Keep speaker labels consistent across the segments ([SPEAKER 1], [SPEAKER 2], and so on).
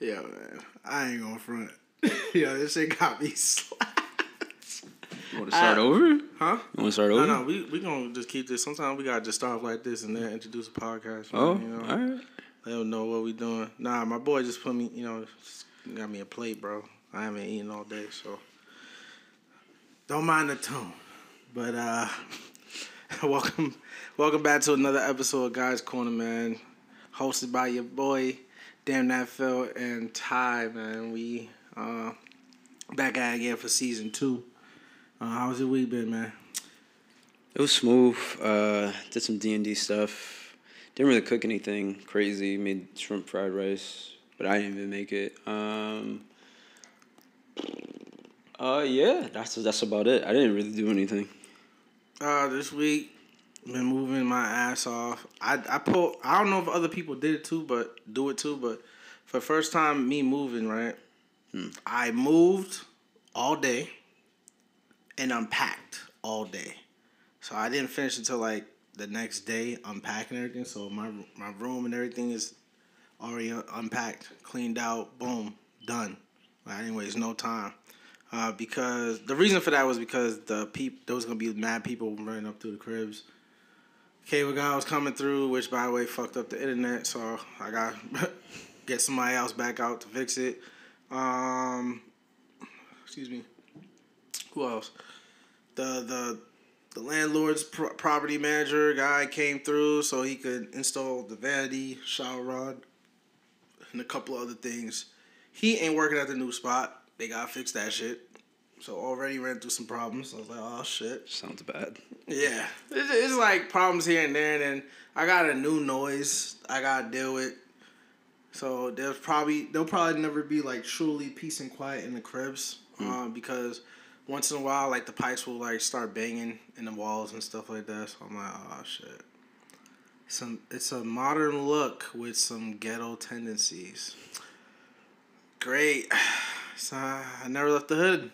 [SPEAKER 1] Yeah, man. I ain't gonna front. Yo, this shit got me slapped.
[SPEAKER 2] You want to start over?
[SPEAKER 1] Huh?
[SPEAKER 2] You want to start over?
[SPEAKER 1] no, no. we we gonna just keep this. Sometimes we gotta just start off like this and then introduce a podcast. Man,
[SPEAKER 2] Oh,
[SPEAKER 1] you know,
[SPEAKER 2] all right.
[SPEAKER 1] they don't know what we doing. Nah, my boy just put me. You know, got me a plate, bro. I haven't eaten all day, so don't mind the tone. But uh, welcome, welcome back to another episode of Guys Corner, man. Hosted by your boy, Damn That Phil and Ty, man. We uh back at again for season two. Uh, how's your week been, man?
[SPEAKER 2] It was smooth. Uh, did some D and D stuff. Didn't really cook anything crazy. Made shrimp fried rice, but I didn't even make it. Um, uh, yeah, that's that's about it. I didn't really do anything.
[SPEAKER 1] Uh, this week, been moving my ass off. I I pull. I don't know if other people did it too, but do it too. But for the first time, me moving right, I moved all day and unpacked all day. So I didn't finish until like the next day unpacking everything. So my my room and everything is already unpacked, cleaned out, boom, done. I didn't no time. Uh, because the reason for that was because the peop there was gonna be mad people running up through the cribs. Cable guy was coming through, which by the way fucked up the internet, so I got get somebody else back out to fix it. Um, excuse me. Who else? The the the landlord's pro- property manager guy came through so he could install the vanity, shower rod, and a couple other things. He ain't working at the new spot. They gotta fix that shit. So already ran through some problems. I was like, oh shit.
[SPEAKER 2] Sounds bad.
[SPEAKER 1] Yeah, it's, it's like problems here and there, and then I got a new noise I gotta deal with. So there's probably there'll probably never be like truly peace and quiet in the cribs, um, because once in a while like the pipes will like start banging in the walls and stuff like that. So I'm like, oh shit. Some it's a modern look with some ghetto tendencies. Great. So I never left the hood.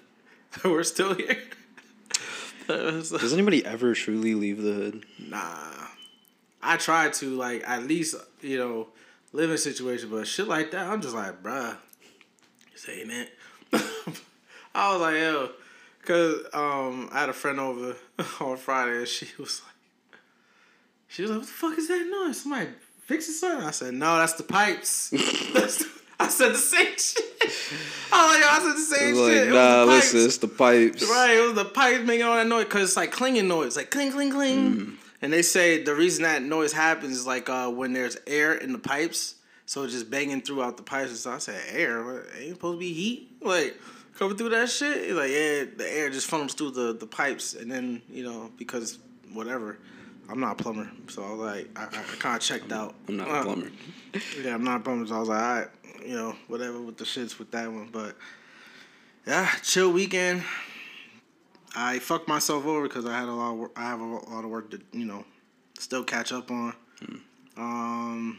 [SPEAKER 1] We're still here.
[SPEAKER 2] Does anybody ever truly leave the hood?
[SPEAKER 1] Nah. I try to like at least, you know, live in a situation, but shit like that, I'm just like, bruh, this ain't it. I was like, yo, cause um I had a friend over on Friday and she was like she was like, What the fuck is that noise? Somebody fixing something? I said, No, that's the pipes. That's the- I said the same shit. I like, yo, I said the same
[SPEAKER 2] like,
[SPEAKER 1] shit. It
[SPEAKER 2] nah,
[SPEAKER 1] the pipes.
[SPEAKER 2] listen, it's the pipes.
[SPEAKER 1] Right, it was the pipes making all that noise because it's like clinging noise, like cling, cling, cling.
[SPEAKER 2] Mm.
[SPEAKER 1] And they say the reason that noise happens is like uh, when there's air in the pipes, so it's just banging throughout the pipes. And so I said, air? What, ain't supposed to be heat? Like coming through that shit? He's like, yeah, the air just funnels through the, the pipes, and then you know because whatever. I'm not a plumber, so I was like, I, I kind of checked out.
[SPEAKER 2] I'm not
[SPEAKER 1] Uh,
[SPEAKER 2] a plumber.
[SPEAKER 1] yeah, I'm not a plumber, so I was like, all right, you know, whatever with the shits with that one. But yeah, chill weekend. I fucked myself over because I had a lot. Of work, I have a lot of work to you know still catch up on. Um,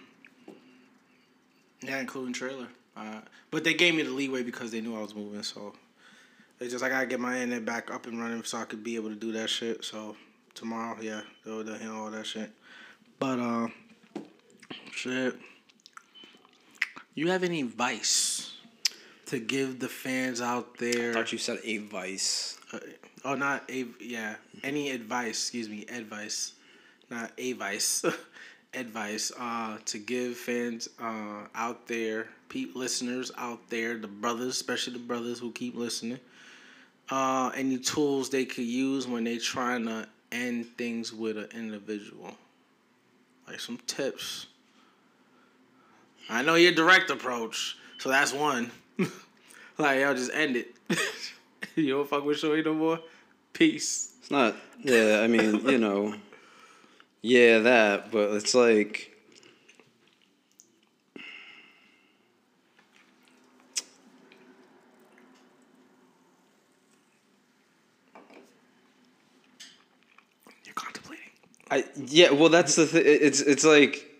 [SPEAKER 1] yeah, including trailer. Uh, but they gave me the leeway because they knew I was moving, so they just I gotta get my internet back up and running so I could be able to do that shit. So tomorrow, yeah, they'll, they'll handle all that shit. But uh, shit. You have any advice to give the fans out
[SPEAKER 2] I
[SPEAKER 1] there?
[SPEAKER 2] thought you said a vice.
[SPEAKER 1] Uh, oh, not a yeah. Any advice? Excuse me, advice, not advice. advice uh, to give fans uh, out there, pe- listeners out there, the brothers, especially the brothers who keep listening. Uh, any tools they could use when they trying to end things with an individual, like some tips. I know your direct approach, so that's one. like y'all just end it. you don't fuck with Shorty no more. Peace.
[SPEAKER 2] It's not. Yeah, I mean, you know. Yeah, that, but it's like.
[SPEAKER 1] You're contemplating.
[SPEAKER 2] I yeah, well that's the thing. It's it's like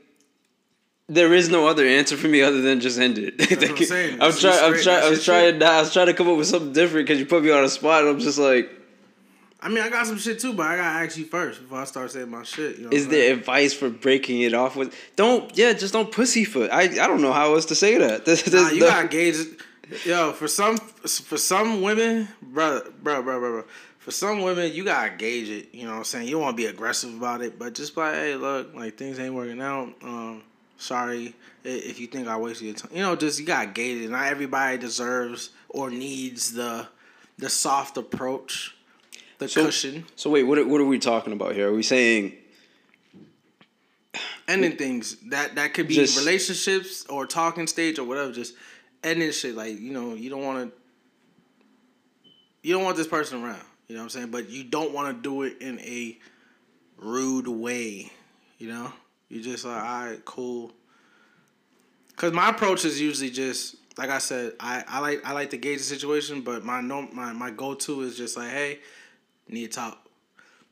[SPEAKER 2] there is no other answer for me other than just end it.
[SPEAKER 1] I'm saying.
[SPEAKER 2] I was trying. I was trying. I was trying. I was trying to come up with something different because you put me on a spot. And I'm just like,
[SPEAKER 1] I mean, I got some shit too, but I gotta ask you first before I start saying my shit. You know
[SPEAKER 2] Is there advice for breaking it off with? Don't yeah, just don't pussyfoot. I I don't know how else to say that. This, this,
[SPEAKER 1] Nah, you
[SPEAKER 2] the-
[SPEAKER 1] gotta gauge it. Yo, for some for some women, bro, bro, bro, bro, bro. For some women, you gotta gauge it. You know what I'm saying? You don't wanna be aggressive about it, but just like, hey, look, like things ain't working out. Um, sorry if you think I wasted your time. You know, just you got gated. Not everybody deserves or needs the the soft approach, the
[SPEAKER 2] So-
[SPEAKER 1] cushion,
[SPEAKER 2] So wait, what are- what are we talking about here? Are we saying
[SPEAKER 1] ending things that that could be
[SPEAKER 2] Just-
[SPEAKER 1] relationships or talking stage or whatever. Just ending shit like you know you don't want to. You don't want this person around. You know what I'm saying? But you don't want to do it in a rude way. You know, you just like, all right, cool. Cause my approach is usually just like I said, I, I like I like to gauge the situation, but my no my, my go to is just like, hey, need to talk.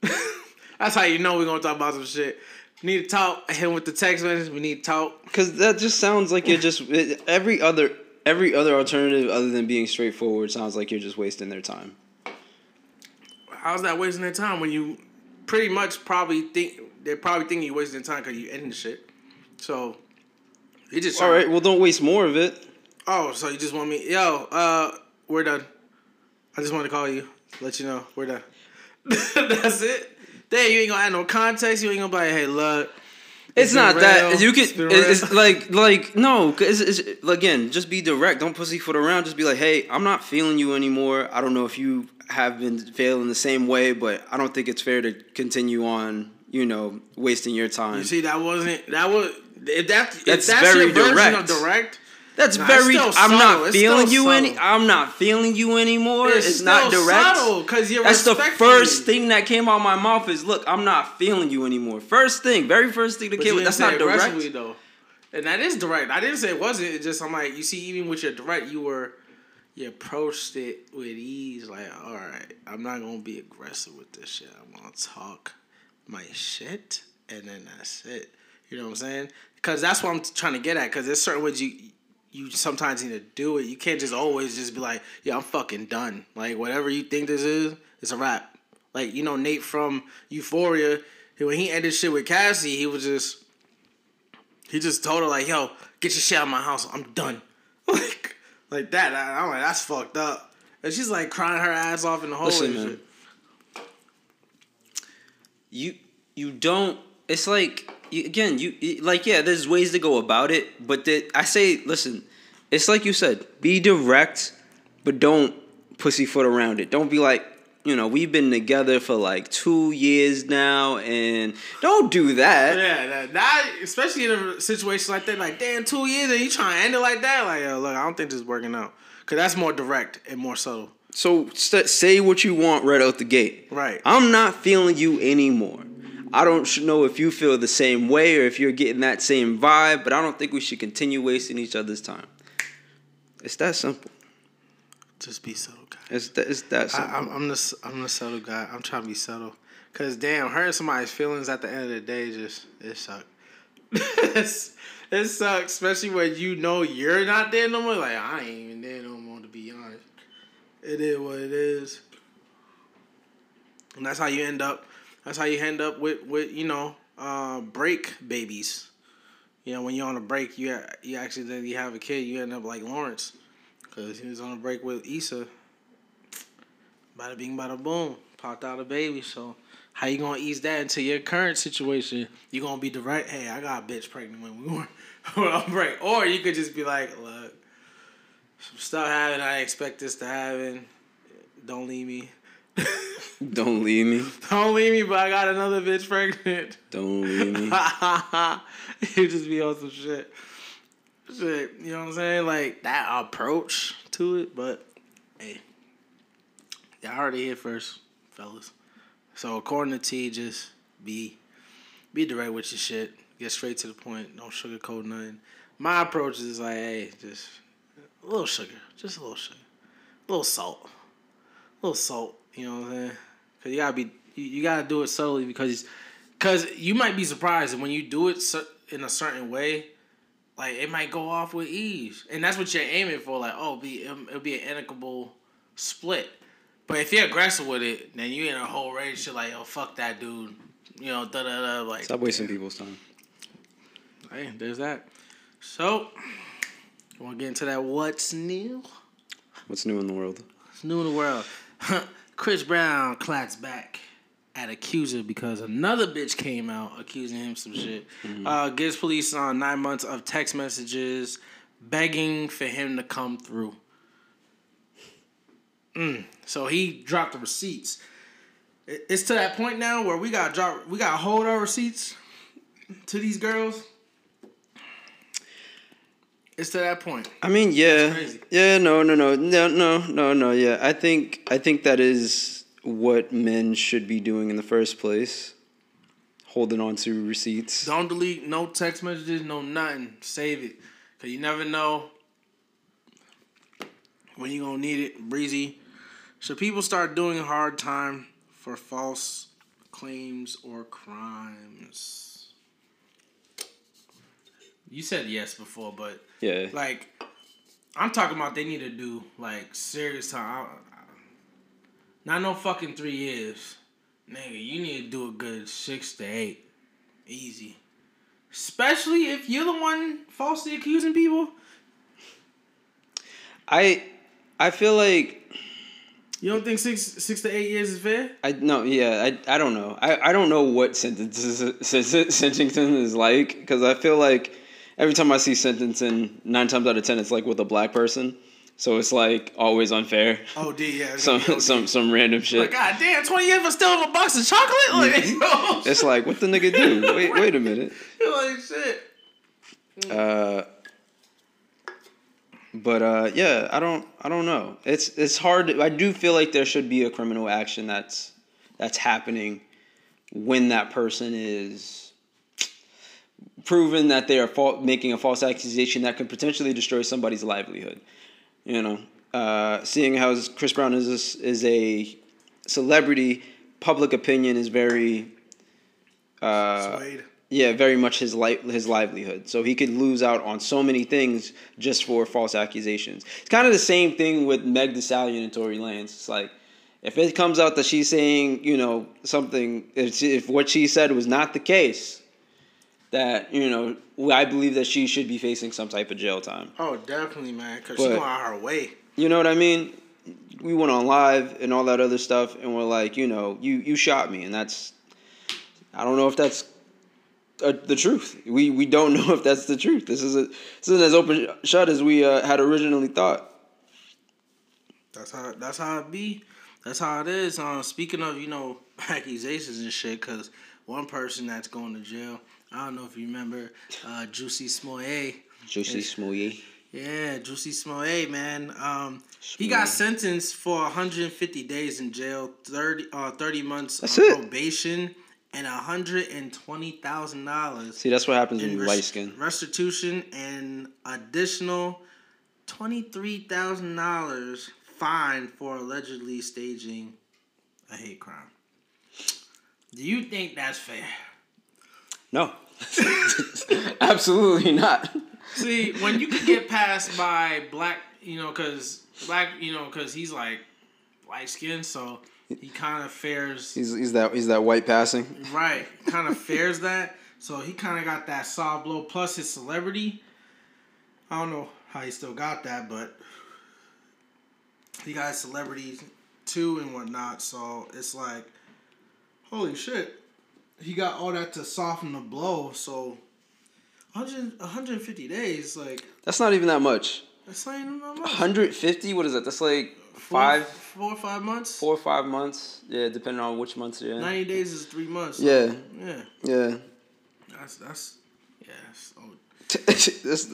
[SPEAKER 1] That's how you know we're gonna talk about some shit. Need to talk. I hit him with the text message. We need to talk.
[SPEAKER 2] Because that just sounds like you're just every other every other alternative other than being straightforward sounds like you're just wasting their time.
[SPEAKER 1] How's that wasting their time when you pretty much probably think they're probably thinking you're wasting time because you ending shit. So you just
[SPEAKER 2] All right, well don't waste more of it.
[SPEAKER 1] Oh, so you just want me? Yo, uh, we're done. I just want to call you, let you know we're done. That's it. Damn, you ain't gonna add no context. You ain't gonna be like, hey, look.
[SPEAKER 2] It's not that you can.
[SPEAKER 1] It's
[SPEAKER 2] It's, like like no. 'cause It's, it's, again, just be direct. Don't pussyfoot around. Just be like, hey, I'm not feeling you anymore. I don't know if you have been failing the same way, but I don't think it's fair to continue on. You know, wasting your time.
[SPEAKER 1] You see, that wasn't that was if that if
[SPEAKER 2] That's
[SPEAKER 1] that's
[SPEAKER 2] very
[SPEAKER 1] your version
[SPEAKER 2] direct.
[SPEAKER 1] of direct.
[SPEAKER 2] That's
[SPEAKER 1] Nah,
[SPEAKER 2] very. I'm
[SPEAKER 1] subtle.
[SPEAKER 2] not
[SPEAKER 1] It's
[SPEAKER 2] feeling you any. I'm not feeling you anymore. It's,
[SPEAKER 1] It's
[SPEAKER 2] not direct.
[SPEAKER 1] subtle, 'cause you're
[SPEAKER 2] That's the first
[SPEAKER 1] me.
[SPEAKER 2] thing that came out of my mouth. Is look, I'm not feeling you anymore. First thing, very first thing that
[SPEAKER 1] But
[SPEAKER 2] came. That's not direct.
[SPEAKER 1] though. And that is direct. I didn't say it wasn't. It's just I'm like, you see, even with your direct, you were you approached it with ease. Like, all right, I'm not gonna be aggressive with this shit. I'm gonna talk my shit, and then that's it. You know what I'm saying? Because that's what I'm trying to get at. Because there's certain ways you you sometimes need to do it. You can't just always just be like, yeah, I'm fucking done. Like whatever you think this is, it's a wrap. Like you know Nate from Euphoria, when he ended shit with Cassie, he was just he just told her like, "Yo, get your shit out of my house. I'm done." Like, like that. I, I'm like, that's fucked up. And she's like crying her ass off in the hallway.
[SPEAKER 2] Listen, man. you you don't it's like you, again you you- like yeah there's ways to go about it but the, i say listen it's like you said be direct but don't pussyfoot around it don't be like you know we've been together for like two years now and don't do that
[SPEAKER 1] Yeah, that, that especially in a situation like that, like damn, two years and you trying to end it like that, like yo, look, I don't think this is working out, cause that's more direct and more subtle.
[SPEAKER 2] so st- say what you want right out the gate
[SPEAKER 1] Right.
[SPEAKER 2] i'm not feeling you anymore I don't know if you feel the same way or if you're getting that same vibe, but I don't think we should continue wasting each other's time. It's that simple.
[SPEAKER 1] Just be subtle, guy.
[SPEAKER 2] It's that, it's that
[SPEAKER 1] I, I'm, I'm the I'm the subtle guy. I'm trying to be subtle, cause damn, hurting somebody's feelings at the end of the day just it sucks. It sucks, especially when you know you're not there no more. Like I ain't even there no more. To be honest, it is what it is, and that's how you end up. That's how you end up with with you know uh, break babies. You know when you're on a break, you ha- you actually then you have a kid, you end up like Lawrence, cause he was on a break with Issa. Bada bing, bada boom, popped out a baby. So how you gonna ease that into your current situation? You gonna be direct? Hey, I got a bitch pregnant when we were when on break, or you could just be like, look, some stuff happened. I expect this to happen. Don't leave me.
[SPEAKER 2] Don't leave me.
[SPEAKER 1] Don't leave me, but I got another bitch pregnant.
[SPEAKER 2] Don't leave me.
[SPEAKER 1] you just be on some shit. Shit, you know what I'm saying? Like that approach to it, but hey, y'all already here first, fellas. So according to T, just be be direct with your shit. Get straight to the point. Don't sugarcoat nothing. My approach is like, hey, just a little sugar, just a little sugar, a little salt, a little salt. You know what I'm saying? Cause you gotta be, you, you gotta do it subtly because, cause you might be surprised when you do it in a certain way, like it might go off with ease, and that's what you're aiming for. Like, oh, be it'll, be an amicable split, But if you're aggressive with it, then you in a whole rage shit like, oh fuck that dude. You know, da da da like
[SPEAKER 2] Stop wasting people's time.
[SPEAKER 1] Hey, there's that. So you wanna get into that what's new?
[SPEAKER 2] What's new in the world?
[SPEAKER 1] What's new in the world? Chris Brown claps back at accuser because another bitch came out accusing him some shit. Uh, gives police on nine months of text messages begging for him to come through. Mm. So he dropped the receipts. It's to that point now where we got drop, we got hold our receipts to these girls. It's to that point.
[SPEAKER 2] I mean, yeah, yeah, no, no, no, no, no, no, no. Yeah, I think I think that is what men should be doing in the first place, holding on to receipts.
[SPEAKER 1] Don't delete no text messages, no nothing. Save it. Cause you never know when you're gonna need it. Breezy. Should people start doing hard time for false claims or crimes? You said yes before, but
[SPEAKER 2] Yeah,
[SPEAKER 1] like I'm talking about they need to do like serious time. Not no fucking three years, nigga. You need to do a good six to eight, easy. Especially if you're the one falsely accusing people.
[SPEAKER 2] I I feel like
[SPEAKER 1] You don't think six six to eight years is fair?
[SPEAKER 2] I no, yeah, I, I don't know. I, I don't know what sentences sentencing is like because I feel like every time I see sentencing, nine times out of ten, it's like with a black person, so it's like always unfair.
[SPEAKER 1] Oh, D, yeah.
[SPEAKER 2] Some
[SPEAKER 1] OD.
[SPEAKER 2] some some random shit.
[SPEAKER 1] Like, God damn, 20 years for stealing a box of chocolate? Like, yo,
[SPEAKER 2] It's like what the nigga do? Wait wait a minute.
[SPEAKER 1] like shit.
[SPEAKER 2] Uh, but uh, yeah, I don't I don't know. It's it's hard. I do feel like there should be a criminal action that's that's happening when that person is proven that they are making a false accusation that could potentially destroy somebody's livelihood. You know, uh, seeing how Chris Brown is is a celebrity, public opinion is very. Uh,
[SPEAKER 1] Swayed.
[SPEAKER 2] yeah, very much his li- his livelihood. So he could lose out on so many things just for false accusations. It's kind of the same thing with Meg Thee Stallion and Tory Lanez. It's like if it comes out that she's saying, you know, something, if, she- if what she said was not the case, that you know, I believe that she should be facing some type of jail time.
[SPEAKER 1] Oh, definitely, man. Because she's going out her way.
[SPEAKER 2] You know what I mean? We went on live and all that other stuff, and we're like, you know, you you shot me, and that's, I don't know if that's uh, the truth. We we don't know if that's the truth. This is a this isn't as open shut as we uh, had originally thought.
[SPEAKER 1] That's how that's how it be. That's how it is. Um, speaking of you know accusations and shit, because one person that's going to jail. I don't know if you remember, uh, Juicy Smollett.
[SPEAKER 2] Juicy Smoothie.
[SPEAKER 1] Yeah, Juicy Smollett, man. Um, he got sentenced for 150 days in jail, 30 uh 30 months
[SPEAKER 2] That's
[SPEAKER 1] on
[SPEAKER 2] it.
[SPEAKER 1] probation, and hundred and twenty thousand dollars
[SPEAKER 2] See, that's what happens when
[SPEAKER 1] in
[SPEAKER 2] you
[SPEAKER 1] res-
[SPEAKER 2] light skin.
[SPEAKER 1] restitution and additional twenty three thousand dollars fine for allegedly staging a hate crime. Do you think that's fair?
[SPEAKER 2] No, absolutely not.
[SPEAKER 1] See, when you can get passed by black, you know, because black, you know, because he's like light skinned, so he kind of fares
[SPEAKER 2] He's he's that he's that white passing.
[SPEAKER 1] right, kind of fares that. So he kind of got that soft blow plus his celebrity. I don't know how he still got that, but he got celebrities too and whatnot. So it's like, holy shit, he got all that to soften the blow. So 100, 150 days, like
[SPEAKER 2] That's not even that much.
[SPEAKER 1] that's not even that much.
[SPEAKER 2] 150. What is that? That's like
[SPEAKER 1] Four-
[SPEAKER 2] five,
[SPEAKER 1] four or five months.
[SPEAKER 2] four or five months. Yeah, depending on which months you're in.
[SPEAKER 1] 90 days is three months. so,
[SPEAKER 2] Yeah.
[SPEAKER 1] yeah,
[SPEAKER 2] Yeah.
[SPEAKER 1] that's that's yeah.
[SPEAKER 2] That's-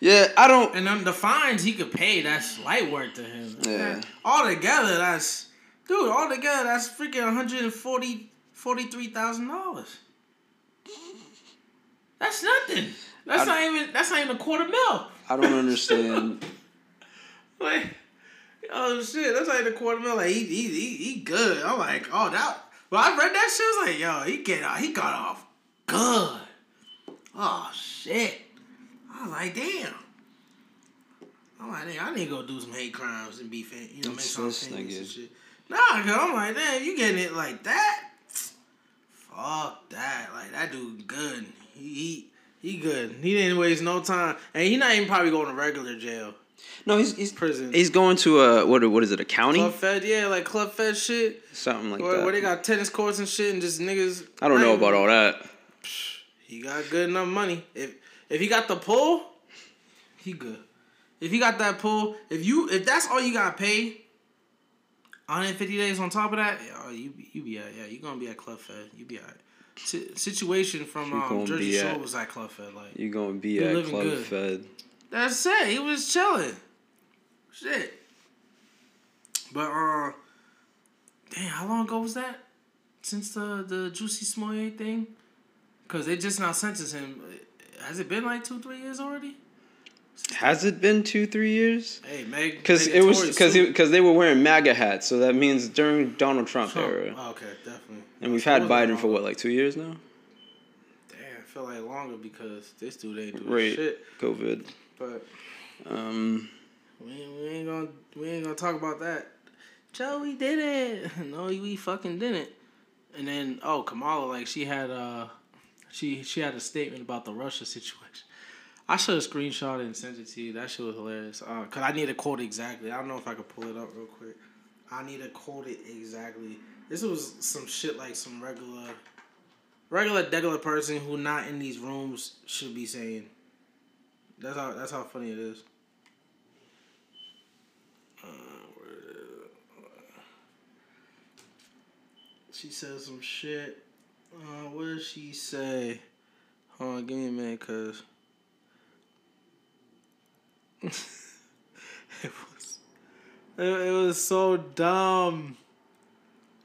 [SPEAKER 2] yeah, I don't.
[SPEAKER 1] And then the fines he could pay, that's light work to him.
[SPEAKER 2] Yeah.
[SPEAKER 1] All together, that's dude. All together, that's freaking one hundred and forty forty-three thousand dollars. That's nothing. That's
[SPEAKER 2] I-
[SPEAKER 1] not even. That's not even a quarter mil.
[SPEAKER 2] I don't understand.
[SPEAKER 1] Like, oh shit, that's not even a quarter mil. Like he he he, he good. I'm like, oh that. Well, I read that shit. I was like, yo, he get off. He got off good. Oh shit. I was like, damn. I'm like, damn, I need to go do some hate crimes and be, fam- you know, make some famous and shit. Nah, cause I'm like, damn, you getting it like that? Fuck that. Like that dude good. He he, he good. He didn't waste no time, and he not even probably going to regular jail.
[SPEAKER 2] No, he's he's
[SPEAKER 1] Prison.
[SPEAKER 2] He's going to a what? What is it? A county?
[SPEAKER 1] Club Fed, yeah, like Club Fed shit.
[SPEAKER 2] Something like
[SPEAKER 1] Where,
[SPEAKER 2] that.
[SPEAKER 1] where they got tennis courts and shit, and just niggas.
[SPEAKER 2] I don't know about all that.
[SPEAKER 1] He got good enough money. If if he got the pull, he good. If he got that pull, if you if that's all you got paid, 150 days on top of that, oh, you you be at yeah, you gonna be at Club Fed. You be at Si- situation from
[SPEAKER 2] You
[SPEAKER 1] um, Jersey Shore
[SPEAKER 2] at-
[SPEAKER 1] was at Club Fed. Like
[SPEAKER 2] You gonna be at Club
[SPEAKER 1] good.
[SPEAKER 2] Fed?
[SPEAKER 1] that's it. He was chilling. Shit. But uh, damn, how long ago was that? Since the the Juicy Smollett thing? Cause they just now sentenced him. Has it been like two, three years already?
[SPEAKER 2] Has it been two, three years?
[SPEAKER 1] Hey, Meg.
[SPEAKER 2] Because it was because because they were wearing MAGA hats, so that means during Donald Trump,
[SPEAKER 1] Trump.
[SPEAKER 2] era.
[SPEAKER 1] Oh, okay, definitely.
[SPEAKER 2] And we've had Biden for what, like two years now?
[SPEAKER 1] Damn, I feel like longer because this dude ain't doing
[SPEAKER 2] Right.
[SPEAKER 1] shit.
[SPEAKER 2] COVID.
[SPEAKER 1] But
[SPEAKER 2] Um,
[SPEAKER 1] we, we ain't gonna we ain't gonna talk about that. Joe, we did it. No, we fucking didn't. And then oh Kamala, like she had uh she she had a statement about the Russia situation. I should have screenshot and sent it to you. That shit was hilarious. Uh, cause I need to quote exactly. I don't know if I could pull it up real quick. I need to quote it exactly. This was some shit like some regular, regular, regular person who not in these rooms should be saying. That's how. That's how funny it is. She said some shit. Uh, what did she say? Hold on, give me a minute, cause it was it, it was so dumb.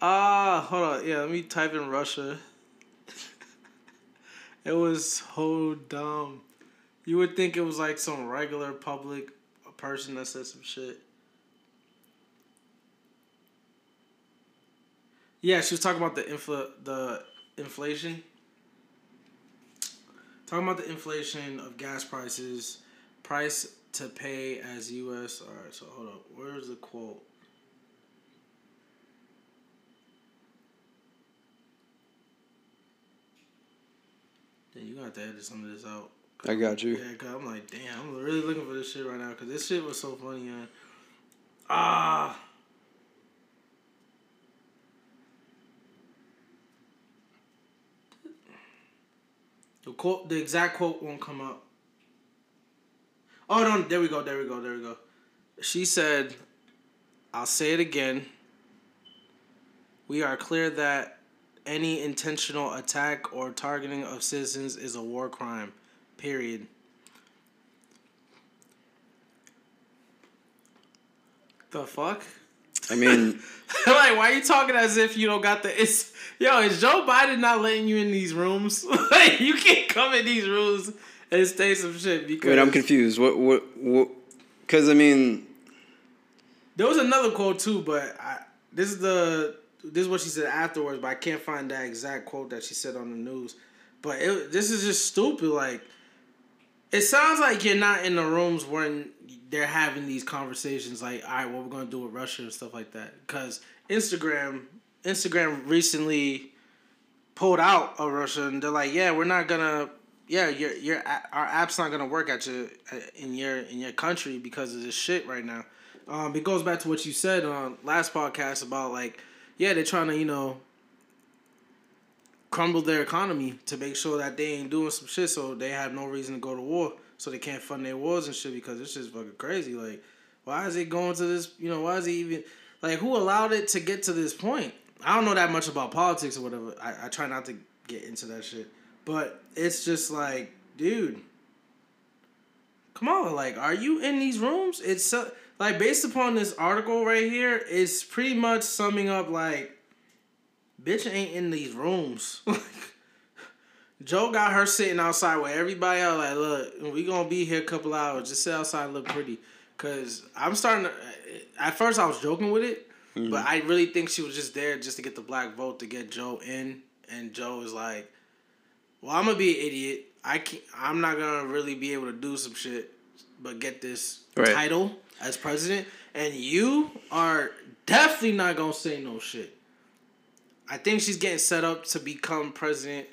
[SPEAKER 1] Ah, hold on. Yeah, let me type in Russia. it was so dumb. You would think it was like some regular public person that said some shit. Yeah, she was talking about the infl the inflation. Talking about the inflation of gas prices, price to pay as U.S. All right, so hold up. Where's the quote? Then you got to edit some of this out.
[SPEAKER 2] I got you.
[SPEAKER 1] Yeah, cause I'm like, damn, I'm really looking for this shit right now because this shit was so funny, man. Ah. The quote, the exact quote won't come up. Oh no, there we go, there we go, there we go. She said, "I'll say it again. We are clear that any intentional attack or targeting of citizens is a war crime. Period." The fuck?
[SPEAKER 2] I mean,
[SPEAKER 1] like, why are you talking as if you don't got the? It's yo, is Joe Biden not letting you in these rooms? like, you can't come in these rooms and say some shit because.
[SPEAKER 2] wait, I'm confused. What, what, what? Because I mean,
[SPEAKER 1] There was another quote too, but I, this is the this is what she said afterwards. But I can't find that exact quote that she said on the news. But it, this is just stupid. Like, it sounds like you're not in the rooms when they're having these conversations. Like, all right, what we're gonna do with Russia and stuff like that. Because Instagram, Instagram recently pulled out of Russia, and they're like, yeah, we're not gonna. Yeah, your your our app's not gonna work at your in your in your country because of this shit right now. Um, it goes back to what you said on last podcast about like, yeah, they're trying to you know crumble their economy to make sure that they ain't doing some shit, so they have no reason to go to war, so they can't fund their wars and shit because it's just fucking crazy. Like, why is it going to this? You know, why is it even like who allowed it to get to this point? I don't know that much about politics or whatever. I, I try not to get into that shit, but it's just like, dude, come on, like, are you in these rooms? It's so, like based upon this article right here, it's pretty much summing up like, bitch ain't in these rooms. Joe got her sitting outside with everybody else. Like, look, we gonna be here a couple hours. Just sit outside, and look pretty. Cause I'm starting to. At first, I was joking with it, but mm-hmm. I really think she was just there just to get the black vote to get Joe in. And Joe is like, "Well, I'm gonna be an idiot. I can't. I'm not gonna really be able to do some shit, but get this
[SPEAKER 2] Right.
[SPEAKER 1] title as president. And you are definitely not gonna say no shit. I think she's getting set up to become president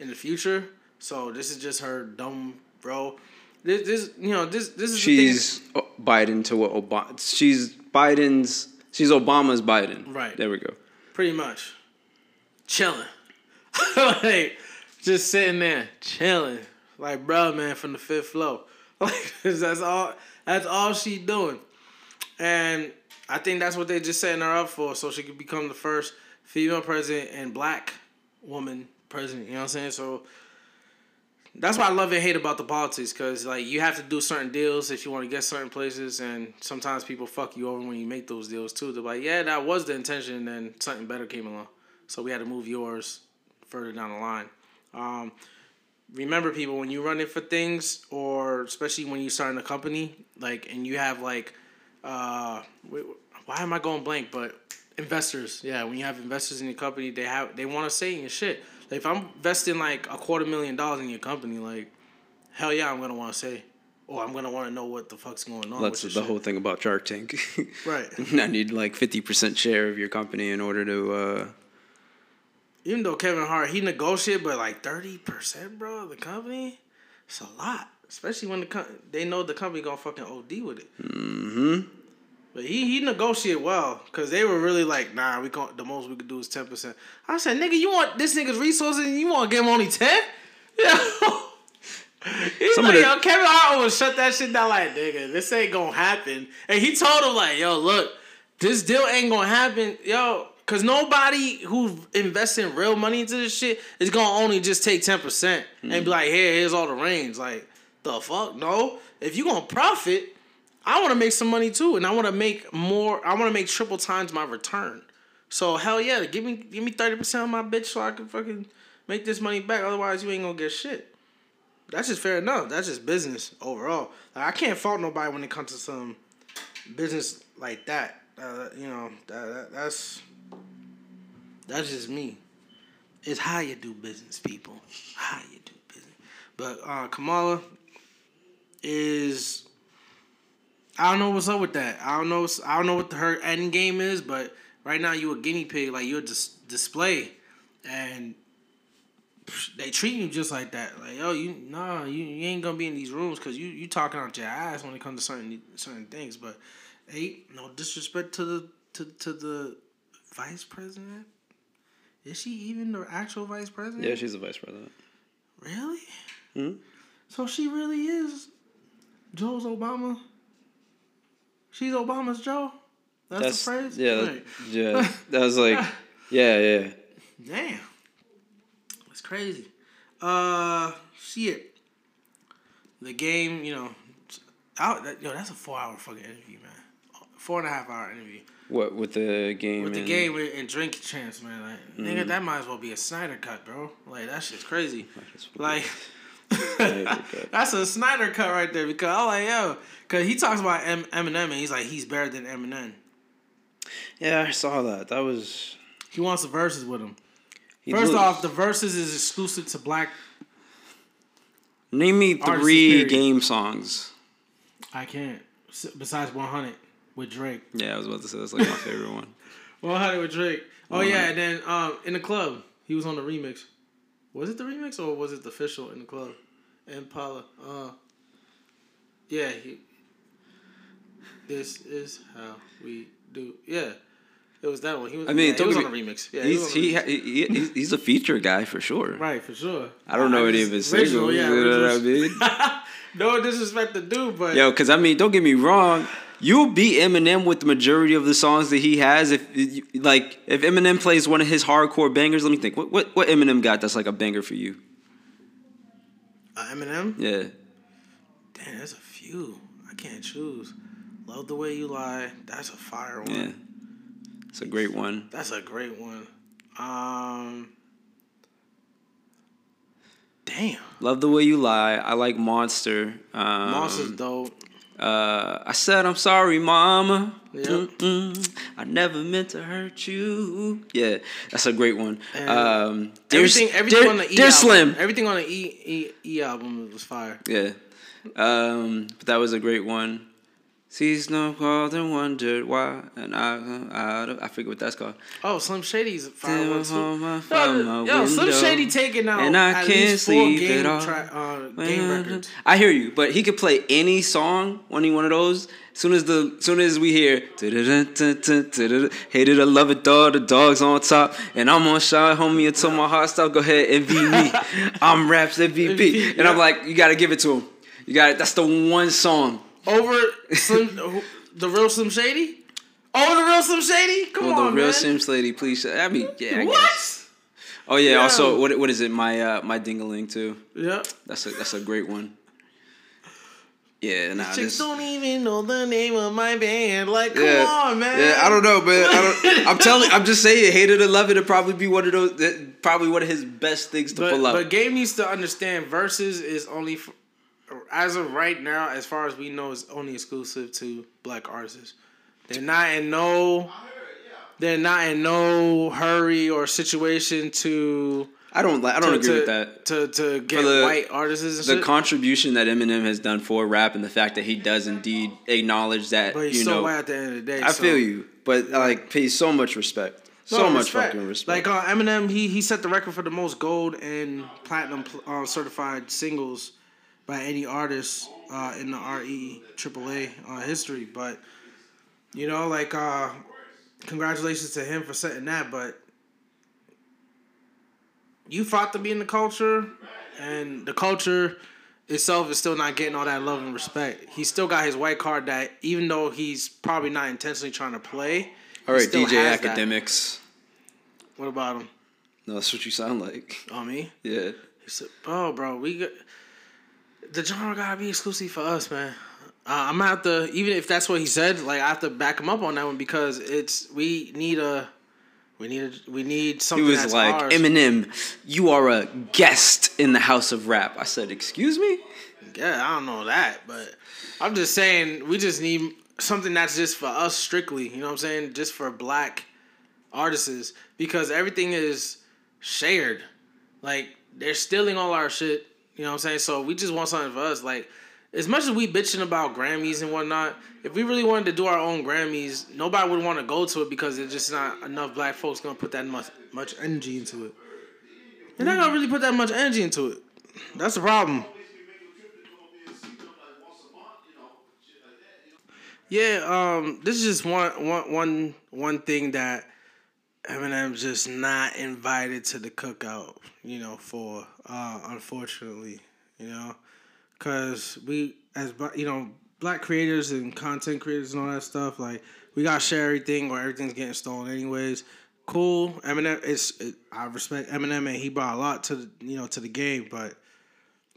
[SPEAKER 1] in the future. So this is just her dumb bro. This, this you know, this this is
[SPEAKER 2] she's Biden to what Obama. She's Biden's. She's Obama's Biden.
[SPEAKER 1] Right.
[SPEAKER 2] There we go.
[SPEAKER 1] Pretty much. Chilling. like just sitting there chilling. Like bro, man, from the fifth floor. Like that's all. That's all she doing. And I think that's what they just setting her up for, so she could become the first female president and black woman president. You know what I'm saying? So that's why I love and hate about the politics, cause like you have to do certain deals if you want to get certain places, and sometimes people fuck you over when you make those deals too. They're like, yeah, that was the intention, and then something better came along, so we had to move yours further down the line. Um, remember, people, when you run it for things, or especially when you start in a company, like, and you have like, uh, why am I going blank? But investors, yeah, when you have investors in your company, they have they want to say in your shit. Like if I'm investing like a quarter million dollars in your company, like hell yeah, I'm gonna want to say, oh, I'm gonna want to know what the fuck's going on.
[SPEAKER 2] That's the
[SPEAKER 1] shit.
[SPEAKER 2] whole thing about Shark Tank.
[SPEAKER 1] right.
[SPEAKER 2] I need like fifty percent share of your company in order to. uh
[SPEAKER 1] Even though Kevin Hart he negotiated, but like thirty percent, bro, the company, it's a lot. Especially when the co- they know the company gonna fucking OD with it.
[SPEAKER 2] Mm-hmm.
[SPEAKER 1] But he he negotiated well because they were really like, nah, we can the most we could do is ten percent. I said, nigga, you want this nigga's resources and you want to give him only ten? Yeah. He's Some like, the- yo, Kevin Hart will shut that shit down like, nigga, this ain't gonna happen. And he told him like, yo, look, this deal ain't gonna happen, yo. Cause nobody who investing real money into this shit is gonna only just take ten percent mm. and be like, here, here's all the range. Like, the fuck? No. If you gonna profit, I want to make some money too, and I want to make more. I want to make triple times my return. So hell yeah, give me give me thirty percent of my bitch so I can fucking make this money back. Otherwise, you ain't gonna get shit. That's just fair enough. That's just business overall. Like, I can't fault nobody when it comes to some business like that. Uh, you know, that, that, that's that's just me. It's how you do business, people. How you do business. But uh, Kamala is I don't know what's up with that. I don't know. I don't know what her end game is, but right now you a guinea pig, like you're dis- display, and they treat you just like that. Like, oh, you nah, you, you ain't gonna be in these rooms because you you talking out your ass when it comes to certain certain things. But hey, no disrespect to the to to the vice president. Is she even the actual vice president?
[SPEAKER 2] Yeah, she's the vice president.
[SPEAKER 1] Really?
[SPEAKER 2] Hmm.
[SPEAKER 1] So she really is Joe's Obama. She's Obama's Joe. That's, That's the phrase.
[SPEAKER 2] Yeah, right. yeah. That was like, yeah, yeah.
[SPEAKER 1] Damn, it's crazy. Uh, shit. The game, you know, out. That, yo, that's a four-hour fucking interview, man. Four and a half hour interview.
[SPEAKER 2] What with the game?
[SPEAKER 1] With the game and drink chance, man. Like, mm. nigga, that might as well be a Snyder cut, bro. Like that shit's crazy. Like. That's a Snyder cut right there because I'm like, yo, because he talks about M- Eminem and he's like, he's better than Eminem.
[SPEAKER 2] Yeah, I saw that. That was.
[SPEAKER 1] He wants the verses with him. He First off, the verses is exclusive to black.
[SPEAKER 2] Name me three game songs.
[SPEAKER 1] I can't. Besides 100 with Drake.
[SPEAKER 2] Yeah, I was about to say that's like my favorite one.
[SPEAKER 1] 100 with Drake. Oh 100. yeah, and then um, in the club, he was on the remix. Was it the remix or was it the official in the club? Impala. Uh, yeah. He, this is how we do. Yeah. It was that one. He was. I mean, yeah, he was on a remix. Yeah,
[SPEAKER 2] he's
[SPEAKER 1] he,
[SPEAKER 2] he, he, he's a feature guy for sure.
[SPEAKER 1] Right, for sure.
[SPEAKER 2] I don't know I any of his singles. Yeah, you know what I mean?
[SPEAKER 1] no disrespect to do, but
[SPEAKER 2] yo, because I mean, don't get me wrong. You'll beat Eminem with the majority of the songs that he has. If like if Eminem plays one of his hardcore bangers, let me think. What what what Eminem got that's like a banger for you?
[SPEAKER 1] Uh, Eminem.
[SPEAKER 2] Yeah.
[SPEAKER 1] Damn, there's a few. I can't choose. Love the way you lie. That's a fire one. Yeah.
[SPEAKER 2] It's a great one.
[SPEAKER 1] That's a great one. Um. Damn.
[SPEAKER 2] Love the way you lie. I like Monster. Um,
[SPEAKER 1] Monster's dope.
[SPEAKER 2] Uh, I said I'm sorry, Mama. Yep. I never meant to hurt you. Yeah, that's a great one. Um,
[SPEAKER 1] everything, everything on the E album, Slim. Everything on the E, e E album was fire.
[SPEAKER 2] Yeah, um, but that was a great one. Sees no cause and wondered why, and I, I, I forget what that's called.
[SPEAKER 1] Oh, Slim Shady's one two.
[SPEAKER 2] my-
[SPEAKER 1] Yo,
[SPEAKER 2] from my
[SPEAKER 1] yo, Slim Shady taking out
[SPEAKER 2] and I
[SPEAKER 1] at
[SPEAKER 2] can't
[SPEAKER 1] least four
[SPEAKER 2] sleep
[SPEAKER 1] game,
[SPEAKER 2] at all.
[SPEAKER 1] tra- uh, game records.
[SPEAKER 2] I hear you, but he could play any song, any one of those. Soon as the, soon as we hear, hated I love it, dog. The dog's on top, and I'm on shot, homie, until my heart stop. Go ahead, me. I'm raps MVP, and I'm like, you gotta give it to him. You got it. That's the one song.
[SPEAKER 1] Over Slim, the real Slim Shady. Oh, the real Slim Shady. Come
[SPEAKER 2] Well,
[SPEAKER 1] on,
[SPEAKER 2] the real
[SPEAKER 1] man.
[SPEAKER 2] Sims lady, please. I mean, yeah. I
[SPEAKER 1] what?
[SPEAKER 2] guess. Oh yeah.
[SPEAKER 1] Yeah.
[SPEAKER 2] Also, what what is it? My uh, my dingaling too.
[SPEAKER 1] Yeah.
[SPEAKER 2] That's a that's a great one. Yeah, nah, These
[SPEAKER 1] Chicks
[SPEAKER 2] this.
[SPEAKER 1] don't even know the name of my band. Like, come
[SPEAKER 2] Yeah,
[SPEAKER 1] on, man.
[SPEAKER 2] yeah, I don't know, man. I don't, I'm telling, I'm just saying, hated or love it, it'd probably be one of those, probably one of his best things to
[SPEAKER 1] But,
[SPEAKER 2] pull out.
[SPEAKER 1] but game needs to understand verses is only, f as of right now, as far as we know, is only exclusive to black artists. They're not in no, they're not in no hurry or situation to.
[SPEAKER 2] I don't, like, I don't
[SPEAKER 1] to,
[SPEAKER 2] agree
[SPEAKER 1] to,
[SPEAKER 2] with that.
[SPEAKER 1] To to get
[SPEAKER 2] the-
[SPEAKER 1] white artists
[SPEAKER 2] The
[SPEAKER 1] shit.
[SPEAKER 2] contribution that Eminem has done for rap and the fact that he does indeed acknowledge that,
[SPEAKER 1] but he's
[SPEAKER 2] you
[SPEAKER 1] so
[SPEAKER 2] know,
[SPEAKER 1] white at the end of the day.
[SPEAKER 2] I
[SPEAKER 1] so-
[SPEAKER 2] feel you, but like, pays so much respect, so
[SPEAKER 1] No,
[SPEAKER 2] much fucking respect.
[SPEAKER 1] Like uh, Eminem, he he set the record for the most gold and platinum pl- uh, certified singles by any artist uh, in the RE AAA uh, history. But you know, like uh, congratulations to him for setting that. But you fought to be in the culture, and the culture itself is still not getting all that love and respect. He still got his white card that even though he's probably not intentionally trying to play.
[SPEAKER 2] All right, DJ
[SPEAKER 1] has that.
[SPEAKER 2] Academics.
[SPEAKER 1] What about him?
[SPEAKER 2] No, that's what you sound like.
[SPEAKER 1] Oh me?
[SPEAKER 2] Yeah.
[SPEAKER 1] He said, "Oh, bro, we got the genre gotta be exclusive for us, man. Uh, I'm gonna have to, even if that's what he said, like I have to back him up on that one because it's we need a, we need a, we need something.
[SPEAKER 2] He was
[SPEAKER 1] that's
[SPEAKER 2] like,
[SPEAKER 1] ours.
[SPEAKER 2] Eminem, you are a guest in the house of rap. I said, excuse me?
[SPEAKER 1] Yeah, I don't know that, but I'm just saying we just need something that's just for us strictly. You know what I'm saying? Just for black artists because everything is shared. Like they're stealing all our shit. You know what I'm saying? So we just want something for us. Like as much as we bitching about Grammys and whatnot, if we really wanted to do our own Grammys, nobody would want to go to it because there's just not enough black folks gonna put that much much energy into it. They're not gonna really put that much energy into it. That's the problem. Yeah, um, this is just one one one one thing that Eminem's just not invited to the cookout, you know, for uh, unfortunately, you know, because we as you know black creators and content creators and all that stuff, like we got to share everything or everything's getting stolen anyways. Cool, Eminem. It's it, I respect Eminem and he brought a lot to the, you know to the game, but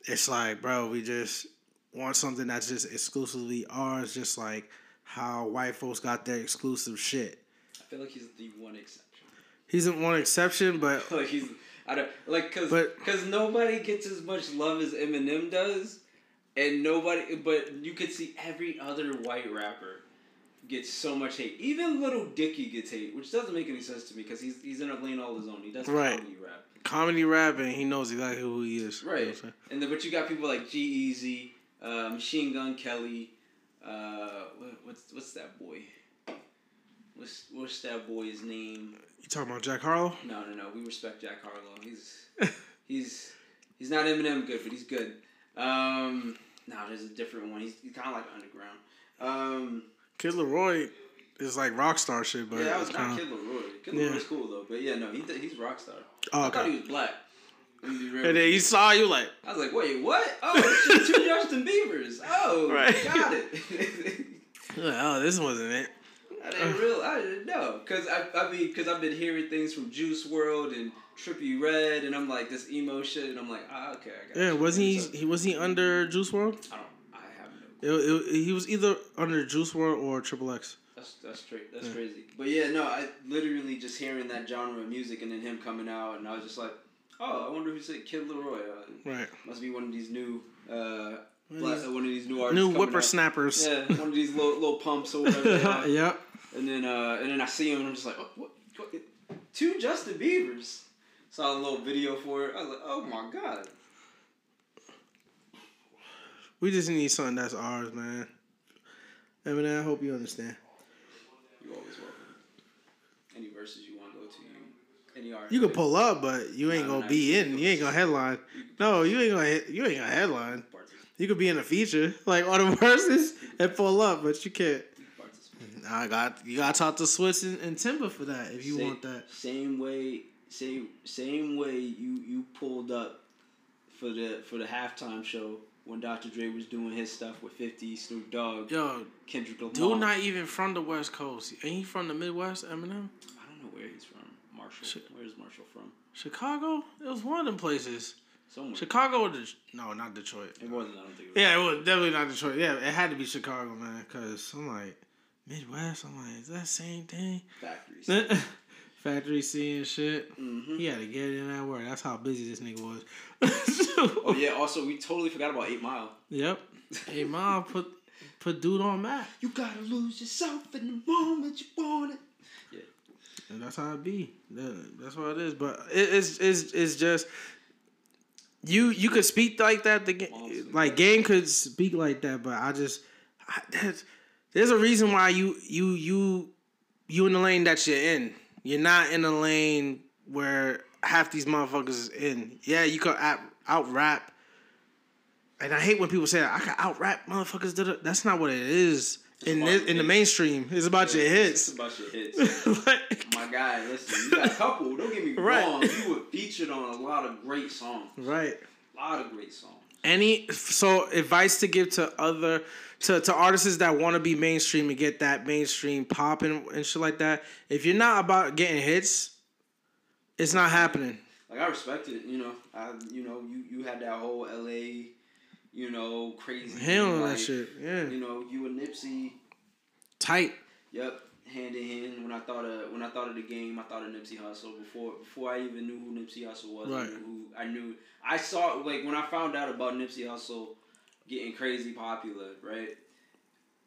[SPEAKER 1] it's like, bro, we just want something that's just exclusively ours, just like how white folks got their exclusive shit.
[SPEAKER 2] I feel like he's the one exception.
[SPEAKER 1] He's the one exception, but
[SPEAKER 2] Like he's, I don't like because because nobody gets as much love as Eminem does, and nobody. But you could see every other white rapper gets so much hate. Even Little Dicky gets hate, which doesn't make any sense to me because he's he's in a lane all his own. He does
[SPEAKER 1] Right.
[SPEAKER 2] comedy rap,
[SPEAKER 1] comedy rap and he knows exactly who he is. You know
[SPEAKER 2] right? And then but you got people like G Easy, uh, Machine Gun Kelly. Uh, what, what's what's that boy? What's what's that boy's name?
[SPEAKER 1] You talking about Jack Harlow?
[SPEAKER 2] No, no, no. We respect Jack Harlow. He's he's he's not Eminem good, but he's good. Um, no, there's a different one. He's, he's kind of like underground. Um,
[SPEAKER 1] Kid Leroy is like rock star shit, but
[SPEAKER 2] yeah, that was not
[SPEAKER 1] kinda,
[SPEAKER 2] Kid Leroy. Kid
[SPEAKER 1] Yeah.
[SPEAKER 2] Leroy's cool though, but yeah, no, he he's rock star.
[SPEAKER 1] Oh,
[SPEAKER 2] I thought he was black. Let me be real.
[SPEAKER 1] And then he saw you like,
[SPEAKER 2] I was like, wait, what? Oh, shit, two Justin Biebers. Oh,
[SPEAKER 1] Right.
[SPEAKER 2] got it.
[SPEAKER 1] oh, this wasn't it.
[SPEAKER 2] I didn't real. I didn't know because I, I mean because I've been hearing things from Juice World and Trippy Red and I'm like this emo shit and I'm like ah okay I got
[SPEAKER 1] Yeah,
[SPEAKER 2] you.
[SPEAKER 1] wasn't he? He was he under Juice World?
[SPEAKER 2] I don't. I have no.
[SPEAKER 1] It, it, he was either under Juice World or Triple X.
[SPEAKER 2] That's that's straight. That's crazy. But yeah, no, I literally just hearing that genre of music and then him coming out and I was just like, oh, I wonder who said Kid Leroy. Uh,
[SPEAKER 1] Right.
[SPEAKER 2] must be one of these new. Uh,
[SPEAKER 1] One of these
[SPEAKER 2] one of these new artists.
[SPEAKER 1] New
[SPEAKER 2] out.
[SPEAKER 1] whippersnappers.
[SPEAKER 2] Yeah, one of these little, little pumps or whatever.
[SPEAKER 1] yeah.
[SPEAKER 2] And then uh, and then I see him and I'm just like, oh, what, what? Two Justin Biebers. Saw a little video for it. I was like, oh my god.
[SPEAKER 1] We just need something that's ours, man. Eminem, I hope you understand.
[SPEAKER 2] You always welcome. Any verses you want to go to, any artist.
[SPEAKER 1] You can pull up, but you ain't
[SPEAKER 2] No,
[SPEAKER 1] gonna be in. You ain't gonna headline. No, you ain't gonna. You ain't gonna headline. You could be in a feature, like on the verses, and pull up, but you can't. I got you. Got to talk to Swizz and, and Timber for that if you
[SPEAKER 2] Same-
[SPEAKER 1] want that.
[SPEAKER 2] Same way, same same way you you pulled up for the for the halftime show when Dr. Dre was doing his stuff with Fifty, Snoop Dogg,
[SPEAKER 1] Yo,
[SPEAKER 2] Kendrick Lamar.
[SPEAKER 1] dude, not even from the West Coast. Ain't he from the Midwest? Eminem,
[SPEAKER 2] I don't know where he's from. Marshall. Where's Marshall from?
[SPEAKER 1] Chicago. It was one of them places.
[SPEAKER 2] Somewhere.
[SPEAKER 1] Chicago or Det- no, not Detroit.
[SPEAKER 2] It wasn't. I don't think. It was.
[SPEAKER 1] Yeah, it was definitely not Detroit. Yeah, it had to be Chicago, man. Cause I'm like Midwest. I'm like, is that same thing?
[SPEAKER 2] Factories.
[SPEAKER 1] Factory C and shit.
[SPEAKER 2] Mhm.
[SPEAKER 1] He had to get in that word. That's how busy this nigga was.
[SPEAKER 2] Oh yeah. Also, we totally forgot about Eight Mile.
[SPEAKER 1] Yep. Eight Mile put put dude on map.
[SPEAKER 2] You gotta lose yourself in the moment you want it. Yeah.
[SPEAKER 1] And that's how it be. That's what it is. But it, it's it's it's just you you could speak like that. The game, like game could speak like that. But I just I, there's, there's a reason why you you you you in the lane that you're in. You're not in the lane where half these motherfuckers is in. Yeah, you could out, out rap. And I hate when people say that. I can out rap motherfuckers. That's not what it is. In this,
[SPEAKER 2] your
[SPEAKER 1] in the mainstream, it's about your
[SPEAKER 2] It's
[SPEAKER 1] hits.
[SPEAKER 2] about your hits.
[SPEAKER 1] Like-
[SPEAKER 2] My guy, listen, you got a couple. Don't get me
[SPEAKER 1] Right.
[SPEAKER 2] wrong. You were featured on a lot of great songs.
[SPEAKER 1] right.
[SPEAKER 2] A lot of great songs.
[SPEAKER 1] Any so advice to give to other to, to artists that want to be mainstream and get that mainstream popping and and shit like that. If you're not about getting hits, it's not happening.
[SPEAKER 2] Like I respect it. You know, I you know you you had that whole L.A. You know crazy.
[SPEAKER 1] Handling that shit, yeah.
[SPEAKER 2] You know, you and Nipsey.
[SPEAKER 1] Tight.
[SPEAKER 2] Yep, hand in hand. When I thought of when I thought of the game, I thought of Nipsey Hussle before before I even knew who Nipsey Hussle was. I
[SPEAKER 1] Right.
[SPEAKER 2] knew who I knew. I saw like when I found out about Nipsey Hussle getting crazy popular, right?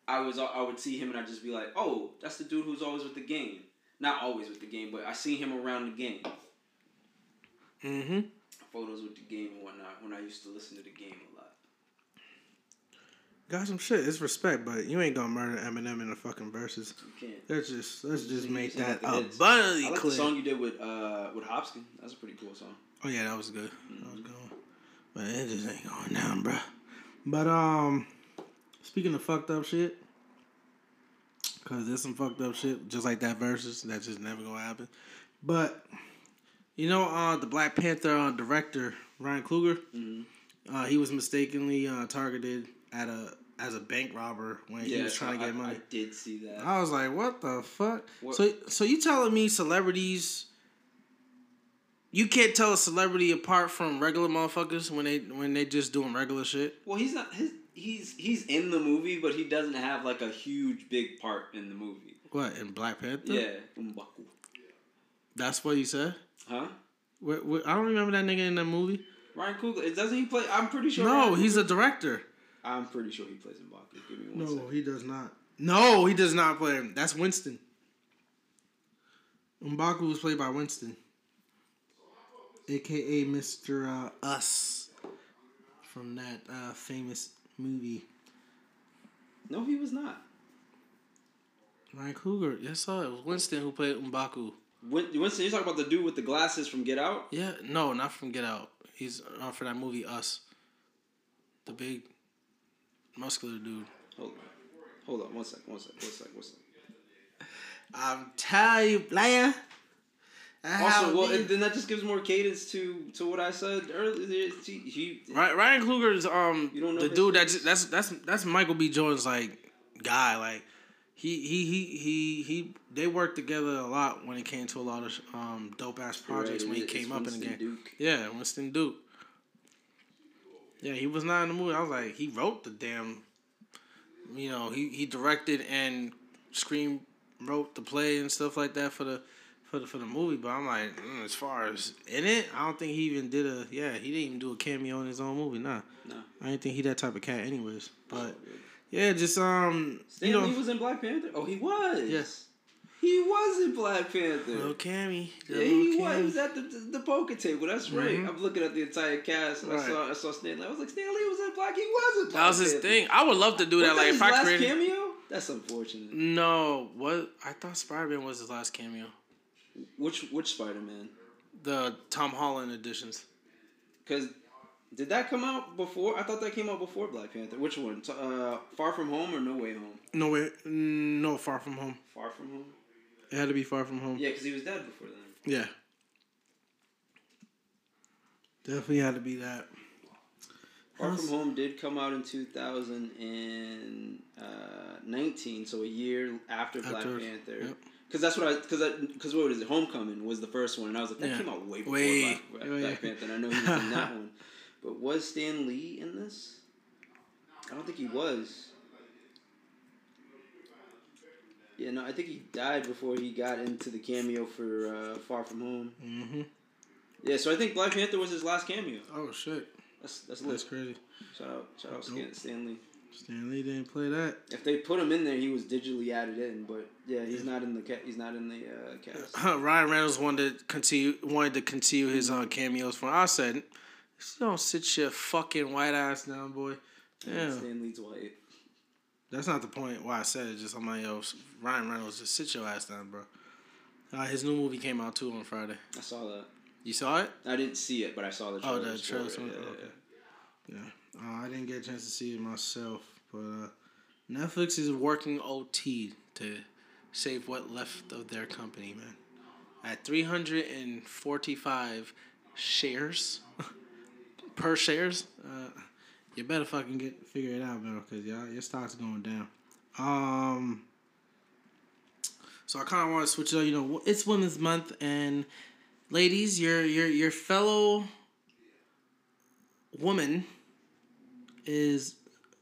[SPEAKER 2] I was I would see him and I'd just be like, oh, that's the dude who's always with the game. Not always with the game, but I see him around the game.
[SPEAKER 1] Mm-hmm.
[SPEAKER 2] Photos with the game and whatnot when I used to listen to the game a lot.
[SPEAKER 1] Got some shit. It's respect, but you ain't gonna murder Eminem in the fucking verses.
[SPEAKER 2] You can't.
[SPEAKER 1] Let's just let's just
[SPEAKER 2] You
[SPEAKER 1] make that
[SPEAKER 2] like
[SPEAKER 1] abundantly
[SPEAKER 2] I like the song you did with uh with Hopkins. That's a pretty cool song.
[SPEAKER 1] Oh yeah, that was good. That was good. But it just ain't going down, bro. But um, speaking of fucked up shit, cause there's some fucked up shit just like that versus that just never gonna happen. But you know, uh, the Black Panther uh, director Ryan Coogler,
[SPEAKER 2] Mm-hmm.
[SPEAKER 1] uh, he was mistakenly uh, targeted at a as a bank robber when he was trying to get money.
[SPEAKER 2] I did see that.
[SPEAKER 1] I was like, what the fuck?
[SPEAKER 2] What-
[SPEAKER 1] So so you telling me celebrities you can't tell a celebrity apart from regular motherfuckers when they when they just doing regular shit?
[SPEAKER 2] Well, he's not his. He's he's in the movie, but he doesn't have like a huge big part in the movie.
[SPEAKER 1] What in Black Panther?
[SPEAKER 2] Yeah, M'Baku.
[SPEAKER 1] that's what you said.
[SPEAKER 2] Huh?
[SPEAKER 1] Wh- wh- I don't remember that nigga in that movie.
[SPEAKER 2] Ryan Coogler. Doesn't he play? I'm pretty sure.
[SPEAKER 1] No,
[SPEAKER 2] Ryan
[SPEAKER 1] he's
[SPEAKER 2] Coogler-
[SPEAKER 1] a director.
[SPEAKER 2] I'm pretty sure he plays M'Baku. Give me one
[SPEAKER 1] No,
[SPEAKER 2] second.
[SPEAKER 1] he does not. No, he does not play him. That's Winston. Mbaku was played by Winston, aka Mister uh, Us, from that uh, famous movie.
[SPEAKER 2] No, he was not.
[SPEAKER 1] Ryan Coogler, yes sir, it was Winston who played Mbaku.
[SPEAKER 2] Winston, you talking about the dude with the glasses from Get Out?
[SPEAKER 1] Yeah, no, not from Get Out. He's uh, for that movie Us. The big, muscular dude.
[SPEAKER 2] Hold on. Hold on. One sec. One sec. One sec. One sec.
[SPEAKER 1] I'm telling you, player.
[SPEAKER 2] Also, well, and then that just gives more cadence to to what I said earlier. He, he
[SPEAKER 1] Right, Ryan Coogler's um
[SPEAKER 2] You don't know
[SPEAKER 1] the dude
[SPEAKER 2] face?
[SPEAKER 1] that's that's that's that's Michael B. Jordan's like guy like he he he he he they worked together a lot when it came to a lot of um dope ass projects
[SPEAKER 2] Right,
[SPEAKER 1] when he
[SPEAKER 2] it's
[SPEAKER 1] came up in the game.
[SPEAKER 2] Duke.
[SPEAKER 1] Yeah, Winston Duke. Yeah, he was not in the movie. I was like, he wrote the damn. You know, he he directed and screen wrote the play and stuff like that for the for the for the movie. But I'm like, mm, as far as in it, I don't think he even did a. Yeah, he didn't even do a cameo in his own movie. Nah,
[SPEAKER 2] No.
[SPEAKER 1] I didn't think he that type of cat, anyways. But yeah, just um,
[SPEAKER 2] Stan
[SPEAKER 1] you know,
[SPEAKER 2] Lee was in Black Panther. Oh, he was.
[SPEAKER 1] Yes.
[SPEAKER 2] He was in Black Panther.
[SPEAKER 1] little Cammy,
[SPEAKER 2] Yeah, he was. He was at the, the, the poker table. That's right.
[SPEAKER 1] Mhm.
[SPEAKER 2] I'm looking at the entire cast, and I saw I saw Stan Lee. I was like, Stan Lee was in Black. He was in Black
[SPEAKER 1] That was his thing. I would love to do that. Like
[SPEAKER 2] his
[SPEAKER 1] if I
[SPEAKER 2] last
[SPEAKER 1] created.
[SPEAKER 2] cameo? That's unfortunate.
[SPEAKER 1] No, what I thought Spider Man was his last cameo.
[SPEAKER 2] Which which Spider Man?
[SPEAKER 1] The Tom Holland editions.
[SPEAKER 2] Because did that come out before? I thought that came out before Black Panther. Which one? Uh, Far From Home or No Way Home?
[SPEAKER 1] No way, no Far From Home.
[SPEAKER 2] Far From Home.
[SPEAKER 1] It had to be Far From Home.
[SPEAKER 2] Yeah, because he was dead before then.
[SPEAKER 1] Yeah. Definitely had to be that.
[SPEAKER 2] Far
[SPEAKER 1] How's-
[SPEAKER 2] From Home did come out in 2019, so a year after Black Panther.
[SPEAKER 1] yep.
[SPEAKER 2] Because that's what I because because what was it? Homecoming was the first one, and I was like, that
[SPEAKER 1] Yeah.
[SPEAKER 2] came out way before
[SPEAKER 1] Way-
[SPEAKER 2] Black,
[SPEAKER 1] way.
[SPEAKER 2] Black Panther. And I know he was in that one, but was Stan Lee in this? I don't think he was. Yeah, no, I think he died before he got into the cameo for uh, Far From Home.
[SPEAKER 1] Mm-hmm.
[SPEAKER 2] Yeah, so I think Black Panther was his last cameo.
[SPEAKER 1] Oh shit,
[SPEAKER 2] That's that's
[SPEAKER 1] that's
[SPEAKER 2] lit.
[SPEAKER 1] crazy.
[SPEAKER 2] Shout out, shout out. Stan, Stan Lee.
[SPEAKER 1] Stan Lee didn't play that.
[SPEAKER 2] If they put him in there, he was digitally added in. But yeah, he's not in the ca- he's not in the uh, cast.
[SPEAKER 1] Ryan Reynolds wanted to continue wanted to continue his uh, cameos for. I said, "Don't sit your fucking white ass down, boy." Yeah,
[SPEAKER 2] Stan Lee's white.
[SPEAKER 1] that's not the point. Why I said it. Just I'm like, yo, Ryan Reynolds, just sit your ass down, bro. Uh, his new movie came out too on Friday.
[SPEAKER 2] I saw that.
[SPEAKER 1] You saw it?
[SPEAKER 2] I didn't see it, but I saw the trailer.
[SPEAKER 1] Oh, the trailer.
[SPEAKER 2] Yeah,
[SPEAKER 1] okay.
[SPEAKER 2] yeah.
[SPEAKER 1] Yeah, uh, I didn't get a chance to see it myself, but uh, Netflix is working OT to save what left of their company, man. At three hundred and forty-five shares per shares, uh, you better fucking get figure it out, bro, because y'all your stock's going down. Um, so I kind of want to switch it up. You know, it's Women's Month, and ladies, your your your fellow woman is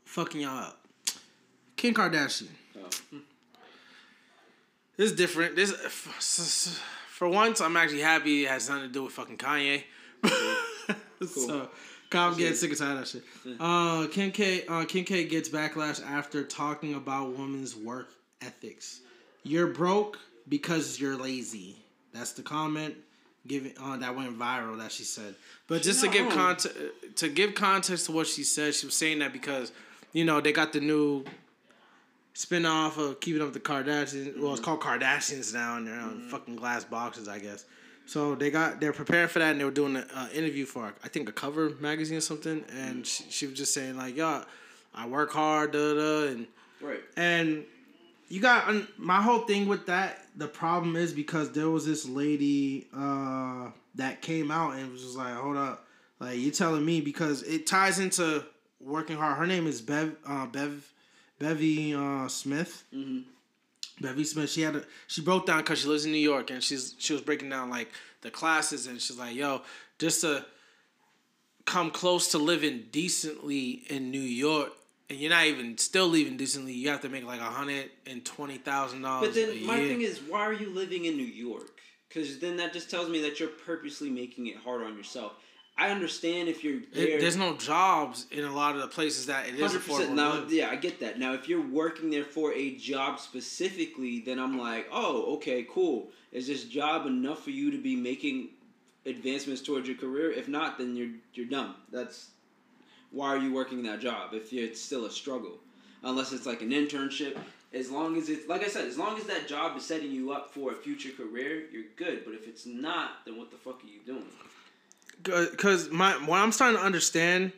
[SPEAKER 1] fucking y'all up. Kim Kardashian.
[SPEAKER 2] Oh.
[SPEAKER 1] This is different. This for once, I'm actually happy it has nothing to do with fucking Kanye. so, I'm getting sick and tired of that shit. Uh, Kim K. Uh, Kim K. gets backlash after talking about women's work ethics. You're broke because you're lazy. That's the comment given uh, that went viral that she said. But just to give context, to give context to what she said, she was saying that because you know they got the new spin-off of Keeping Up with the Kardashians. Well, it's called Kardashians now, and they're on fucking glass boxes, I guess. So they got they're preparing for that, and they were doing an uh, interview for I think a cover magazine or something, and she, she was just saying like, "Yo, I work hard, da da," and
[SPEAKER 2] Right.
[SPEAKER 1] and you got my whole thing with that. The problem is because there was this lady uh, that came out and was just like, "Hold up, like you're telling me?" Because it ties into working hard. Her name is Bev uh, Bev Bevy uh, Smith.
[SPEAKER 2] Mm-hmm.
[SPEAKER 1] Bevy Smith. She had a she broke down because she lives in New York and she's she was breaking down like the classes and she's like, "Yo, just to come close to living decently in New York." And you're not even still living decently. You have to make like a hundred and twenty thousand dollars.
[SPEAKER 2] But then my thing is, why are you living in New York? Because then that just tells me that you're purposely making it hard on yourself. I understand if you're there.
[SPEAKER 1] It, there's no jobs in a lot of the places that it is
[SPEAKER 2] Hundred percent.
[SPEAKER 1] affordable.
[SPEAKER 2] Now,
[SPEAKER 1] to live.
[SPEAKER 2] yeah, I get that. Now, if you're working there for a job specifically, then I'm like, oh, okay, cool. Is this job enough for you to be making advancements towards your career? If not, then you're you're dumb. That's why are you working that job if it's still a struggle? Unless it's like an internship. As long as it's like I said, as long as that job is setting you up for a future career, you're good. But if it's not, then what the fuck are you doing?
[SPEAKER 1] because my what I'm starting to understand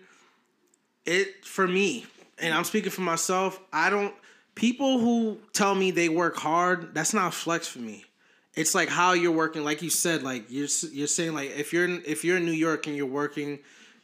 [SPEAKER 1] it for me, and I'm speaking for myself. I don't people who tell me they work hard. That's not flex for me. It's like how you're working, like you said, like you're you're saying like if you're if you're in New York and you're working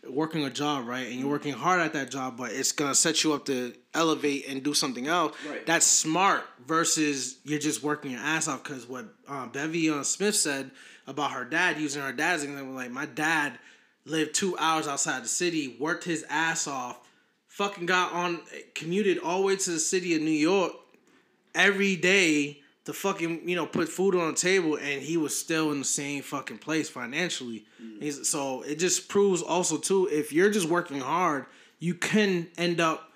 [SPEAKER 1] working a job right? And you're working hard at that job but it's gonna set you up to elevate and do something else.
[SPEAKER 2] Right.
[SPEAKER 1] that's smart versus you're just working your ass off because what uh, Bevy uh, Smith said about her dad using her dad's example like my dad lived two hours outside the city worked his ass off fucking got on commuted all the way to the city of New York every day to fucking you know put food on the table and he was still in the same fucking place financially mm. He's, so it just proves also too if you're just working hard you can end up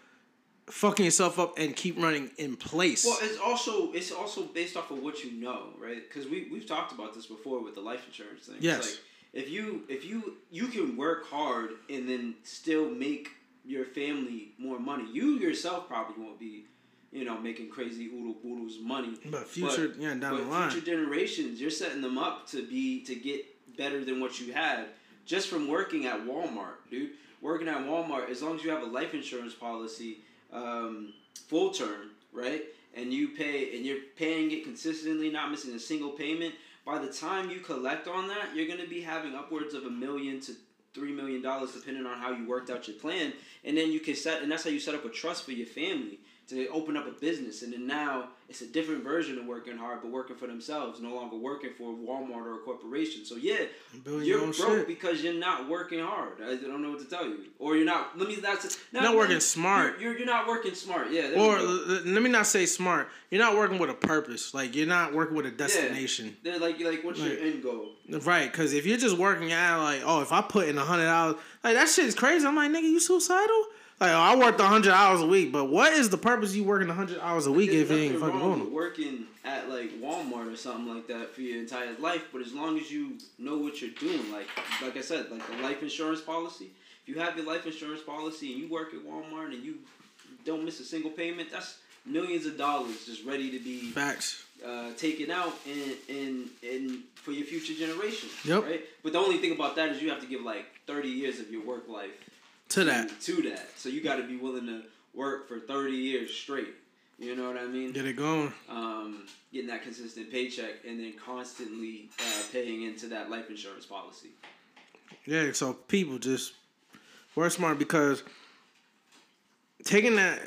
[SPEAKER 1] fucking yourself up and keep running in place
[SPEAKER 2] Well, it's also it's also based off of what you know, right? Because we we've talked about this before with the life insurance thing.
[SPEAKER 1] Yes.
[SPEAKER 2] Like if you if you you can work hard and then still make your family more money, you yourself probably won't be, you know, making crazy oodle oodles money.
[SPEAKER 1] But future, yeah, down
[SPEAKER 2] but
[SPEAKER 1] the line.
[SPEAKER 2] future generations, you're setting them up to be to get better than what you had just from working at Walmart, dude. Working at Walmart, as long as you have a life insurance policy, um, full term, right, and you pay and you're paying it consistently, not missing a single payment. By the time you collect on that, you're gonna be having upwards of a million to three million dollars, depending on how you worked out your plan, and then you can set, and that's how you set up a trust for your family to open up a business, and then now it's a different version of working hard, but working for themselves, no longer working for Walmart or a corporation. So yeah, you're
[SPEAKER 1] your
[SPEAKER 2] broke
[SPEAKER 1] shit.
[SPEAKER 2] because you're not working hard. I don't know what to tell you, or you're not. Let me. That's
[SPEAKER 1] You're not working smart.
[SPEAKER 2] You're, you're, you're not working smart. Yeah.
[SPEAKER 1] Or l- let me not say smart. You're not working with a purpose. Like you're not working with a destination.
[SPEAKER 2] They're like, like, what's your end goal?
[SPEAKER 1] Right, because if you're just working out like, oh, if I put in a hundred hours, like that shit is crazy. I'm like, nigga, you suicidal? Like, oh, I worked hundred hours a week, but what is the purpose of you working hundred hours a week
[SPEAKER 2] There's
[SPEAKER 1] if it ain't fucking going?
[SPEAKER 2] working at like Walmart or something like that for your entire life, but as long as you know what you're doing, like like I said, like the life insurance policy. If you have your life insurance policy and you work at Walmart and you don't miss a single payment, that's millions of dollars just ready to be
[SPEAKER 1] Facts.
[SPEAKER 2] uh, taken out and and and for your future generations.
[SPEAKER 1] Yep.
[SPEAKER 2] Right. But the only thing about that is you have to give like thirty years of your work life
[SPEAKER 1] To that,
[SPEAKER 2] to that. So you got to be willing to work for thirty years straight. You know what I mean?
[SPEAKER 1] get it going.
[SPEAKER 2] um, getting that consistent paycheck and then constantly uh, paying into that life insurance policy.
[SPEAKER 1] Yeah, so people just work smart because taking that,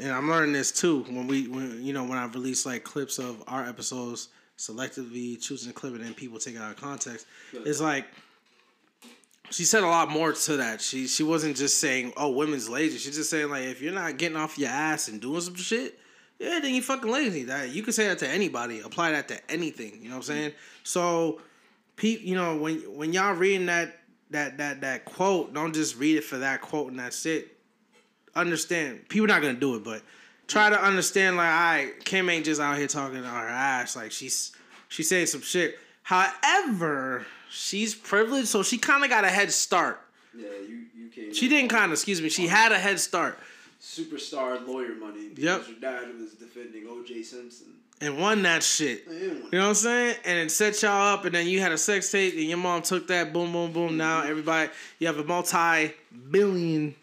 [SPEAKER 1] and I'm learning this too when we, when you know, when I release like clips of our episodes, selectively choosing a clip and then people take it out of context,
[SPEAKER 2] Good.
[SPEAKER 1] it's like she said a lot more to that. She she wasn't just saying, "Oh, women's lazy." She's just saying like, if you're not getting off your ass and doing some shit, yeah, then you fucking lazy. That you can say that to anybody. Apply that to anything. You know what I'm saying? So, pe- you know when when y'all reading that that that that quote, don't just read it for that quote and that's it. Understand, people not gonna do it, but try to understand. Like, I Kim ain't just out here talking on her ass. Like she's she's saying some shit. However, she's privileged, so she kind of got a head start.
[SPEAKER 2] Yeah, you you came.
[SPEAKER 1] She didn't kind of, excuse me, she had a head start
[SPEAKER 2] superstar lawyer money because
[SPEAKER 1] Yep.
[SPEAKER 2] your dad was defending O.J. Simpson.
[SPEAKER 1] and won that shit. You know what I'm saying? And it set y'all up, and then you had a sex tape, and your mom took that, boom, boom, boom. Now everybody, you have a multi-billion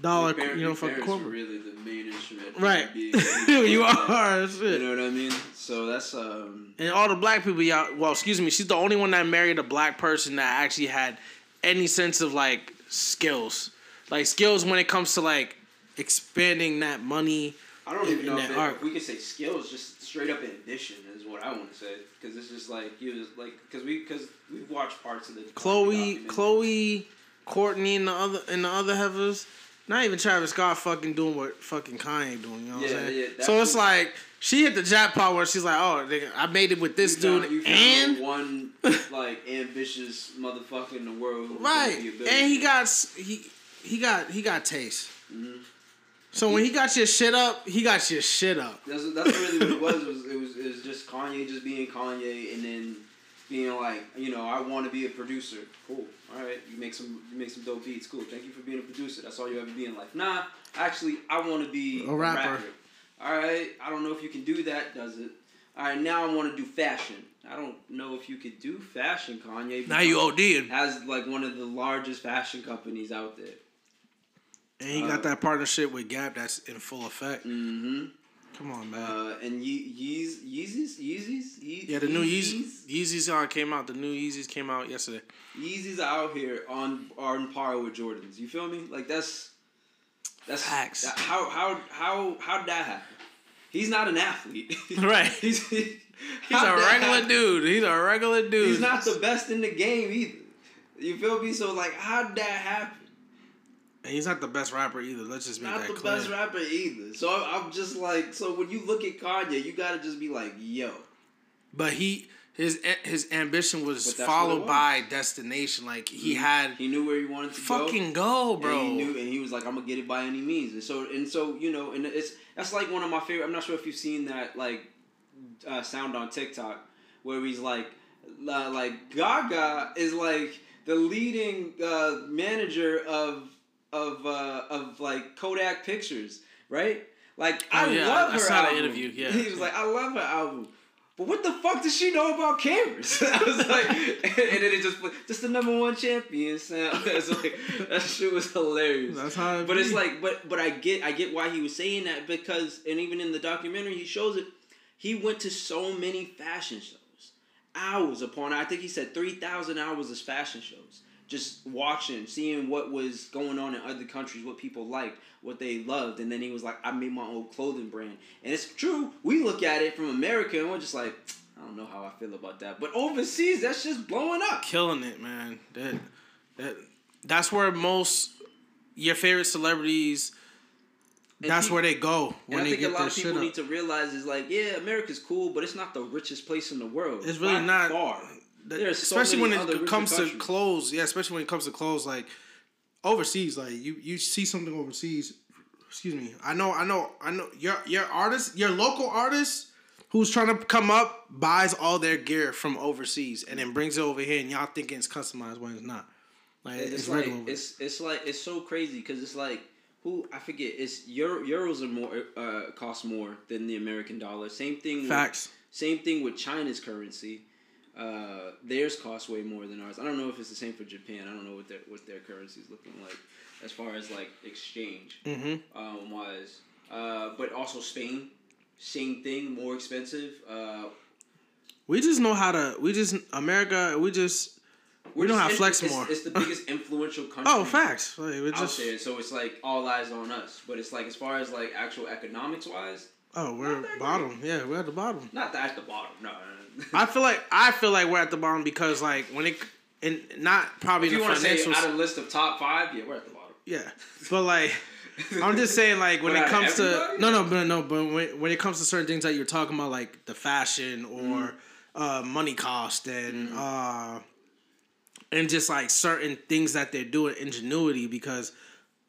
[SPEAKER 1] dollar, you know,
[SPEAKER 2] parents
[SPEAKER 1] corporate.
[SPEAKER 2] really the main instrument.
[SPEAKER 1] Right. you are, shit.
[SPEAKER 2] You know what I mean? So that's um.
[SPEAKER 1] And all the black people, y'all, well, excuse me, she's the only one that married a black person that actually had any sense of like skills. Like skills when it comes to like expanding that money.
[SPEAKER 2] I don't even know if, it, if we could say skills, just straight up ambition is what I want to say. Because it's just like you just like because we because we've watched parts of the Khloé.
[SPEAKER 1] Khloé, Kourtney, and the other and the other heifers. Not even Travis Scott fucking doing what fucking Kanye doing. You know what
[SPEAKER 2] Yeah,
[SPEAKER 1] I'm saying?
[SPEAKER 2] yeah,
[SPEAKER 1] so it's like she hit the jackpot where she's like, "Oh, nigga, I made it with this
[SPEAKER 2] found-
[SPEAKER 1] dude," and
[SPEAKER 2] one like ambitious motherfucker in the world.
[SPEAKER 1] right,
[SPEAKER 2] gonna be a
[SPEAKER 1] and he got he he got he got taste.
[SPEAKER 2] Mhm.
[SPEAKER 1] So when he got your shit up, he got your shit up.
[SPEAKER 2] That's, that's really what it was. It was it was it was just Kanye just being Kanye, and then being like, you know, I want to be a producer. Cool. All right, you make some you make some dope beats. Cool. Thank you for being a producer. That's all you ever be in life. Nah, actually, I want to be
[SPEAKER 1] A rapper.
[SPEAKER 2] All right. I don't know if you can do that. Does it? All right. Now I want to do fashion. I don't know if you could do fashion, Kanye.
[SPEAKER 1] Now you ODing,
[SPEAKER 2] Has like one of the largest fashion companies out there.
[SPEAKER 1] and he got that partnership with Gap that's in full effect.
[SPEAKER 2] Mm-hmm.
[SPEAKER 1] Come on, man.
[SPEAKER 2] Uh, and Ye- Yeez, Yeezys, Yeezys, Ye-
[SPEAKER 1] yeah, the new
[SPEAKER 2] Yeezys,
[SPEAKER 1] Yeezys, Yeezys uh, came out. The new Yeezys came out yesterday.
[SPEAKER 2] Yeezys out here on on par with Jordans. You feel me? Like that's that's
[SPEAKER 1] Facts.
[SPEAKER 2] that- how how how how did that happen? He's not an athlete.
[SPEAKER 1] Right.
[SPEAKER 2] he's he's
[SPEAKER 1] He's a regular dude. He's a regular dude.
[SPEAKER 2] He's not the best in the game either. You feel me? So like, how did that happen?
[SPEAKER 1] And he's not the best rapper either. Let's just make
[SPEAKER 2] Not
[SPEAKER 1] that Not
[SPEAKER 2] the
[SPEAKER 1] clear.
[SPEAKER 2] best rapper either. So I'm just like, so when you look at Kanye, you gotta just be like, yo.
[SPEAKER 1] But he his his ambition was followed
[SPEAKER 2] was.
[SPEAKER 1] by destination. Like he had
[SPEAKER 2] He knew where he wanted to go.
[SPEAKER 1] fucking go, bro.
[SPEAKER 2] And he knew, and he was like, "I'm gonna get it by any means." And so, and so, you know, and it's that's like one of my favorite. I'm not sure if you've seen that like uh, sound on TikTok where he's like, uh, like Gaga is like the leading uh, manager of of uh, of like Kodak Pictures, right? Like
[SPEAKER 1] Oh,
[SPEAKER 2] I
[SPEAKER 1] yeah,
[SPEAKER 2] love
[SPEAKER 1] I
[SPEAKER 2] her
[SPEAKER 1] saw the
[SPEAKER 2] album.
[SPEAKER 1] interview, yeah.
[SPEAKER 2] he was like, I love her album. But what the fuck does she know about cameras? I was like, and then it just put just the number one champion sound. It's like that shit was hilarious.
[SPEAKER 1] That's how it
[SPEAKER 2] But it's like, but but I get I get why he was saying that because, and even in the documentary, he shows it. He went to so many fashion shows, hours upon. I think he said three thousand hours of fashion shows, just watching, seeing what was going on in other countries, what people liked, what they loved, and then he was like, I made my own clothing brand, and it's true. We look at it from America, and we're just like. I don't know how I feel about that, but overseas, that's just blowing up.
[SPEAKER 1] killing it, man. That that that's where most your favorite celebrities.
[SPEAKER 2] And
[SPEAKER 1] that's
[SPEAKER 2] peop-
[SPEAKER 1] where they go when
[SPEAKER 2] And I think a lot of people need to realize is like, yeah, America's cool, but it's not the richest place in the world.
[SPEAKER 1] It's really not.
[SPEAKER 2] Far.
[SPEAKER 1] That-
[SPEAKER 2] There's so
[SPEAKER 1] especially when it comes to clothes. Yeah, especially when it comes to clothes, like overseas. Like you, you see something overseas. Excuse me. I know. I know. I know. Your your artist, your local artist, who's trying to come up, buys all their gear from overseas and then brings it over here, and y'all thinking it's customized when it's not. Like
[SPEAKER 2] It's,
[SPEAKER 1] it's,
[SPEAKER 2] like it's it's like it's so crazy because it's like who I forget. It's Euro, euros are more uh, cost more than the American dollar. Same thing. with-
[SPEAKER 1] Facts.
[SPEAKER 2] same thing with China's currency. Uh, theirs costs way more than ours. I don't know if it's the same for Japan. I don't know what their what their currency is looking like as far as like exchange
[SPEAKER 1] Mm-hmm.
[SPEAKER 2] um, wise. Uh, but also Spain, same thing, more expensive. Uh,
[SPEAKER 1] We just know how to. We just America. We just. We know how to flex
[SPEAKER 2] it's,
[SPEAKER 1] more.
[SPEAKER 2] It's the biggest influential country.
[SPEAKER 1] Oh, facts. Like,
[SPEAKER 2] out
[SPEAKER 1] just.
[SPEAKER 2] there, so it's like all eyes on us. But it's like as far as like actual economics wise,
[SPEAKER 1] Oh, we're bottom. Yeah, we're at the bottom.
[SPEAKER 2] not that at the bottom. No, no, no.
[SPEAKER 1] I feel like I feel like we're at the bottom because like when it and not probably
[SPEAKER 2] if
[SPEAKER 1] in
[SPEAKER 2] you
[SPEAKER 1] the
[SPEAKER 2] want to say out of list of top five, yeah, we're at the bottom.
[SPEAKER 1] yeah, but like I'm just saying like when it comes to no no but no but when when it comes to certain things that you're talking about like the fashion or
[SPEAKER 2] Mm-hmm.
[SPEAKER 1] uh, money cost and uh, and just like certain things that they're doing ingenuity because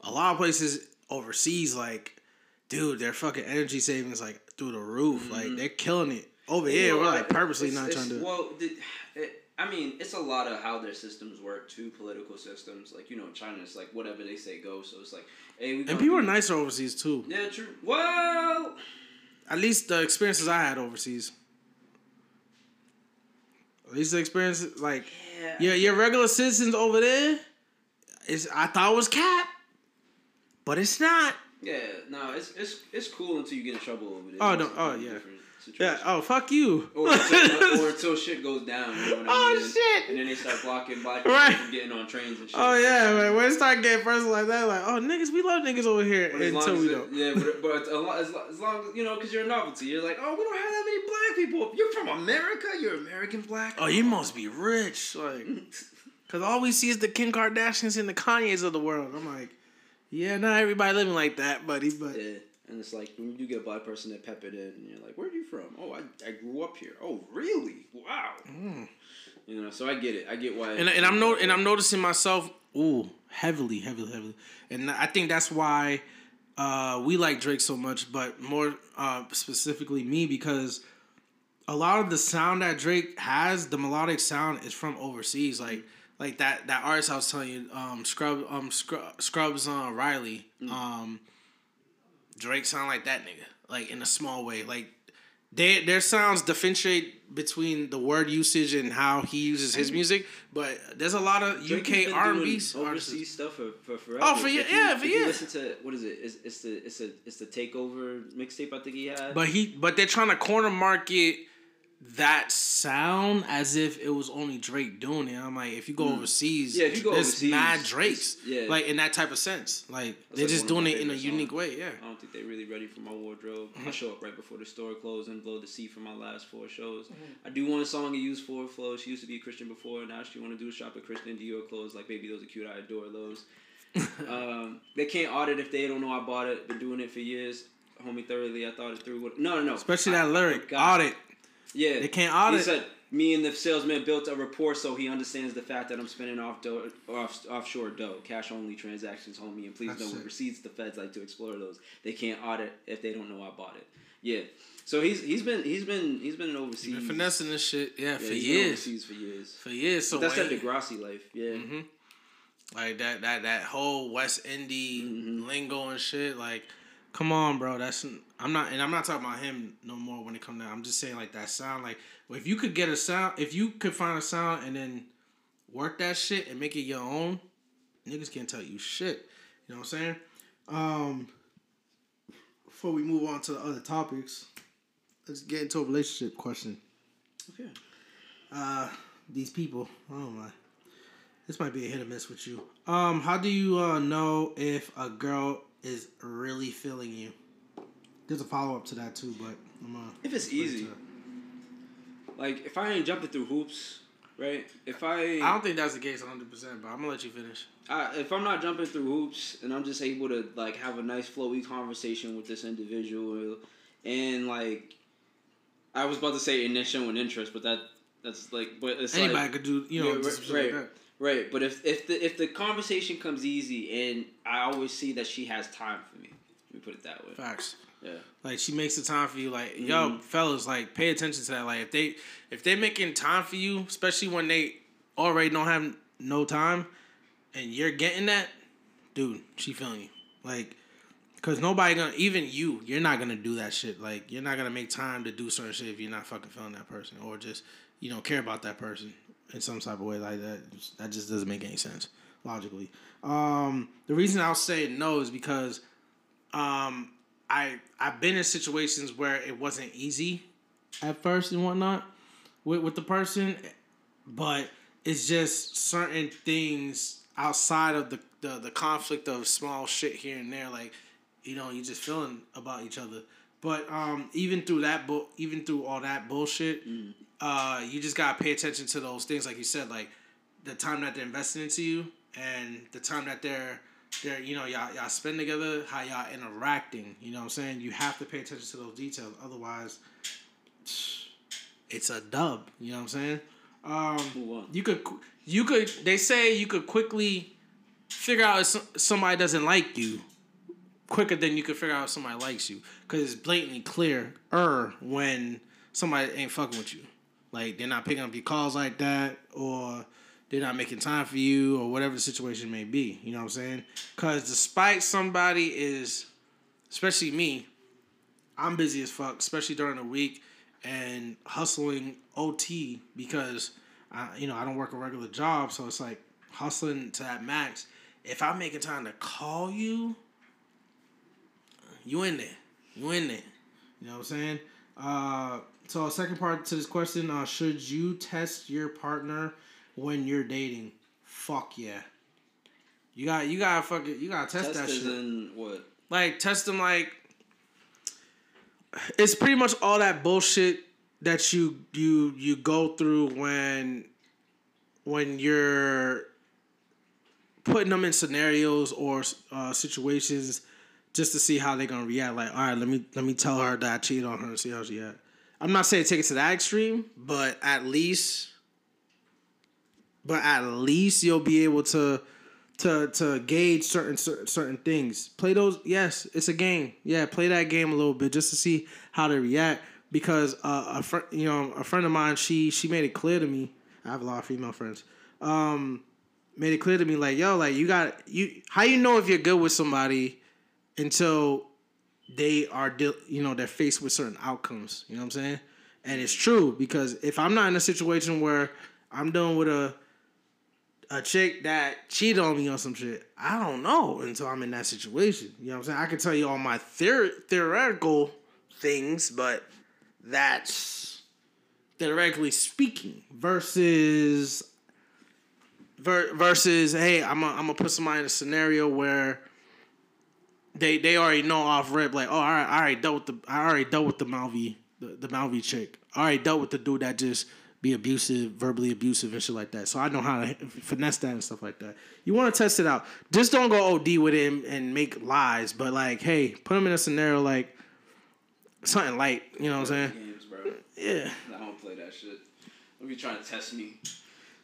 [SPEAKER 1] a lot of places overseas like dude their fucking energy savings like through the roof. Like they're killing it over here.
[SPEAKER 2] Know
[SPEAKER 1] we're like purposely not trying to
[SPEAKER 2] Well, the, it, I mean, it's a lot of how their systems work too. Political systems, like you know, China, China's like whatever they say goes. So it's like, hey, we
[SPEAKER 1] and people are nicer overseas too
[SPEAKER 2] Yeah, true. Well,
[SPEAKER 1] At least the experiences I had overseas. At least the experiences, like
[SPEAKER 2] yeah,
[SPEAKER 1] your your regular citizens over there, is I thought it was cap, but it's not.
[SPEAKER 2] yeah. No, it's it's it's cool until you get in trouble over there.
[SPEAKER 1] Oh, no, oh, yeah.
[SPEAKER 2] different
[SPEAKER 1] Yeah. Oh fuck you.
[SPEAKER 2] Or until, or until shit goes down. You know what I
[SPEAKER 1] Oh, shit.
[SPEAKER 2] And then they start blocking black people
[SPEAKER 1] Right.
[SPEAKER 2] from getting on trains and shit.
[SPEAKER 1] oh yeah, man. When it start getting personal like that, like oh niggas, we love niggas over here
[SPEAKER 2] But
[SPEAKER 1] until we
[SPEAKER 2] it-
[SPEAKER 1] don't.
[SPEAKER 2] Yeah, but, but a lot, as, as long as, you know, because you're a novelty, you're like, oh, we don't have that many black people. You're from America. You're American black.
[SPEAKER 1] Oh, you must be rich, like, cause all we see is the Kim Kardashians and the Kanyes of the world. I'm like, yeah, not everybody living like that, buddy, but
[SPEAKER 2] Yeah, and it's like when you do get a black person that it in, and you're like, "Where are you from?" Oh, I, I grew up here. Oh, really? Wow. You know, so I get it. I get why.
[SPEAKER 1] Mm. and and I'm no and I'm noticing myself ooh heavily, heavily, heavily, and I think that's why uh, we like Drake so much, but more uh, specifically me because a lot of the sound that Drake has, the melodic sound, is from overseas. Like like that that artist I was telling you, um, Scrub um Scrub, Scrubs uh, Riley, um, Drake sound like that nigga, like in a small way, like. They, their sounds differentiate between the word usage and how he uses his music, but there's a lot of
[SPEAKER 2] Drake
[SPEAKER 1] UK R and B
[SPEAKER 2] overseas stuff for, for forever.
[SPEAKER 1] Oh, for
[SPEAKER 2] you-
[SPEAKER 1] yeah, for
[SPEAKER 2] you. Listen to what is it? It's, it's the it's a it's the takeover mixtape I think he had.
[SPEAKER 1] But he, but they're trying to corner market that sound as if it was only Drake doing it. I'm like, if you go overseas,
[SPEAKER 2] Hmm. Yeah, if you go
[SPEAKER 1] there's
[SPEAKER 2] overseas,
[SPEAKER 1] mad Drakes,
[SPEAKER 2] yeah.
[SPEAKER 1] like in that type of sense. Like they're
[SPEAKER 2] like
[SPEAKER 1] just doing it in a unique
[SPEAKER 2] songs.
[SPEAKER 1] way. Yeah.
[SPEAKER 2] I don't think they're really ready for my wardrobe.
[SPEAKER 1] Mm-hmm.
[SPEAKER 2] I show up right before the store closes and blow the seat for my last four shows.
[SPEAKER 1] Mm-hmm.
[SPEAKER 2] I do one song and use four flow. She used to be a Christian before, now she want to do a shop at Christian Dior clothes. Like, baby, those are cute. I adore those. um, they can't audit if they don't know I bought it. Been doing it for years. Homie, thoroughly, I thought it through. What? No, no, no.
[SPEAKER 1] Especially
[SPEAKER 2] I-
[SPEAKER 1] that
[SPEAKER 2] I
[SPEAKER 1] lyric,
[SPEAKER 2] forgot.
[SPEAKER 1] audit.
[SPEAKER 2] Yeah,
[SPEAKER 1] They can't audit.
[SPEAKER 2] He said, "Me and the salesman built a rapport, so he understands the fact that I'm spending off dough, off offshore dough, cash only transactions, homie. And please
[SPEAKER 1] That's
[SPEAKER 2] know receipts, the feds like to explore those. They can't audit if they don't know I bought it. Yeah. So he's he's been he's been he's been overseas.
[SPEAKER 1] Been finessing this shit, yeah,
[SPEAKER 2] yeah,
[SPEAKER 1] for
[SPEAKER 2] he's
[SPEAKER 1] years,
[SPEAKER 2] overseas for years.
[SPEAKER 1] for years. So
[SPEAKER 2] That's that Degrassi life. Yeah.
[SPEAKER 1] Mm-hmm. like that that that whole West Indie
[SPEAKER 2] Mm-hmm.
[SPEAKER 1] lingo and shit. Like, Come on, bro. That's I'm not, and I'm not talking about him no more when it comes down. I'm just saying like that sound. Like if you could get a sound, if you could find a sound and then work that shit and make it your own, niggas can't tell you shit. You know what I'm saying? Um, before we move on to the other topics, let's get into a relationship question.
[SPEAKER 2] Okay.
[SPEAKER 1] Uh, these people, oh my, this might be a hit or miss with you. Um, how do you uh, know if a girl is really feeling you? There's a follow up to that too, but I'm gonna.
[SPEAKER 2] If it's easy. Like if I ain't jumping through hoops, right? If I
[SPEAKER 1] I don't think that's the case 100, percent but I'm gonna let you finish.
[SPEAKER 2] I, if I'm not jumping through hoops and I'm just able to like have a nice flowy conversation with this individual, and like I was about to say initial and interest, but that that's like but it's
[SPEAKER 1] anybody
[SPEAKER 2] like,
[SPEAKER 1] could do you know
[SPEAKER 2] Yeah,
[SPEAKER 1] just
[SPEAKER 2] right,
[SPEAKER 1] like that.
[SPEAKER 2] Right, but if if the if the conversation comes easy and I always see that she has time for me, let me put it that way.
[SPEAKER 1] Facts.
[SPEAKER 2] Yeah.
[SPEAKER 1] Like she makes the time for you. Like yo,
[SPEAKER 2] Mhm.
[SPEAKER 1] fellas, like pay attention to that. Like if they if they making time for you, especially when they already don't have no time, and you're getting that, dude, she feeling you. Like, cause nobody gonna even you, you're not gonna do that shit. Like you're not gonna make time to do certain shit if you're not fucking feeling that person or just you know care about that person in some type of way like that. That just doesn't make any sense logically. Um, the reason I'll say no is because um, I I've been in situations where it wasn't easy at first and whatnot with with the person, but it's just certain things outside of the the, the conflict of small shit here and there, like you know, you just feeling about each other. But um, even through that, bu- even through all that bullshit, uh, you just gotta pay attention to those things, like you said, like the time that they're investing into you and the time that they're they're you know y'all y'all spend together, how y'all interacting. You know what I'm saying? You have to pay attention to those details, otherwise, it's a dub. You know what I'm saying? Um, you could you could they say you could quickly figure out if somebody doesn't like you quicker than you could figure out if somebody likes you because it's blatantly clear er when somebody ain't fucking with you like they're not picking up your calls like that or they're not making time for you or whatever the situation may be you know what i'm saying because despite somebody is especially me i'm busy as fuck especially during the week and hustling ot because I, you know i don't work a regular job so it's like hustling to that max if i'm making time to call you you in there. You in there. You know what I'm saying? Uh, so second part to this question, uh, should you test your partner when you're dating? Fuck yeah. You got you gotta fucking you gotta test,
[SPEAKER 2] Test
[SPEAKER 1] that shit.
[SPEAKER 2] in what?
[SPEAKER 1] Like test them like it's pretty much all that bullshit that you you you go through when when you're putting them in scenarios or uh, situations just to see how they're gonna react. Like, all right, let me let me tell her that I cheated on her and see how she act. I'm not saying take it to that extreme, but at least, but at least you'll be able to to to gauge certain cer- certain things. Play those. Yes, it's a game. Yeah, play that game a little bit just to see how they react. Because uh, a friend, you know, a friend of mine, she she made it clear to me. I have a lot of female friends. Um, made it clear to me like, yo, like you got you. How you know if you're good with somebody until they are, you know, they're faced with certain outcomes. You know what I'm saying? And it's true because if I'm not in a situation where I'm dealing with a a chick that cheated on me on some shit, I don't know until I'm in that situation. You know what I'm saying? I can tell you all my theor- theoretical things, but that's theoretically speaking versus ver- versus hey, I'm gonna I'm gonna put somebody in a scenario where they they already know off rip like oh all right I already dealt with the I already dealt with the Malvi the, the Malvi chick I already dealt with the dude that just be abusive verbally abusive and shit like that so I know how to finesse that and stuff like that you want to test it out just don't go OD with him and, make lies but like hey put him in a scenario like something light you know what I'm saying
[SPEAKER 2] Games, bro.
[SPEAKER 1] yeah
[SPEAKER 2] I don't play that shit. Don't be trying to test me.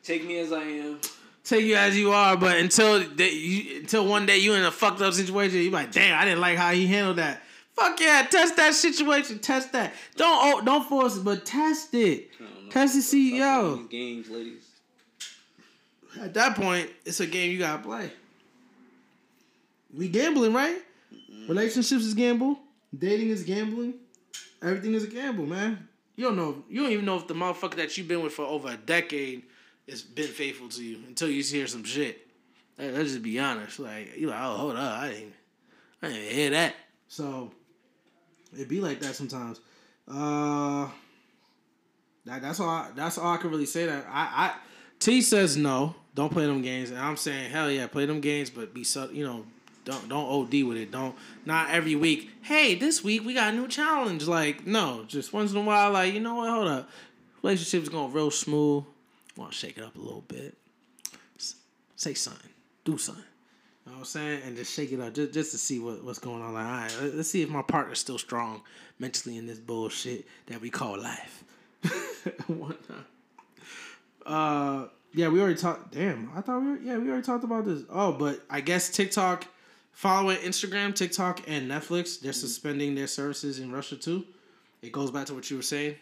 [SPEAKER 2] Take me as I am.
[SPEAKER 1] Take you as you are, but until they, you, until one day you in a fucked up situation, you like, damn, I didn't like how he handled that. Fuck yeah, test that situation, test that. Don't oh, don't force it, but test it.
[SPEAKER 2] I don't know.
[SPEAKER 1] Test to see, yo.
[SPEAKER 2] Games, ladies.
[SPEAKER 1] At that point, it's a game you gotta play. We gambling, right? Mm-hmm. Relationships is gamble. Dating is gambling. Everything is a gamble, man. You don't know. You don't even know if the motherfucker that you've been with for over a decade has been faithful to you until you hear some shit. Let's just be honest. Like you like, oh, hold up, I didn't, I didn't hear that. So it be like that sometimes. Uh, that that's all. I, that's all I can really say. That I, I T says no. Don't play them games, and I'm saying hell yeah, play them games, but be so you know. Don't don't OD with it. Don't not every week. Hey, this week we got a new challenge. Like no, just once in a while. Like you know what? Hold up. Relationship's going real smooth. Want to shake it up a little bit. Say something. Do something. You know what I'm saying? And just shake it up just, just to see what, what's going on. Like, all right, let's see if my partner's still strong mentally in this bullshit that we call life. Whatnot. Uh, yeah, we already talked. Damn, I thought we were, yeah, we already talked about this. Oh, but I guess TikTok, following Instagram, TikTok, and Netflix, they're suspending their services in Russia too. It goes back to what you were saying.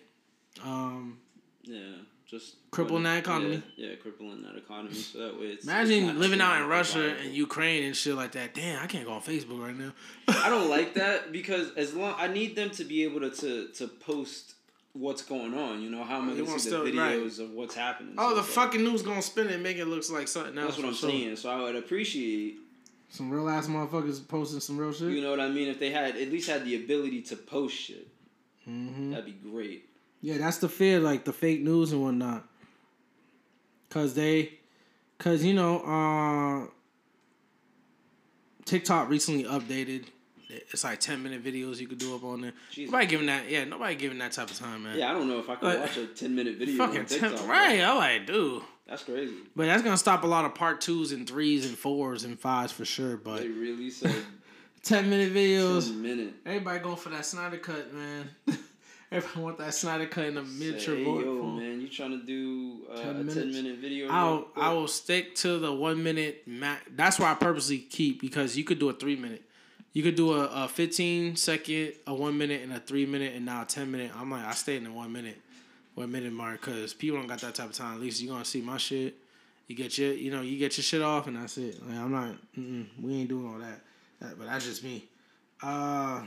[SPEAKER 1] Um,
[SPEAKER 2] yeah, just
[SPEAKER 1] crippling that economy.
[SPEAKER 2] Yeah, yeah, crippling that economy. So that way, it's
[SPEAKER 1] imagine
[SPEAKER 2] it's
[SPEAKER 1] living out in Russia and Ukraine and shit like that. Damn, I can't go on Facebook right now.
[SPEAKER 2] I don't like that because as long I need them to be able to to, to post what's going on. You know how am I going to see still, the videos right. of what's happening?
[SPEAKER 1] Oh, so the fucking news gonna spin it and make it look like something else.
[SPEAKER 2] That's what I'm sure. saying. So I would appreciate
[SPEAKER 1] some real ass motherfuckers posting some real shit.
[SPEAKER 2] You know what I mean? If they had at least had the ability to post shit, mm-hmm. that'd be great.
[SPEAKER 1] Yeah, that's the fear, like the fake news and whatnot. Cause they, cause you know, uh, TikTok recently updated it's like ten minute videos you could do up on there. Jesus. Nobody giving that. Yeah, nobody giving that type of time, man.
[SPEAKER 2] Yeah, I don't know if I could watch a ten minute video. Fucking TikTok, 10,
[SPEAKER 1] right? I like, dude.
[SPEAKER 2] That's crazy.
[SPEAKER 1] But that's gonna stop a lot of part twos and threes and fours and fives for sure. But
[SPEAKER 2] they really said
[SPEAKER 1] ten minute videos.
[SPEAKER 2] Ten minute.
[SPEAKER 1] Everybody going for that Snyder cut, man. Everyone want that Snyder cut in the miniature
[SPEAKER 2] hey, yo, man, you trying to do uh, 10 a ten minute video? I'll
[SPEAKER 1] I will stick to the one minute. Ma- that's why I purposely keep because you could do a three minute. You could do a, a 15 second, a one minute, and a three minute, and now a 10 minute. I'm like, I stay in the one minute, one minute mark, because people don't got that type of time. At least you're going to see my shit. You get your, you know, you get your shit off, and that's it. Like, I'm not, we ain't doing all that. that. But that's just me. Uh,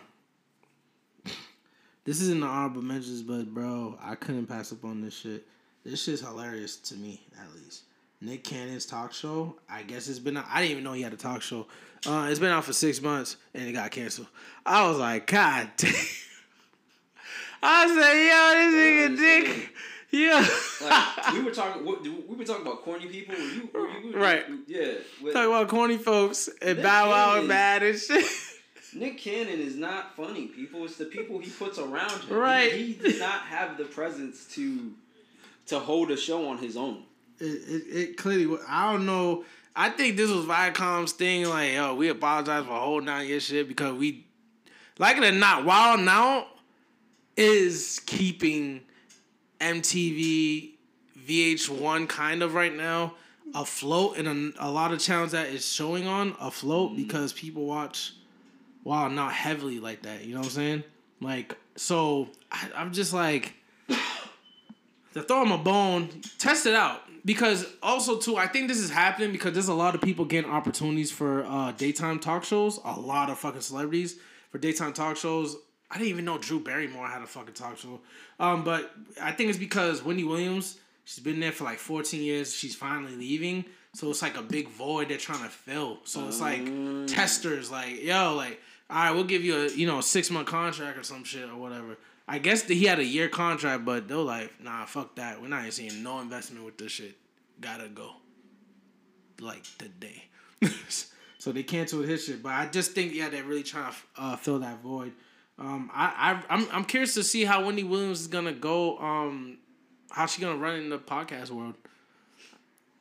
[SPEAKER 1] this is in the honorable mentions, but bro, I couldn't pass up on this shit. This shit's hilarious to me, at least. Nick Cannon's talk show. I guess it's been. I didn't even know he had a talk show. Uh, it's been out for six months and it got canceled. I was like, God damn. I
[SPEAKER 2] said, yo, this nigga dick. Yeah. like, we were talking. We were talking about corny people. Were you, were you,
[SPEAKER 1] right.
[SPEAKER 2] Yeah.
[SPEAKER 1] With, talking about corny folks and Bow Wow and bad and shit.
[SPEAKER 2] Nick Cannon is not funny. People, it's the people he puts around him.
[SPEAKER 1] Right.
[SPEAKER 2] He, he did not have the presence to to hold a show on his own
[SPEAKER 1] it, it, it clearly. I don't know. I think this was Viacom's thing. Like, yo, we apologize for holding down your shit because we, like it or not, Wild 'N Out is keeping MTV, VH1 kind of right now afloat, and a, a lot of channels that is showing on afloat mm-hmm. because people watch Wild 'N Out heavily like that. You know what I'm saying? Like, so I, I'm just like to throw him a bone, test it out. Because also too, I think this is happening because there's a lot of people getting opportunities for uh, daytime talk shows. A lot of fucking celebrities for daytime talk shows. I didn't even know Drew Barrymore had a fucking talk show. Um, but I think it's because Wendy Williams, she's been there for like 14 years. She's finally leaving. So it's like a big void they're trying to fill. So it's like mm. testers, like, yo, like, all right, we'll give you a, you know, six month contract or some shit or whatever. I guess he had a year contract, but they're like, nah, fuck that. We're not even seeing no investment with this shit. Gotta go. Like today. so they canceled his shit. But I just think, yeah, they're really trying to uh, fill that void. Um, I, I, I'm, I'm curious to see how Wendy Williams is gonna go. Um, how she gonna run in the podcast world?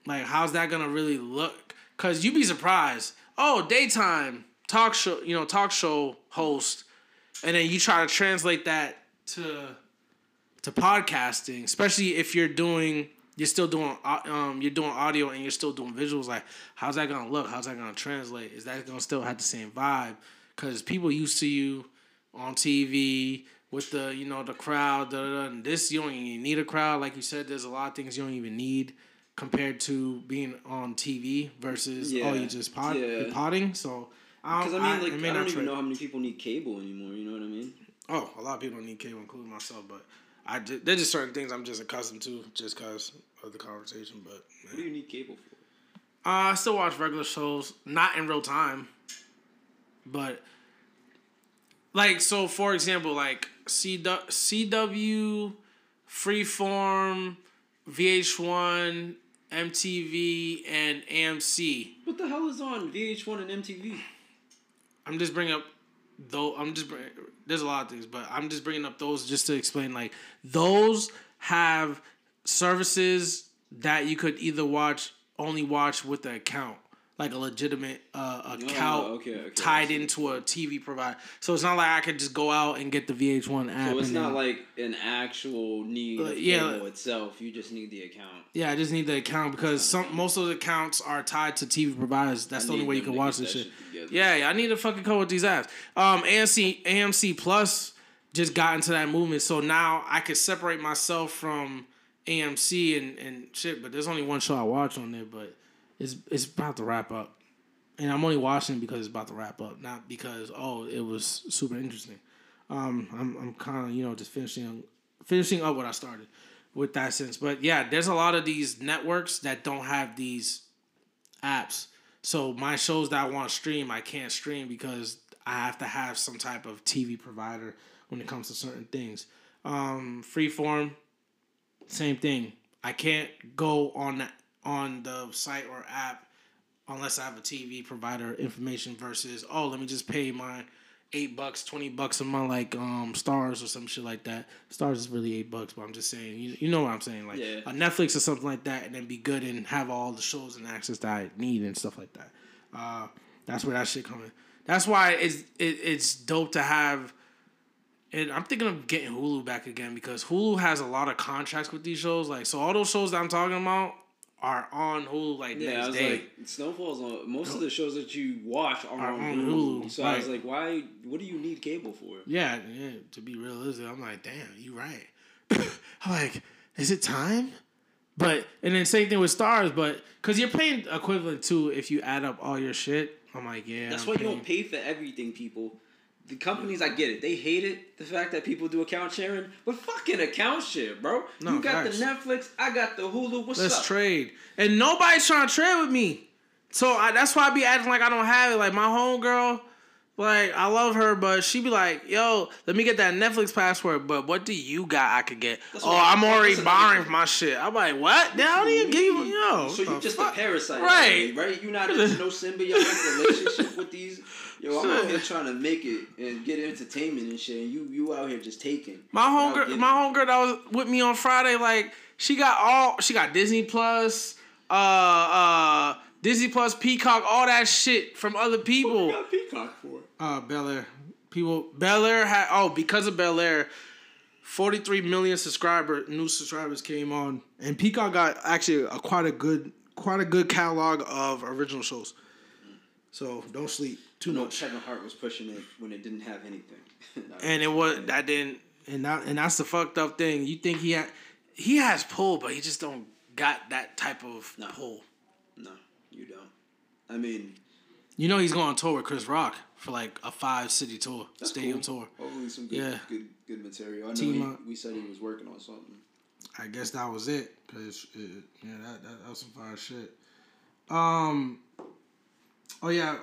[SPEAKER 1] Like, how's that gonna really look? Cause you'd be surprised. Oh, daytime talk show, you know, talk show host, and then you try to translate that to to podcasting, especially if you're doing you're still doing um you're doing audio and you're still doing visuals. Like, how's that gonna look? How's that gonna translate? Is that gonna still have the same vibe? Because people used to you on TV with the you know the crowd. Da, da, da. And this you don't even need a crowd. Like you said, there's a lot of things you don't even need compared to being on TV versus oh, yeah. oh you just pod yeah. potting. So
[SPEAKER 2] Because I mean, like, I, I don't even know how many people need cable anymore. You know what I mean?
[SPEAKER 1] Oh, a lot of people need cable, including myself. But I just, there's just certain things I'm just accustomed to, just because of the conversation. But
[SPEAKER 2] man. what do you need cable for?
[SPEAKER 1] Uh, I still watch regular shows, not in real time, but like so. For example, like CW, CW Freeform, VH1, MTV, and AMC.
[SPEAKER 2] What the hell is on VH1 and MTV?
[SPEAKER 1] I'm just bringing up though. I'm just bring, there's a lot of things, but I'm just bringing up those just to explain. Like those have services that you could either watch only watch with the account like a legitimate uh, account oh, okay, okay, tied into a TV provider. So it's not like I could just go out and get the VH1 app.
[SPEAKER 2] So it's not like an actual need uh, yeah, itself. You just need the account.
[SPEAKER 1] Yeah, I just need the account because some most of the accounts are tied to TV providers. That's I the only way you can watch this shit. shit yeah, yeah, I need to fucking code with these apps. Um, AMC AMC Plus just got into that movement, so now I could separate myself from AMC and and shit. But there's only one show I watch on there, but it's it's about to wrap up, and I'm only watching because it's about to wrap up, not because oh it was super interesting. Um, I'm I'm kind of you know just finishing finishing up what I started with that sense. But yeah, there's a lot of these networks that don't have these apps. So my shows that I want to stream, I can't stream because I have to have some type of TV provider when it comes to certain things. Um, freeform, same thing. I can't go on that on the site or app unless I have a TV provider information versus oh let me just pay my eight bucks, twenty bucks a month like um Starz or some shit like that. Starz is really eight bucks, but I'm just saying you you know what I'm saying like yeah. a Netflix or something like that, and then be good and have all the shows and access that I need and stuff like that. Uh, that's where that shit coming. That's why it's it, it's dope to have. And I'm thinking of getting Hulu back again because Hulu has a lot of contracts with these shows. Like, so all those shows that I'm talking about, are on Hulu like yeah, next I was day. Like,
[SPEAKER 2] Snowfall's on most of the shows that you watch are, are on, on Hulu. Hulu. So right. I was like, why? What do you need cable for?
[SPEAKER 1] Yeah, yeah. To be realistic, I'm like, damn, you right. I'm like, is it time? But and then same thing with Starz, but because you're paying equivalent to if you add up all your shit. I'm like, yeah.
[SPEAKER 2] That's I'm why paying. you don't pay for everything, people the companies, I get it. They hate it, the fact that people do account sharing, but fucking account share, bro. No, you got the Netflix, I got the Hulu. What's up?
[SPEAKER 1] Let's trade. And nobody's trying to trade with me. So I, that's why I be acting like I don't have it. Like my homegirl, like I love her, but she be like, "Yo, let me get that Netflix password." But what do you got? I could get. That's oh, I'm already borrowing my shit. I'm like, what? They don't even give you, yo.
[SPEAKER 2] So you just fuck? a parasite, right? Right? You not in no symbiotic relationship with these Yo, I'm out here trying to make it and get entertainment and shit. And you you out here just taking.
[SPEAKER 1] My homegirl, my homegirl that was with me on Friday, like she got all she got Disney Plus, uh, uh, Disney Plus, Peacock, all that shit from other people.
[SPEAKER 2] What got Peacock for?
[SPEAKER 1] Uh, Bel Air. People, Bel Air had oh because of Bel Air. 43 million subscriber new subscribers came on and Peacock got actually a quite a good quite a good catalog of original shows. So don't sleep too
[SPEAKER 2] no,
[SPEAKER 1] much.
[SPEAKER 2] Kevin Hart was pushing it when it didn't have anything.
[SPEAKER 1] and it was that didn't and that and that's the fucked up thing. You think he had he has pull, but he just don't got that type of no. pull.
[SPEAKER 2] No, you don't. I mean,
[SPEAKER 1] you know he's going on tour with Chris Rock for like a five city tour, stadium
[SPEAKER 2] cool.
[SPEAKER 1] tour.
[SPEAKER 2] Hopefully some good, yeah. good, good material. I know he, we said he was working on something.
[SPEAKER 1] I guess that was it, cause it, yeah, that, that, that was some fire shit. Um, Oh yeah,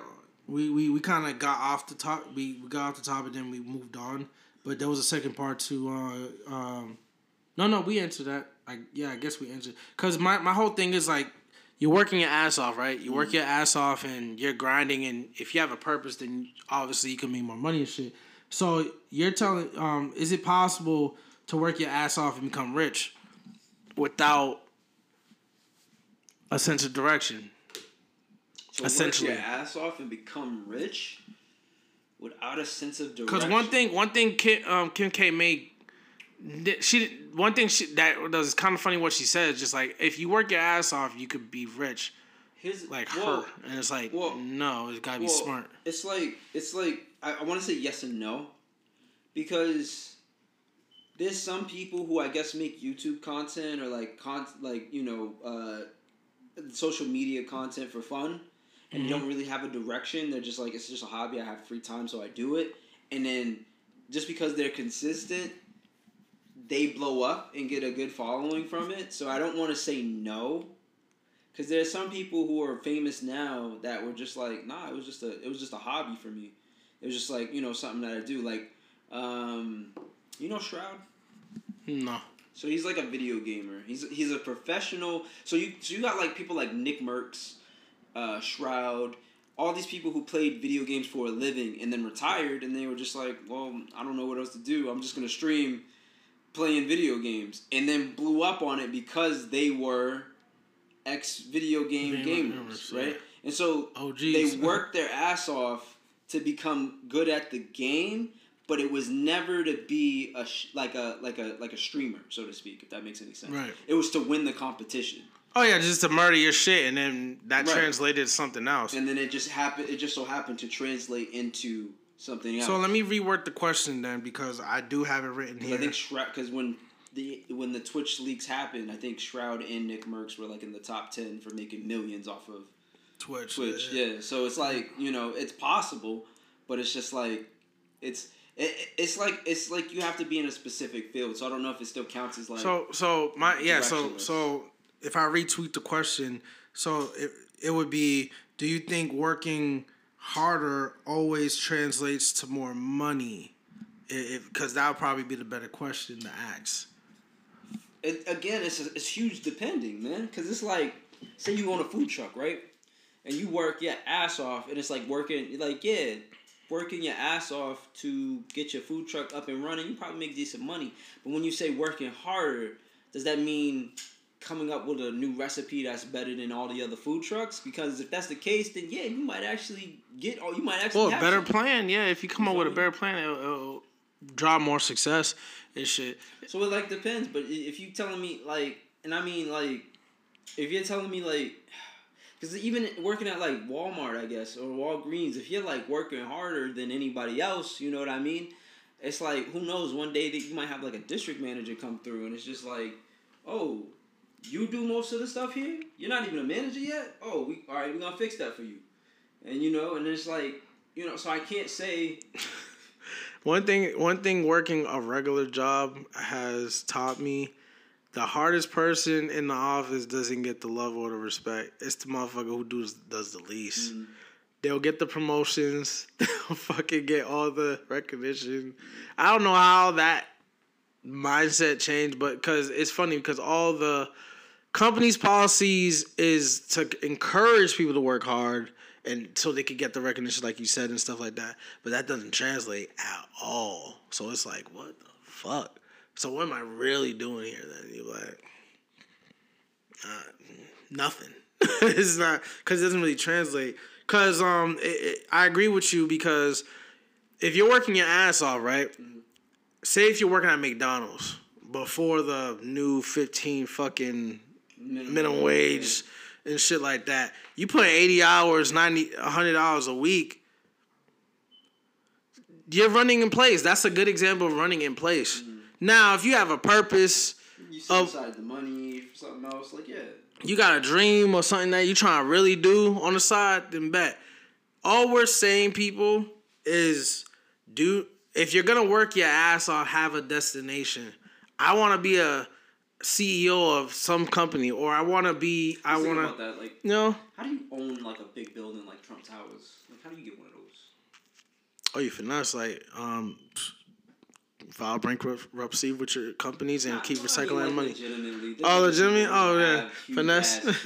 [SPEAKER 1] we we, we kind of got off the top. We, we got off the top and then we moved on. But there was a second part to. Uh, um, no, no, we answered that. I yeah, I guess we answered. Cause my my whole thing is like you're working your ass off, right? You work mm-hmm. your ass off and you're grinding, and if you have a purpose, then obviously you can make more money and shit. So you're telling, um, is it possible to work your ass off and become rich without a sense of direction?
[SPEAKER 2] Essentially, work your ass off and become rich without a sense of direction.
[SPEAKER 1] Because one thing, one thing Kim, um, Kim K made, she one thing she, that does kind of funny what she says. Just like if you work your ass off, you could be rich. His, like well, her, and it's like well, no, it's gotta be well, smart.
[SPEAKER 2] It's like it's like I, I want to say yes and no, because there's some people who I guess make YouTube content or like con like you know uh, social media content for fun and mm-hmm. they don't really have a direction. They're just like it's just a hobby. I have free time, so I do it. And then just because they're consistent, they blow up and get a good following from it. So I don't want to say no, because there's some people who are famous now that were just like, nah, it was just a it was just a hobby for me. It was just like you know something that I do. Like, um, you know Shroud.
[SPEAKER 1] No.
[SPEAKER 2] So he's like a video gamer. He's he's a professional. So you so you got like people like Nickmercs, uh, Shroud, all these people who played video games for a living and then retired and they were just like, well, I don't know what else to do. I'm just gonna stream playing video games and then blew up on it because they were ex video game gamers, right? And so oh, they worked their ass off to become good at the game, but it was never to be a sh- like a like a like a streamer, so to speak, if that makes any sense.
[SPEAKER 1] Right.
[SPEAKER 2] It was to win the competition.
[SPEAKER 1] Oh yeah, just to murder your shit, and then that right. translated to something else.
[SPEAKER 2] And then it just happened. It just so happened to translate into something else.
[SPEAKER 1] So let me reword the question then, because I do have it written here.
[SPEAKER 2] I think Shroud, because when the when the Twitch leaks happened, I think Shroud and Nickmercs were like in the top ten for making millions off of
[SPEAKER 1] Twitch.
[SPEAKER 2] Twitch, yeah. yeah. So it's like you know it's possible, but it's just like it's it, it's like it's like you have to be in a specific field. So I don't know if it still counts as like.
[SPEAKER 1] So so my yeah so so if I retweet the question, so it it would be: Do you think working harder always translates to more money? Because that would probably be the better question to ask.
[SPEAKER 2] It, again, it's it's huge depending, man. Because it's like, say you own a food truck, right? And you work your ass off, and it's like working, like yeah, working your ass off to get your food truck up and running, you probably make decent money. But when you say working harder, does that mean coming up with a new recipe that's better than all the other food trucks? Because if that's the case, then yeah, you might actually get or you might actually.
[SPEAKER 1] Well, a better plan, yeah. If you come you up with a better plan, it'll, it'll draw more success and shit.
[SPEAKER 2] So it like depends, but if you telling me like, and I mean like, if you're telling me like because even working at like Walmart, I guess, or Walgreens, if you're like working harder than anybody else, you know what I mean? It's like who knows? One day that you might have like a district manager come through, and it's just like, oh, you do most of the stuff here. You're not even a manager yet. Oh, we all right. We're gonna fix that for you, and you know, and it's like you know, so I can't say.
[SPEAKER 1] one thing, one thing, working a regular job has taught me the hardest person in the office doesn't get the love or the respect. It's the motherfucker who does does the least. Mm. They'll get the promotions. They'll fucking get all the recognition. I don't know how that mindset changed, but because it's funny because all the company's policies is to encourage people to work hard and so they could get the recognition, like you said, and stuff like that. But that doesn't translate at all. So it's like, what the fuck? So what am I really doing here then? You're like, uh, nothing. it's not because it doesn't really translate. Cause um, I agree with you because if you're working your ass off, right? Say if you're working at McDonald's before the new fifteen fucking minimum, minimum wage and shit like that, you put eighty hours, 90, 100 hours a week. You're running in place. That's a good example of running in place. Mm-hmm now, if you have a purpose,
[SPEAKER 2] you set aside the money for something else, like yeah.
[SPEAKER 1] You got a dream or something that you're trying to really do on the side, then bet. All we're saying, people, is do if you're gonna work your ass off, have a destination. I want to be a CEO of some company, or I want to be. I, I want
[SPEAKER 2] to. Like,
[SPEAKER 1] you know,
[SPEAKER 2] how do you own like a big building like Trump Towers? Like, how do you get one of those?
[SPEAKER 1] Oh, you finesse like um file bankruptcy with your companies and nah, keep recycling like money. Legitimately. Oh, legitimately? Oh, yeah. Finesse.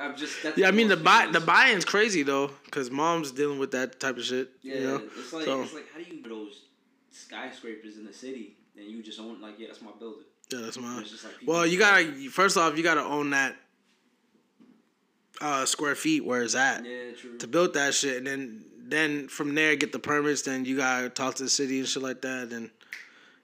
[SPEAKER 1] I'm just, yeah, I mean the buy the buy-in's crazy though, because mom's dealing with that type of shit.
[SPEAKER 2] Yeah, you know? it's like so, it's like how do you those skyscrapers in the city and you just own like yeah that's my building.
[SPEAKER 1] Yeah, that's mine. Like well, you gotta first off you gotta own that uh, square feet where it's at.
[SPEAKER 2] Yeah, true.
[SPEAKER 1] To build that shit, and then then from there get the permits. Then you gotta talk to the city and shit like that. And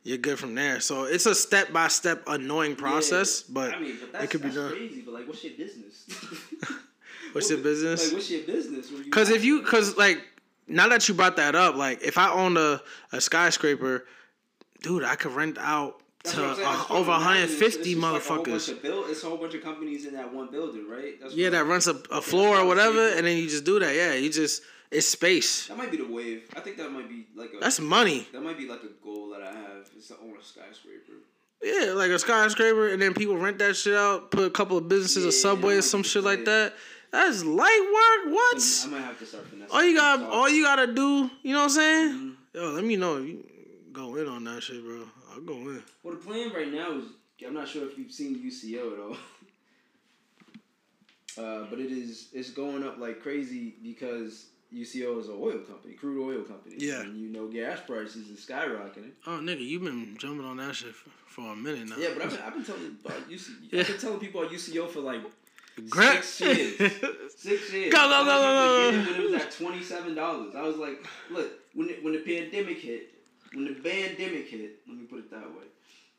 [SPEAKER 1] you're good from there. So it's a step by step annoying process, yeah, but,
[SPEAKER 2] I mean, but it could be done. Crazy, but like, what's your business?
[SPEAKER 1] what's your business?
[SPEAKER 2] Like, what's your business?
[SPEAKER 1] Because if you, because like, now that you brought that up, like, if I owned a, a skyscraper, dude, I could rent out
[SPEAKER 2] That's
[SPEAKER 1] to
[SPEAKER 2] what I'm saying.
[SPEAKER 1] uh, over
[SPEAKER 2] I'm imagining. It's-
[SPEAKER 1] 150
[SPEAKER 2] it's just like a whole bunch
[SPEAKER 1] motherfuckers.
[SPEAKER 2] of build- It's a whole bunch of companies in that one building, right? That's
[SPEAKER 1] Yeah, that rents a, a floor or whatever, and then you just do that. Yeah, you just it's space.
[SPEAKER 2] That might be the wave. I think that might be like a.
[SPEAKER 1] That's money.
[SPEAKER 2] That might be like a goal that I have is to own a skyscraper.
[SPEAKER 1] Yeah, like a skyscraper, and then people rent that shit out. Put a couple of businesses, a subway, or some shit like that. That's light work. What?
[SPEAKER 2] I might have to start finessing.
[SPEAKER 1] All you got, all you gotta do, you know what I'm saying?
[SPEAKER 2] Mm-hmm.
[SPEAKER 1] Yo, let me know if you go in on that shit, bro. I'll go in.
[SPEAKER 2] Well, the plan right now is I'm not sure if you've seen UCO at all, uh, but it is it's going up like crazy because UCO is an oil company, crude oil company.
[SPEAKER 1] Yeah.
[SPEAKER 2] and you know gas prices is skyrocketing.
[SPEAKER 1] Oh, nigga, you've been jumping on that shit for, for a minute now.
[SPEAKER 2] Yeah, but I've been, I've been telling about UC,
[SPEAKER 1] Yeah.
[SPEAKER 2] I've been telling people about UCO for like
[SPEAKER 1] Grant.
[SPEAKER 2] six years. Six years.
[SPEAKER 1] Go, go, go, go, go.
[SPEAKER 2] When it was at twenty seven dollars, I was like, look, when the, when the pandemic hit, when the pandemic hit, let me put it that way.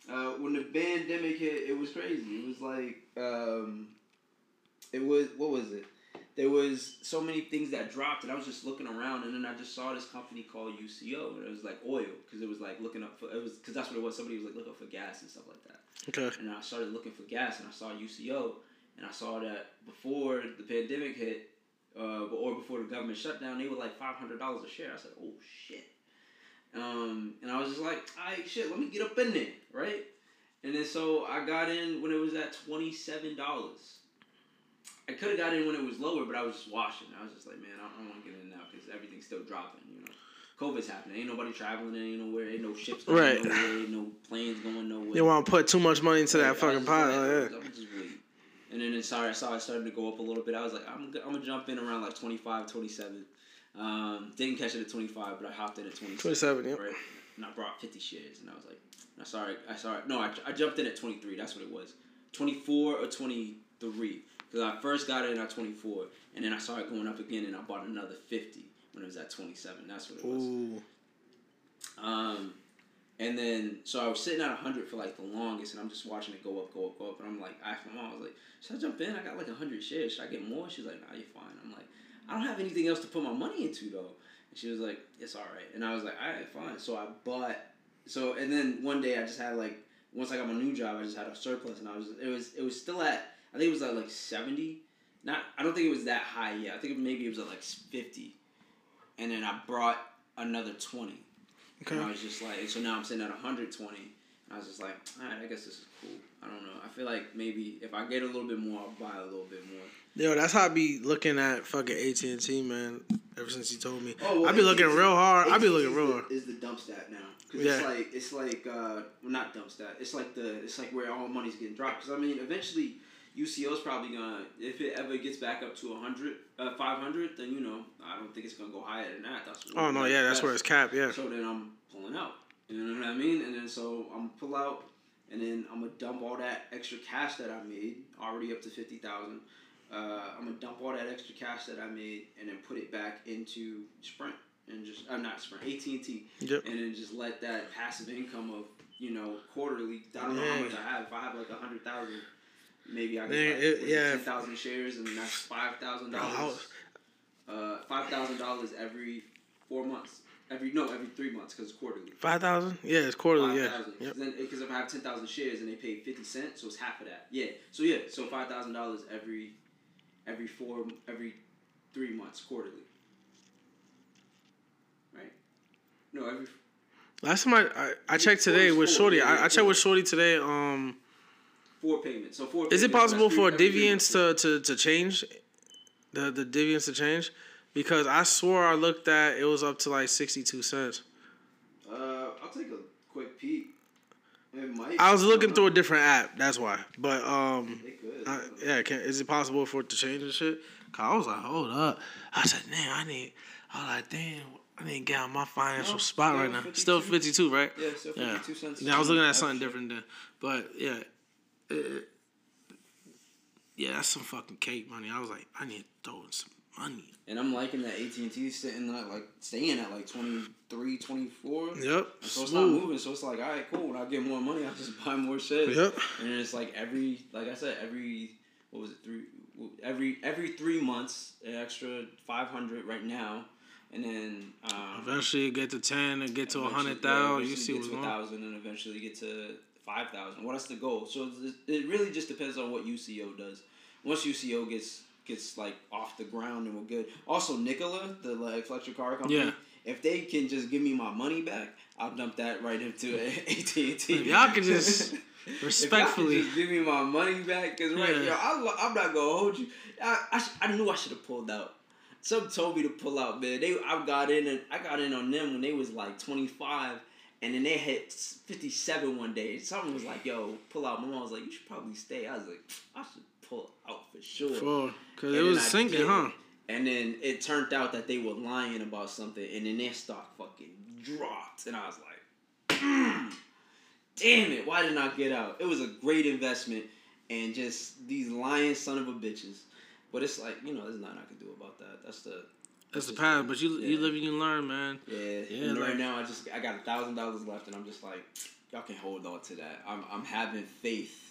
[SPEAKER 2] Uh, when the pandemic hit, it was crazy. It was like, um, it was what was it? There was so many things that dropped, and I was just looking around, and then I just saw this company called UCO, and it was like oil, because it was like looking up for it was because that's what it was. Somebody was like looking for gas and stuff like that
[SPEAKER 1] Okay.
[SPEAKER 2] and I started looking for gas, and I saw UCO, and I saw that before the pandemic hit, uh, or before the government shutdown, they were like five hundred dollars a share. I said, "Oh shit!" Um, and I was just like, "All right, shit, let me get up in there, right?" And then so I got in when it was at twenty seven dollars. I could have got in when it was lower, but I was just watching. I was just like, man, I don't want to get in now because everything's still dropping. You know, COVID's happening. Ain't nobody traveling. Ain't nowhere. Ain't no ships going
[SPEAKER 1] Right.
[SPEAKER 2] nowhere. Ain't no planes going nowhere.
[SPEAKER 1] You want to put too much money into
[SPEAKER 2] Like,
[SPEAKER 1] that fucking pot?
[SPEAKER 2] like,
[SPEAKER 1] yeah.
[SPEAKER 2] I was just wait. And then started, I saw it starting to go up a little bit. I was like, I'm, I'm gonna jump in around like 25, 27. Um, didn't catch it at 25, but I hopped in at 27.
[SPEAKER 1] 27, yep.
[SPEAKER 2] Right. And I brought 50 shares, and I was like, I saw it. I saw it. No, I, I jumped in at 23. That's what it was. 24 or 23. Because I first got in at 24, and then I saw it going up again, and I bought another 50 when it was at 27. That's what it was.
[SPEAKER 1] Ooh.
[SPEAKER 2] Um, and then so I was sitting at hundred for like the longest, and I'm just watching it go up, go up, go up. And I'm like, I asked my mom, I was like, should I jump in? I got like hundred shares. Should I get more? She's like, Nah, you're fine. I'm like, I don't have anything else to put my money into though. And she was like, It's all right. And I was like, All right, fine. So I bought. So and then one day I just had like once I got my new job, I just had a surplus, and I was it was it was still at I think it was at like seventy. Not I don't think it was that high yet. I think maybe it was at like fifty. And then I brought another twenty. And I was just like, so now I'm sitting at 120. And I was just like, all right, I guess this is cool. I don't know. I feel like maybe if I get a little bit more, I'll buy a little bit more.
[SPEAKER 1] Yo, that's how I be looking at fucking AT and T, man. Ever since you told me,
[SPEAKER 2] Oh, well,
[SPEAKER 1] I be looking real hard. I be looking real hard.
[SPEAKER 2] Is the dump stat now? Because
[SPEAKER 1] Yeah.
[SPEAKER 2] it's like it's like uh, well, not dump stat. It's like the it's like where all money's getting dropped. Because I mean, eventually UCO's probably gonna if it ever gets back up to 100, uh, 500, then you know I don't think it's gonna go higher than that. That's
[SPEAKER 1] Oh no, yeah, that's where it's capped. Yeah.
[SPEAKER 2] So then I'm pulling out. You know what I mean? And then so I'm pull out, and then I'm gonna dump all that extra cash that I made, already up to fifty thousand. Uh, I'm gonna dump all that extra cash that I made, and then put it back into Sprint, and just I'm not Sprint, AT and T,
[SPEAKER 1] Yep.
[SPEAKER 2] and then just let that passive income of you know quarterly. I don't know how much I have. If I have like a hundred thousand. Maybe I
[SPEAKER 1] Man,
[SPEAKER 2] get like,
[SPEAKER 1] it-
[SPEAKER 2] what is it,
[SPEAKER 1] yeah.
[SPEAKER 2] ten thousand shares, and that's five thousand dollars. Uh, five thousand dollars every four months. Every no, every three months because it's quarterly.
[SPEAKER 1] Five thousand? Yeah, it's quarterly.
[SPEAKER 2] Five
[SPEAKER 1] Yeah.
[SPEAKER 2] thousand.
[SPEAKER 1] Yep.
[SPEAKER 2] Then because if I have ten thousand shares and they pay fifty cents, so it's half of that. Yeah. So yeah, so five thousand dollars every, every four every, three months quarterly. Right. No, every.
[SPEAKER 1] Last time I I, I checked today with Shorty. I, I checked with Shorty today. Um,
[SPEAKER 2] Four payments. So four.
[SPEAKER 1] is it
[SPEAKER 2] payments,
[SPEAKER 1] possible for
[SPEAKER 2] dividends
[SPEAKER 1] to, to to change the the dividends to change? Because I swore I looked at it was up to like sixty two cents.
[SPEAKER 2] Uh, I'll take a quick peek. It might.
[SPEAKER 1] I was looking through a different app. That's why. But um,
[SPEAKER 2] It could.
[SPEAKER 1] I, yeah, can, is it possible for it to change and shit? Cause I was like, hold up. I said, damn, I need. I was like, damn, I need to get out my financial
[SPEAKER 2] No,
[SPEAKER 1] spot
[SPEAKER 2] still
[SPEAKER 1] right now.
[SPEAKER 2] 52.
[SPEAKER 1] Still fifty two, right?
[SPEAKER 2] Yeah, so
[SPEAKER 1] Yeah.
[SPEAKER 2] fifty-two cents.
[SPEAKER 1] Yeah, I was looking at something different then. But yeah, it- yeah, that's some fucking cake money. I was like, I need to throw in some money.
[SPEAKER 2] And I'm liking that AT and T sitting at like staying at like 23, 24.
[SPEAKER 1] Yep.
[SPEAKER 2] And so it's not moving. So it's like, all right, cool. When I get more money, I'll just buy more shit.
[SPEAKER 1] Yep.
[SPEAKER 2] And it's like every, like I said, every what was it three? Every every three months, an extra five hundred right now, and then um,
[SPEAKER 1] Eventually, you get to ten and get to a hundred
[SPEAKER 2] yeah.
[SPEAKER 1] You see what's going.
[SPEAKER 2] thousand, and eventually get to five thousand. Well, that's the goal. So it really just depends on what UCO does. Once UCO gets gets like off the ground and we're good. Also, Nikola, the like electric car company. Yeah. If they can just give me my money back, I'll dump that right into AT and T.
[SPEAKER 1] Y'all can just respectfully
[SPEAKER 2] just give me my money back, cause right, yeah. yo, I, am not gonna hold you. I I, I knew I should have pulled out. Some told me to pull out, man. They I got in and I got in on them when they was like 25 and then they hit 57 one day. Someone was like, yo, pull out. My mom was like, you should probably stay. I was like, I should pull out for sure.
[SPEAKER 1] Sure. Because it was sinking, huh?
[SPEAKER 2] And then it turned out that they were lying about something. And then their stock fucking dropped. And I was like, mm, damn it. Why didn't I get out? It was a great investment. And just these lying son of a bitches. But it's like, you know, there's nothing I can do about that. That's the
[SPEAKER 1] that's the path, but you yeah. you live and you learn, man.
[SPEAKER 2] Yeah, yeah. Like, right now, I just I got a thousand dollars left, and I'm just like, y'all can hold on to that. I'm I'm having faith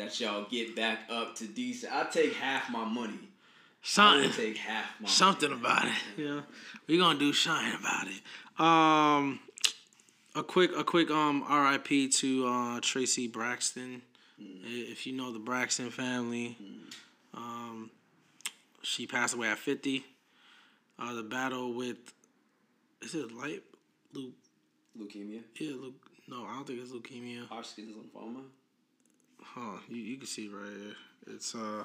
[SPEAKER 2] that y'all get back up to decent. I'll take half my money.
[SPEAKER 1] Something.
[SPEAKER 2] take half my
[SPEAKER 1] something
[SPEAKER 2] money.
[SPEAKER 1] about it. Yeah, we gonna do shine about it. Um, a quick a quick um R.I.P. to uh, Traci Braxton. Mm. If you know the Braxton family, mm. um, she passed away at fifty uh, the battle with is it light
[SPEAKER 2] Luke leukemia?
[SPEAKER 1] Yeah, Luke. No, I don't think it's leukemia.
[SPEAKER 2] Hodgkin's lymphoma.
[SPEAKER 1] Huh? You you can see right here. It's uh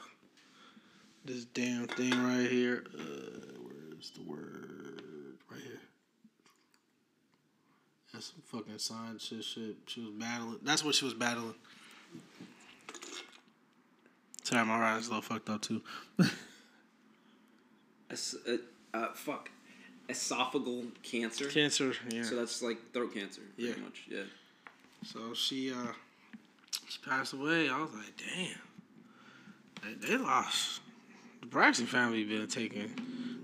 [SPEAKER 1] this damn thing right here. Uh, where's the word? Right here. That's some fucking sign shit. Shit. She was battling. That's what she was battling. Sorry, my eyes a little fucked up too.
[SPEAKER 2] It's, it, uh, fuck, esophageal cancer.
[SPEAKER 1] Cancer, yeah.
[SPEAKER 2] So that's like throat cancer, pretty yeah. much, yeah.
[SPEAKER 1] So she uh, she passed away. I was like, damn, they, they lost. The Braxton family been taking.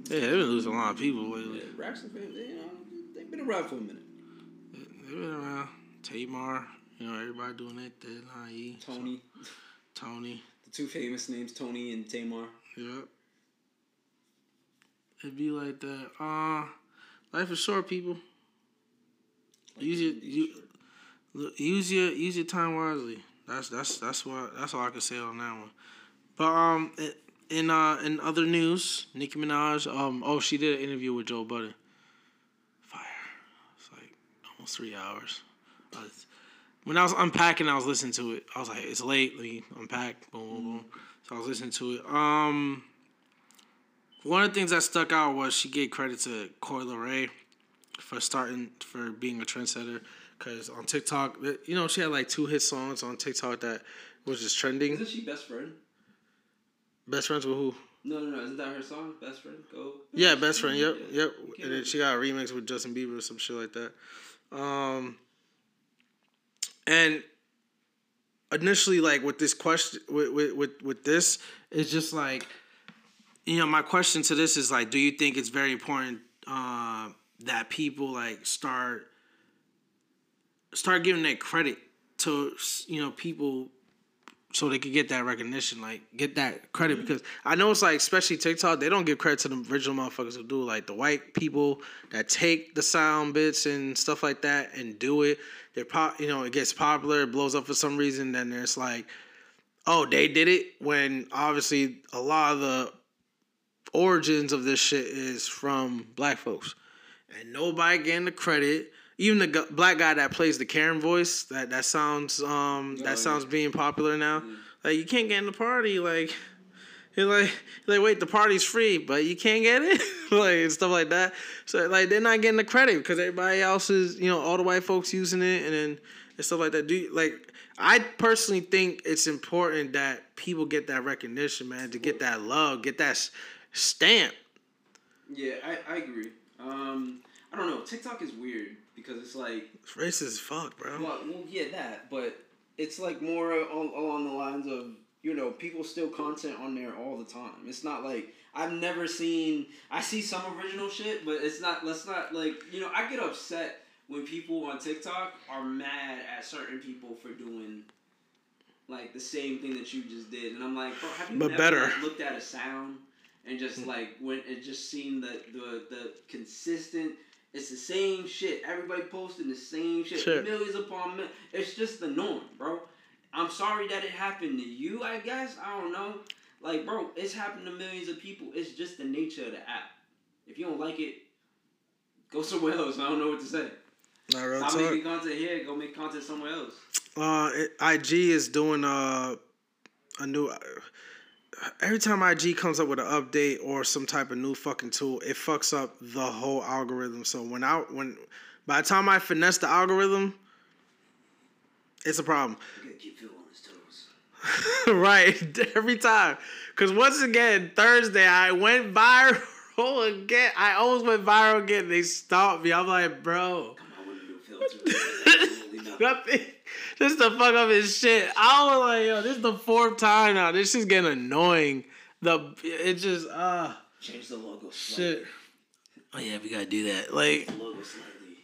[SPEAKER 1] Yeah, they've been losing a lot of people lately.
[SPEAKER 2] Yeah, Braxton family, you know, they've been around for a minute.
[SPEAKER 1] They've been around. Tamar, you know, everybody doing that. That
[SPEAKER 2] Toni.
[SPEAKER 1] So, Toni.
[SPEAKER 2] The two famous names, Toni and Tamar.
[SPEAKER 1] Yep. It'd be like that. Uh, life is short, people. use your you, use your use your time wisely. That's that's that's what that's all I can say on that one. But um, in uh in other news, Nicki Minaj um oh she did an interview with Joe Budden. Fire. It's like almost three hours. When I was unpacking, I was listening to it. I was like, it's late. Let me unpack. Boom, boom, boom. So I was listening to it. Um one of the things that stuck out was she gave credit to Coi Leray for starting for being a trendsetter. Cause on TikTok, you know, she had like two hit songs on TikTok that was just trending.
[SPEAKER 2] Isn't she best friend?
[SPEAKER 1] Best friends with who?
[SPEAKER 2] No, no, no. Isn't that her song? Best friend, go.
[SPEAKER 1] Yeah, best friend. Yep, yeah. yep. And then she got a remix with Justin Bieber or some shit like that. Um, and initially, like with this question, with with with, with this, it's just like you know, my question to this is like, do you think it's very important uh, that people like start start giving that credit to you know people so they could get that recognition, like get that credit mm-hmm. because I know it's like especially TikTok, they don't give credit to the original motherfuckers who do like the white people that take the sound bits and stuff like that and do it. They're pop, you know, it gets popular, it blows up for some reason. Then there's like, oh, they did it when obviously a lot of the origins of this shit is from black folks, and nobody getting the credit. Even the g- black guy that plays the Karen voice, that that sounds um oh, that sounds being popular now. Mm-hmm. Like you can't get in the party, like. You're like, you're like, wait, the party's free, but you can't get it, like and stuff like that. So like, they're not getting the credit because everybody else is, you know, all the white folks using it, and then and stuff like that. Do you, like, I personally think it's important that people get that recognition, man, to get that love, get that stamp.
[SPEAKER 2] Yeah, I, I agree. Um, I don't know. TikTok is weird because it's like
[SPEAKER 1] it's racist fuck, bro.
[SPEAKER 2] Well, well, yeah, that, but it's like more along the lines of you know people still content on there all the time. It's not like I've never seen. I see some original shit, but it's not. Let's not like you know. I get upset when people on TikTok are mad at certain people for doing like the same thing that you just did, and I'm like, bro, have you but never better. Like, looked at a sound? and just mm. like when it just seemed that the the consistent It's the same shit. Everybody posting the same shit.
[SPEAKER 1] Sure.
[SPEAKER 2] Millions upon millions. It's just the norm, bro. I'm sorry that it happened to you. I guess I don't know. Like, bro, it's happened to millions of people. It's just the nature of the app. If you don't like it, go somewhere else. I don't know what to say.
[SPEAKER 1] Not real
[SPEAKER 2] Stop
[SPEAKER 1] talk.
[SPEAKER 2] making content here. Go make content somewhere else.
[SPEAKER 1] Uh, it- IG is doing uh, a new. Every time IG comes up with an update or some type of new fucking tool, it fucks up the whole algorithm. So when I when by the time I finesse the algorithm, it's a problem.
[SPEAKER 2] You keep on his toes.
[SPEAKER 1] right, every time. Because once again, Thursday I went viral again. I almost went viral again. They stopped me. I'm like, bro.
[SPEAKER 2] Come on, with a new filter. Nothing.
[SPEAKER 1] Just to fuck up his shit. I was like, yo, this is the fourth time now. This is getting annoying. The it just uh
[SPEAKER 2] Change the logo slightly.
[SPEAKER 1] shit. Oh yeah, we gotta do that. Like
[SPEAKER 2] The.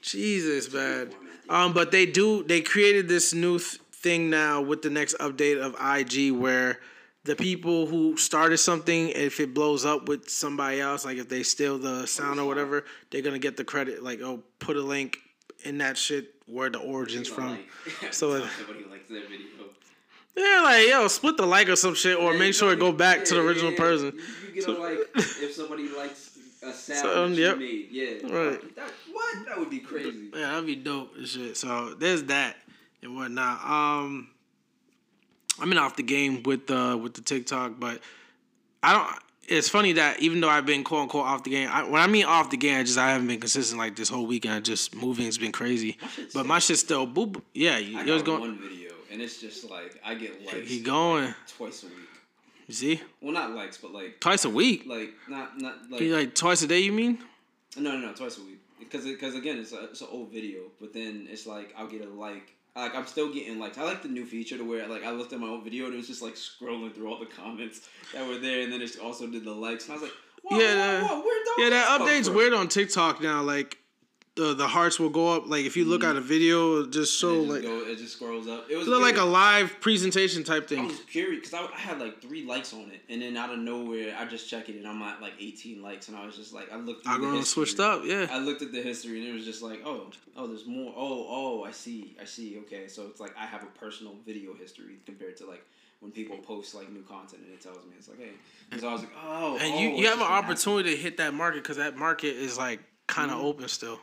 [SPEAKER 1] Jesus, man. Um, but they do. They created this new th- thing now with the next update of IG where the people who started something, if it blows up with somebody else, like if they steal the sound or whatever, they're gonna get the credit. Like, oh, put a link in that shit where the origins from.
[SPEAKER 2] Like,
[SPEAKER 1] So, uh,
[SPEAKER 2] somebody likes that video.
[SPEAKER 1] Yeah, like yo, split the like or some shit, or make sure it go back to the original
[SPEAKER 2] yeah.
[SPEAKER 1] person.
[SPEAKER 2] You, you get a like if somebody likes a sound
[SPEAKER 1] So,
[SPEAKER 2] that
[SPEAKER 1] yep.
[SPEAKER 2] made. Yeah.
[SPEAKER 1] Right.
[SPEAKER 2] That, what? That would be crazy.
[SPEAKER 1] Yeah, that'd be dope and shit. So there's that and whatnot. Um, I'm in off the game with the with the TikTok, but I don't. It's funny that even though I've been quote unquote off the game, I, when I mean off the game, I just I haven't been consistent like this whole weekend. I just moving's been crazy, but my shit's still boop. Yeah,
[SPEAKER 2] I
[SPEAKER 1] you
[SPEAKER 2] got
[SPEAKER 1] yours going.
[SPEAKER 2] one video and it's just like I get likes
[SPEAKER 1] He going.
[SPEAKER 2] twice a week.
[SPEAKER 1] You see,
[SPEAKER 2] Well, not likes, but like
[SPEAKER 1] twice a week.
[SPEAKER 2] like not not like
[SPEAKER 1] like twice a day? You mean?
[SPEAKER 2] No, no, no, twice a week. Because because again, it's a, it's an old video, but then it's like I'll get a like. Like I'm still getting likes. I like the new feature to where like I looked at my old video and it was just like scrolling through all the comments that were there, and then it also did the likes, and I was like, whoa,
[SPEAKER 1] Yeah,
[SPEAKER 2] whoa, whoa, where'd
[SPEAKER 1] Yeah, that update's weird on TikTok now. Like the the hearts will go up. Like if you look at a video, just
[SPEAKER 2] it just
[SPEAKER 1] like
[SPEAKER 2] go, it just scrolls up. It was
[SPEAKER 1] like a live presentation type thing.
[SPEAKER 2] I was curious because I, I had like three likes on it, and then out of nowhere, I just check it, and I'm at like 18 likes, and I was just like, I looked. The
[SPEAKER 1] Algorithm switched up. Yeah.
[SPEAKER 2] I looked at the history, and it was just like, oh, oh, there's more. Oh, oh, I see, I see. Okay, so it's like I have a personal video history compared to like when people post like new content, and it tells me it's like, hey, and so I was like, oh,
[SPEAKER 1] And
[SPEAKER 2] oh,
[SPEAKER 1] you, you have an opportunity to hit that market because that market is like kind
[SPEAKER 2] Mm-hmm.
[SPEAKER 1] of open still.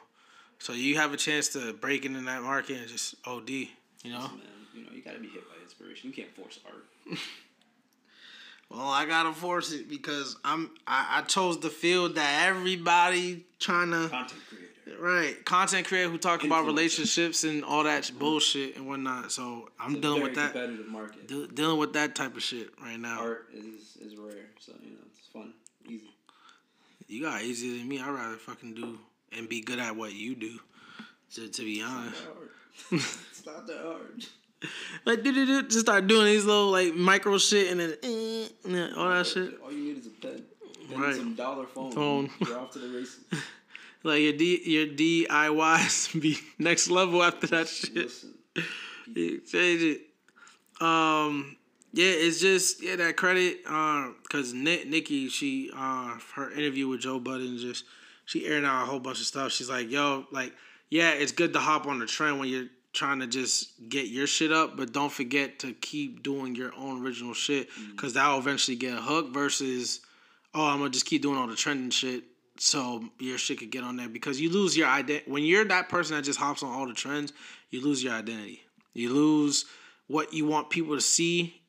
[SPEAKER 1] So you have a chance to break into that market and just OD. You know.
[SPEAKER 2] happening, Man, you know, you gotta be hit by inspiration. You can't force art.
[SPEAKER 1] Well, I gotta force it because I'm I, I chose the field that everybody trying to
[SPEAKER 2] Content creator.
[SPEAKER 1] right content creator who talk about relationships and all that bullshit and whatnot. So I'm dealing
[SPEAKER 2] Very
[SPEAKER 1] with that.
[SPEAKER 2] competitive market.
[SPEAKER 1] de- dealing with that type of shit right now.
[SPEAKER 2] Art is is rare, so you know it's fun, easy.
[SPEAKER 1] You got easier than me. I'd rather fucking do and be good at what you do. To, to be honest,
[SPEAKER 2] it's not that hard.
[SPEAKER 1] like do do do, just start doing these little like micro shit and then eh, and then all that shit.
[SPEAKER 2] All you need is a pen. Then
[SPEAKER 1] Right.
[SPEAKER 2] some dollar phone.
[SPEAKER 1] Phone.
[SPEAKER 2] You're off to the races.
[SPEAKER 1] Like your D your DIYs be next level after that shit.
[SPEAKER 2] Listen.
[SPEAKER 1] Change it. Um, yeah, it's just yeah that credit. Uh, cause Nick, Nikki, she uh her interview with Joe Budden just she airing out a whole bunch of stuff. She's like, yo, like yeah, it's good to hop on the trend when you're trying to just get your shit up, but don't forget to keep doing your own original shit, mm-hmm. cause that'll eventually get hooked. Versus, oh, I'm gonna just keep doing all the trending shit. So your shit could get on there because you lose your identity when you're that person that just hops on all the trends. You lose your identity. You lose what you want people to see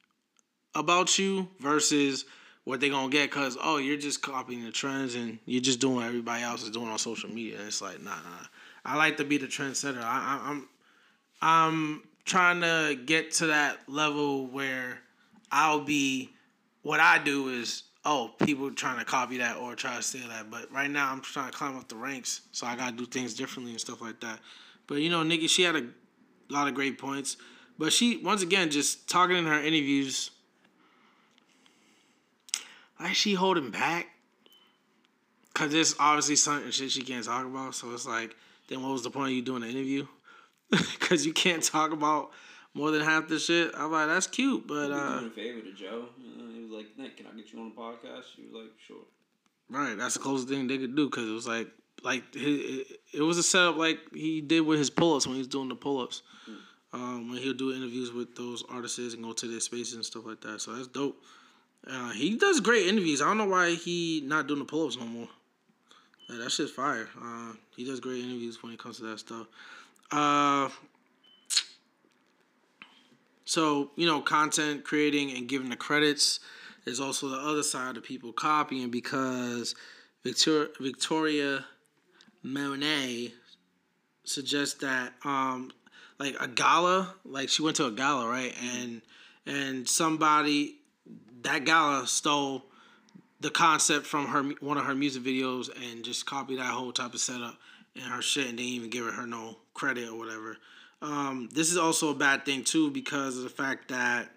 [SPEAKER 1] about you versus what they gonna get because oh you're just copying the trends and you're just doing what everybody else is doing on social media. And it's like nah nah. I like to be the trendsetter. I, I, I'm I'm trying to get to that level where I'll be what I do is oh people trying to copy that or try to steal that. But right now I'm trying to climb up the ranks, so I gotta do things differently and stuff like that. But you know, Nikki, she had a lot of great points. But she once again just talking in her interviews, like she holding back, cause it's obviously something shit she can't talk about. So it's like, then what was the point of you doing the interview? Cause you can't talk about more than half the shit. I'm like, that's cute, but uh,
[SPEAKER 2] doing a favor to Joe. Uh, he was like, Nick, can I get you on the podcast? She was like, sure.
[SPEAKER 1] right, that's the closest thing they could do. Cause it was like like it, it was a setup like he did with his pull ups when he was doing the pull ups. Um, when he'll do interviews with those artists and go to their spaces and stuff like that. So that's dope. Uh, he does great interviews. I don't know why he not doing the pull ups no more. Yeah, that shit's fire. Uh, he does great interviews when it comes to that stuff. Uh, so you know, content creating and giving the credits is also the other side of people copying because Victoria Victoria Monet suggests that um like a gala, like she went to a gala, right? And and somebody that gala stole the concept from her one of her music videos and just copied that whole type of setup and her shit and didn't even give her no credit or whatever. Um, this is also a bad thing too because of the fact that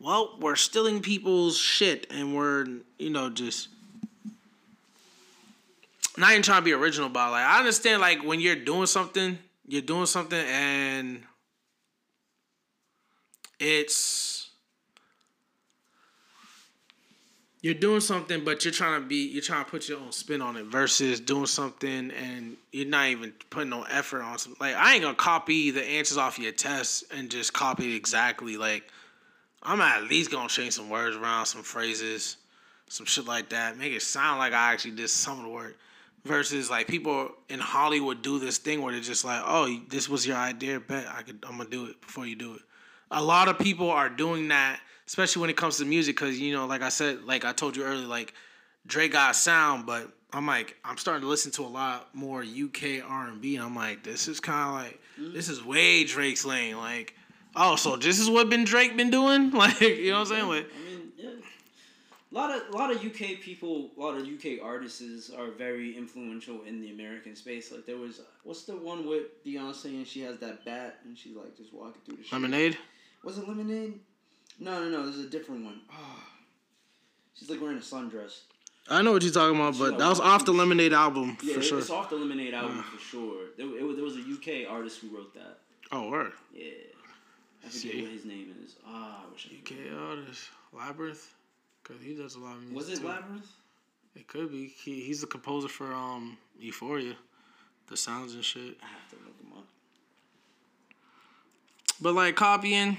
[SPEAKER 1] well, we're stealing people's shit and we're you know just not even trying to be original about like I understand like when you're doing something, you're doing something and it's you're doing something but you're trying to be you're trying to put your own spin on it versus doing something and you're not even putting no effort on something like i ain't gonna copy the answers off your test and just copy it exactly. Like i'm at least gonna change some words around some phrases some shit like that make it sound like i actually did some of the work versus like people in hollywood do this thing where they're just like oh this was your idea bet i could i'm gonna do it before you do it. A lot of people are doing that especially when it comes to music, because you know, like I said, like I told you earlier, like Drake got sound, but I'm like, I'm starting to listen to a lot more UK R and B, and I'm like, this is kind of like, this is way Drake's lane. Like, oh, so this is what been Drake been doing? Like, you know what I'm saying? Like,
[SPEAKER 2] I mean, yeah. A lot of a lot of UK people, a lot of UK artists are very influential in the American space. Like there was, what's the one with Beyonce and she has that bat and she's like just walking through the street.
[SPEAKER 1] Lemonade.
[SPEAKER 2] Was it Lemonade? No, no, no. This is a different one. Oh. She's like wearing a sundress.
[SPEAKER 1] I know what you're talking about, but that was off the Lemonade album
[SPEAKER 2] yeah,
[SPEAKER 1] for sure.
[SPEAKER 2] it's off the Lemonade album uh. for sure. There, it, there was a UK artist who wrote that.
[SPEAKER 1] Oh, word.
[SPEAKER 2] Yeah. I forget See? what his name is. Ah, I wish
[SPEAKER 1] I UK artist Labrinth, cause he does a lot of music.
[SPEAKER 2] Was it
[SPEAKER 1] too.
[SPEAKER 2] Labrinth?
[SPEAKER 1] It could be. He, he's the composer for um Euphoria, the sounds and shit.
[SPEAKER 2] I have to look him up.
[SPEAKER 1] But like copying,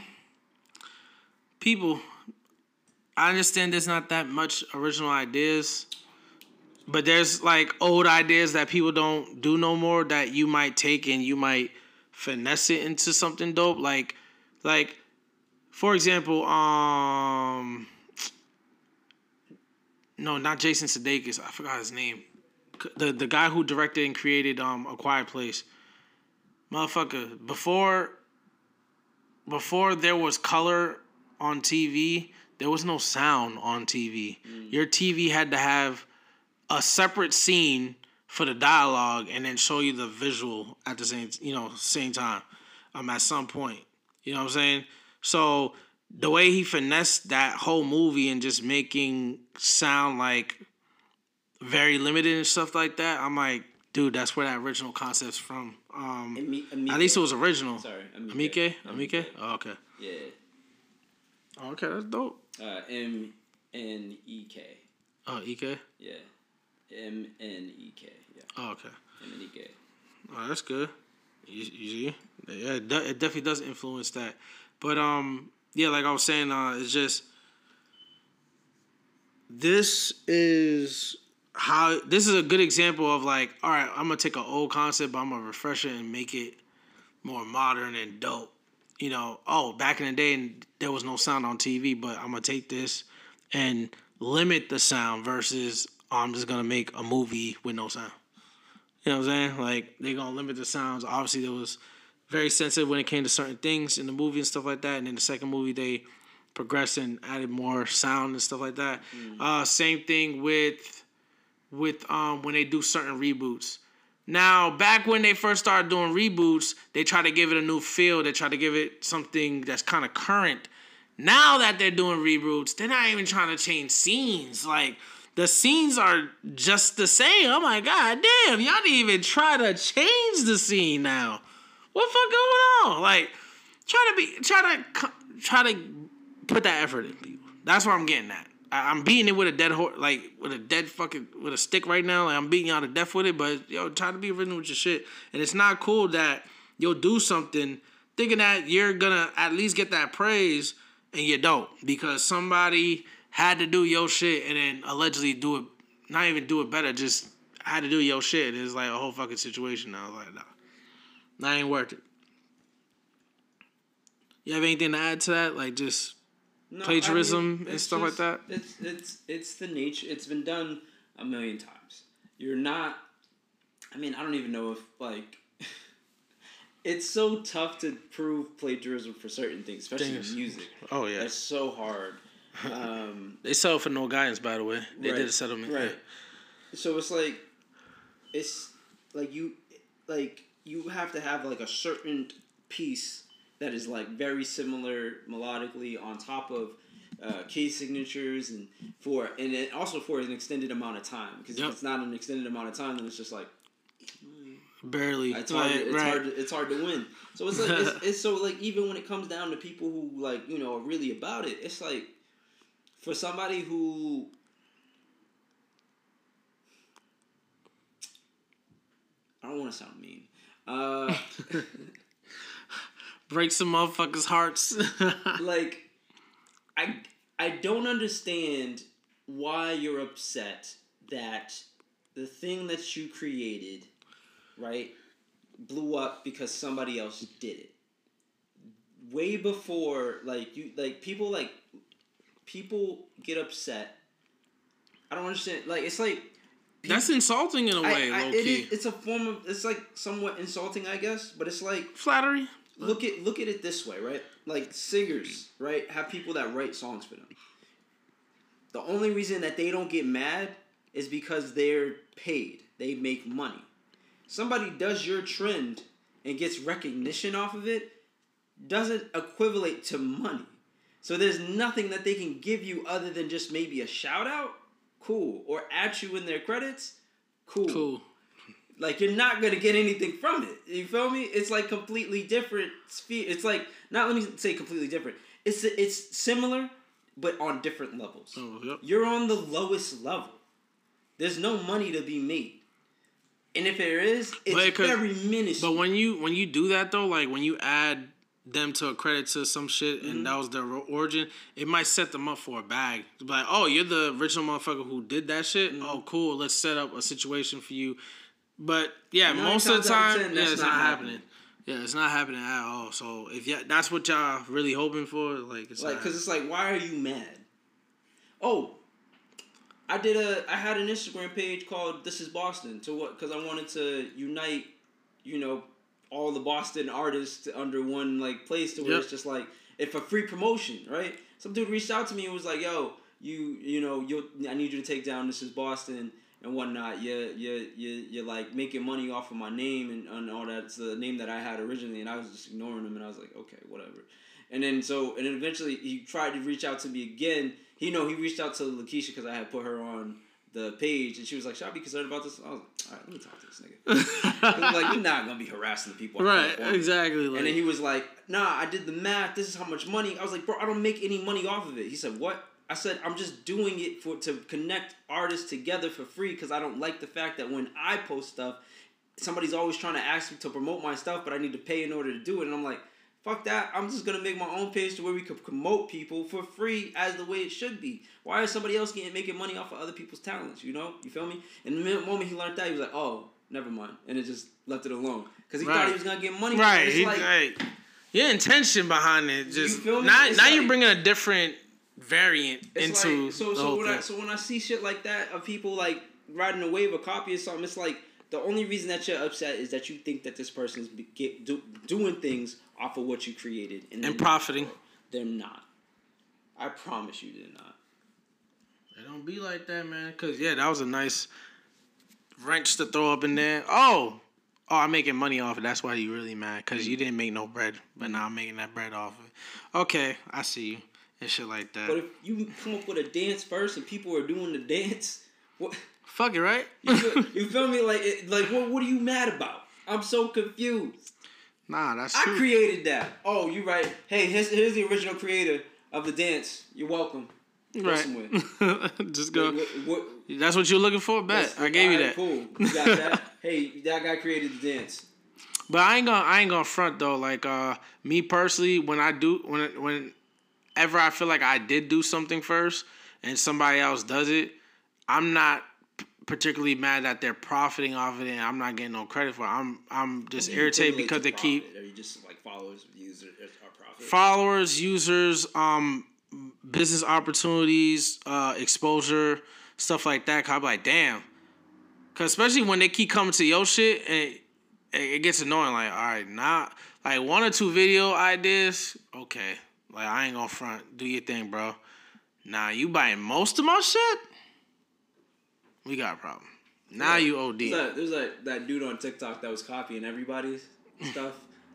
[SPEAKER 1] people, I understand there's not that much original ideas, but there's like old ideas that people don't do no more that you might take and you might finesse it into something dope. Like, like, for example, um, no, not Jason Sudeikis. I forgot his name. The the guy who directed and created um A Quiet Place. Motherfucker, before before there was color on TV, there was no sound on TV. Mm. Your TV had to have a separate scene for the dialogue and then show you the visual at the same you know same time um at some point. You know what i'm saying? So the way he finessed that whole movie and just making sound like very limited and stuff like that i'm like dude that's where that original concept's from. Um at least it was original.
[SPEAKER 2] Sorry
[SPEAKER 1] amike? Amike, oh, okay.
[SPEAKER 2] Yeah
[SPEAKER 1] Oh, okay, that's dope.
[SPEAKER 2] Uh, M N E K.
[SPEAKER 1] Oh, E K.
[SPEAKER 2] Yeah, M N E K. Yeah.
[SPEAKER 1] Oh, okay.
[SPEAKER 2] M N E K.
[SPEAKER 1] Oh, that's good. You, you see, yeah, it, it definitely does influence that. But um, yeah, like I was saying, uh, it's just this is how this is a good example of like, all right, I'm gonna take an old concept, but I'm gonna refresh it and make it more modern and dope you know, oh, back in the day and there was no sound on TV, but I'm gonna take this and limit the sound versus oh, I'm just gonna make a movie with no sound. You know what I'm saying? Like they're gonna limit the sounds. Obviously, there was very sensitive when it came to certain things in the movie and stuff like that. And in the second movie, they progressed and added more sound and stuff like that. Mm. Uh, same thing with with um, when they do certain reboots. Now, back when they first started doing reboots, they try to give it a new feel. They try to give it something that's kind of current. Now that they're doing reboots, they're not even trying to change scenes. Like the scenes are just the same. Oh my god, damn! Y'all didn't even try to change the scene now. What fuck going on? Like try to be try to try to put that effort in people. That's what I'm getting at. I- I'm beating it with a dead horse, like with a dead fucking with a stick right now. Like I'm beating y'all to death with it. But yo, try to be original with your shit. And it's not cool that you'll do something thinking that you're gonna at least get that praise, and you don't because somebody had to do your shit and then allegedly do it, not even do it better, just had to do your shit. And it's like a whole fucking situation. I was like, nah, that ain't worth it. You have anything to add to that? Like just
[SPEAKER 2] No, I
[SPEAKER 1] plagiarism
[SPEAKER 2] mean,
[SPEAKER 1] and stuff like that?
[SPEAKER 2] It's it's it's the nature. It's been done a million times. You're not. I mean, I don't even know if like. it's so tough to prove plagiarism for certain things, especially
[SPEAKER 1] Things.
[SPEAKER 2] music.
[SPEAKER 1] oh yeah.
[SPEAKER 2] It's so hard. Um,
[SPEAKER 1] They settled for no guidance, by the way. They
[SPEAKER 2] Right,
[SPEAKER 1] did a settlement.
[SPEAKER 2] right? So it's like, it's like you, like you have to have like a certain piece that is like very similar melodically on top of uh, key signatures and for and it also for an extended amount of time because
[SPEAKER 1] Yep.
[SPEAKER 2] if it's not an extended amount of time then it's just like
[SPEAKER 1] Barely.
[SPEAKER 2] it's hard.
[SPEAKER 1] Like,
[SPEAKER 2] it's
[SPEAKER 1] right.
[SPEAKER 2] hard. To, it's hard to win. So it's like it's, it's so like even when it comes down to people who like you know are really about it, it's like for somebody who I don't want to sound mean. Uh,
[SPEAKER 1] Break some motherfuckers' hearts.
[SPEAKER 2] like I I don't understand why you're upset that the thing that you created, right, blew up because somebody else did it. Way before like you like people like people get upset. I don't understand like it's like
[SPEAKER 1] That's insulting in a way,
[SPEAKER 2] I,
[SPEAKER 1] low
[SPEAKER 2] it
[SPEAKER 1] key.
[SPEAKER 2] is, it's a form of it's like somewhat insulting I guess, but it's like
[SPEAKER 1] Flattery.
[SPEAKER 2] Look at look at it this way, right? Like singers, right, have people that write songs for them. The only reason that they don't get mad is because they're paid. They make money. Somebody does your trend and gets recognition off of it doesn't equivalent to money. So there's nothing that they can give you other than just maybe a shout out, cool, or at you in their credits, cool.
[SPEAKER 1] Cool.
[SPEAKER 2] Like you're not gonna get anything from it. You feel me? It's like completely different sphere. It's like not let me say completely different. It's it's similar, but on different levels.
[SPEAKER 1] Oh, yep.
[SPEAKER 2] You're on the lowest level. There's no money to be made, and if there is, it's
[SPEAKER 1] But it could-
[SPEAKER 2] very minuscule.
[SPEAKER 1] But when you when you do that though, like when you add them to a credit to some shit
[SPEAKER 2] Mm-hmm.
[SPEAKER 1] and that was their origin, it might set them up for a bag. Like, oh, you're the original motherfucker who did that shit.
[SPEAKER 2] Mm-hmm.
[SPEAKER 1] Oh, cool. Let's set up a situation for you. But yeah, most of the time,
[SPEAKER 2] ten,
[SPEAKER 1] yeah,
[SPEAKER 2] that's
[SPEAKER 1] it's
[SPEAKER 2] not
[SPEAKER 1] not
[SPEAKER 2] happening.
[SPEAKER 1] happening. Yeah, it's not happening at all. So if yeah, that's what y'all really hoping for, like it's
[SPEAKER 2] like because it's like why are you mad oh i did a i had an instagram page called this is boston to what because i wanted to unite you know all the boston artists under one like place to where
[SPEAKER 1] Yep.
[SPEAKER 2] it's just like if a free promotion right some dude reached out to me and was like yo you you know you i need you to take down this is boston and whatnot you you you you're like making money off of my name and, and all that it's the name that i had originally and i was just ignoring him and i was like okay whatever and then so and then eventually he tried to reach out to me again. He know he reached out to Lakeisha because I had put her on the page, and she was like, "Should I be concerned about this?" I was like, "All right, let me talk to this nigga." I'm like, "You're not gonna be harassing the people."
[SPEAKER 1] Right, exactly. Like,
[SPEAKER 2] And then he was like, "Nah, I did the math. This is how much money." I was like, "Bro, I don't make any money off of it." He said, "What?" I said, "I'm just doing it for to connect artists together for free because I don't like the fact that when I post stuff, somebody's always trying to ask me to promote my stuff, but I need to pay in order to do it." And I'm like, "Fuck that! I'm just gonna make my own page to where we could promote people for free as the way it should be. Why is somebody else getting making money off of other people's talents? You know? You feel me?" And the moment he learned that, he was like, "Oh." Never mind, and it just left it alone because he thought he was gonna get money.
[SPEAKER 1] right, he,
[SPEAKER 2] like,
[SPEAKER 1] like, your intention behind it just
[SPEAKER 2] feel me?
[SPEAKER 1] now
[SPEAKER 2] It's
[SPEAKER 1] now you're bringing a different variant
[SPEAKER 2] It's
[SPEAKER 1] into
[SPEAKER 2] like, so so
[SPEAKER 1] whole
[SPEAKER 2] when I so when I see shit like that of people like riding a wave or copy or something, it's like the only reason that you're upset is that you think that this person's get do, doing things off of what you created and,
[SPEAKER 1] and profiting.
[SPEAKER 2] They're not. I promise you, they're not.
[SPEAKER 1] It don't be like that, man. Cause yeah, that was a nice wrench to throw up in there. Oh, oh, I'm making money off it. That's why you really mad. Cause you mm. didn't make no bread, but now I'm making that bread off it. Okay, I see you and shit like that.
[SPEAKER 2] But if you come up with a dance first and people are doing the dance, what
[SPEAKER 1] Fuck it, right?
[SPEAKER 2] you feel, you feel me? Like it, like what what are you mad about? I'm so confused.
[SPEAKER 1] nah, that's
[SPEAKER 2] I
[SPEAKER 1] true.
[SPEAKER 2] created that. Oh, you right. Hey, here's, here's the original creator of the dance. You're welcome. Right.
[SPEAKER 1] Right. Just go.
[SPEAKER 2] What, what,
[SPEAKER 1] That's what you're looking for. Bet I gave you that.
[SPEAKER 2] Cool. You got that. hey, that guy created the dance.
[SPEAKER 1] But I ain't gonna I ain't gonna front though. Like uh me personally, when I do when when whenever I feel like I did do something first and somebody else does it, I'm not particularly mad that they're profiting off of it and I'm not getting no credit for it. I'm I'm just irritated because they keep
[SPEAKER 2] Are you just like followers, views, or, or profit?
[SPEAKER 1] followers, users, um, business opportunities, uh, exposure, stuff like that. Cause I'm like, damn. Cause especially when they keep coming to your shit and it, it gets annoying. Like, all right, not like one or two video ideas. Okay, like I ain't gonna front. Do your thing, bro. Nah, you buying most of my shit. We got a problem. Now you OD.
[SPEAKER 2] There's, that, there's that, that dude on TikTok that was copying everybody's stuff,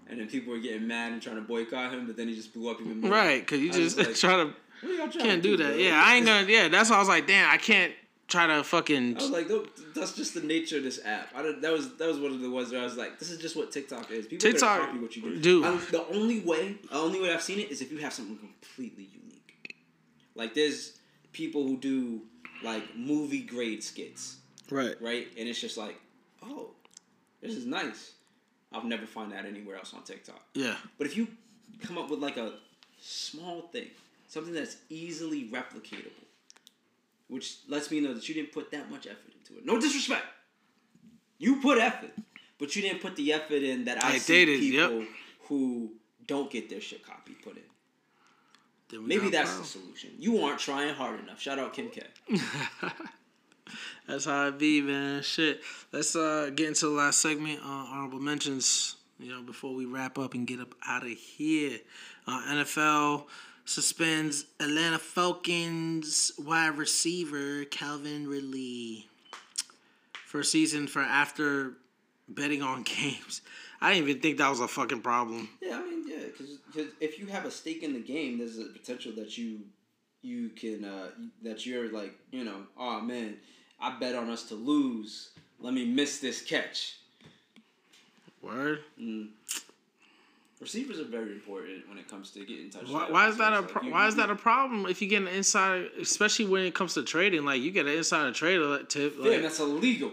[SPEAKER 2] and then people were getting mad and trying to boycott him, but then he just blew up even more.
[SPEAKER 1] Right, cause you
[SPEAKER 2] I was
[SPEAKER 1] just
[SPEAKER 2] like,
[SPEAKER 1] try to
[SPEAKER 2] What are y'all trying
[SPEAKER 1] can't
[SPEAKER 2] to
[SPEAKER 1] do that.
[SPEAKER 2] bro?
[SPEAKER 1] Yeah, I ain't gonna. Yeah, that's why I was like, damn, I can't try to fucking.
[SPEAKER 2] I was like, that's just the nature of this app. I don't, that was that was one of the ones where I was like, this is just what TikTok is. People
[SPEAKER 1] TikTok,
[SPEAKER 2] copy what you do.
[SPEAKER 1] dude.
[SPEAKER 2] I, the only way, the only way I've seen it is if you have something completely unique. Like there's people who do like movie grade skits,
[SPEAKER 1] Right.
[SPEAKER 2] right? And it's just like, oh, this is nice. I'll never find that anywhere else on TikTok.
[SPEAKER 1] Yeah.
[SPEAKER 2] But if you come up with like a small thing, something that's easily replicatable, which lets me know that you didn't put that much effort into it. No disrespect. You put effort, but you didn't put the effort in that I,
[SPEAKER 1] I
[SPEAKER 2] see
[SPEAKER 1] it,
[SPEAKER 2] people
[SPEAKER 1] yep.
[SPEAKER 2] who don't get their shit copied put in.
[SPEAKER 1] Then
[SPEAKER 2] Maybe that's the solution. You aren't trying hard enough. Shout out Kim K.
[SPEAKER 1] That's how it be, man. Shit. Let's uh get into the last segment. Uh, honorable mentions. You know, before we wrap up and get up out of here. Uh, NFL suspends Atlanta Falcons wide receiver Calvin Ridley for a season for after betting on games. I didn't even think that was a fucking problem.
[SPEAKER 2] Yeah, I mean, yeah, because if you have a stake in the game, there's a potential that you you can uh, that you're like you know, oh man, I bet on us to lose. Let me miss this catch.
[SPEAKER 1] Word.
[SPEAKER 2] Receivers are very important when it comes to getting touchdowns.
[SPEAKER 1] Why, why is that a
[SPEAKER 2] Like,
[SPEAKER 1] pro-
[SPEAKER 2] you-
[SPEAKER 1] why is that a problem if you get an insider, especially when it comes to trading? Like you get an insider trader tip.
[SPEAKER 2] Yeah, that's illegal.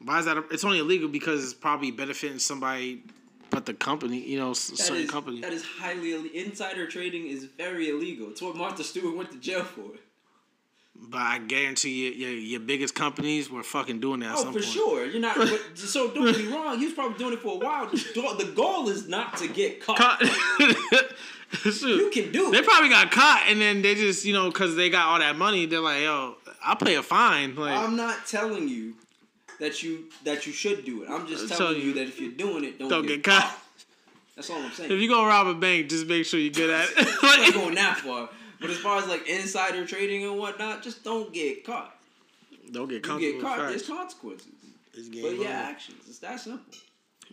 [SPEAKER 1] why is that? A, it's only illegal because it's probably benefiting somebody, but the company, you know,
[SPEAKER 2] That
[SPEAKER 1] certain
[SPEAKER 2] is,
[SPEAKER 1] company.
[SPEAKER 2] that is highly Ill- insider trading is very illegal. It's what Martha Stewart went to jail for.
[SPEAKER 1] But I guarantee you, your your biggest companies were fucking doing that. At
[SPEAKER 2] Oh, for
[SPEAKER 1] point.
[SPEAKER 2] sure. You're not. But, so don't get me wrong. He was probably doing it for a while. The goal- is not to get caught.
[SPEAKER 1] Caught-
[SPEAKER 2] You can do
[SPEAKER 1] They
[SPEAKER 2] it.
[SPEAKER 1] probably got caught, and then they just, you know, because they got all that money, they're like, "Yo, I'll pay a fine." Like,
[SPEAKER 2] I'm not telling you that you that you should do it. I'm just telling you,
[SPEAKER 1] you,
[SPEAKER 2] that if you're doing it, don't,
[SPEAKER 1] don't
[SPEAKER 2] get,
[SPEAKER 1] get caught.
[SPEAKER 2] That's all I'm saying.
[SPEAKER 1] If you go rob a bank, just make sure you're good at it.
[SPEAKER 2] I'm not going that far. But as far as like insider trading and whatnot, just don't get caught.
[SPEAKER 1] Don't get
[SPEAKER 2] You get caught, there's consequences.
[SPEAKER 1] It's
[SPEAKER 2] But
[SPEAKER 1] game
[SPEAKER 2] yeah, actions. It's that simple.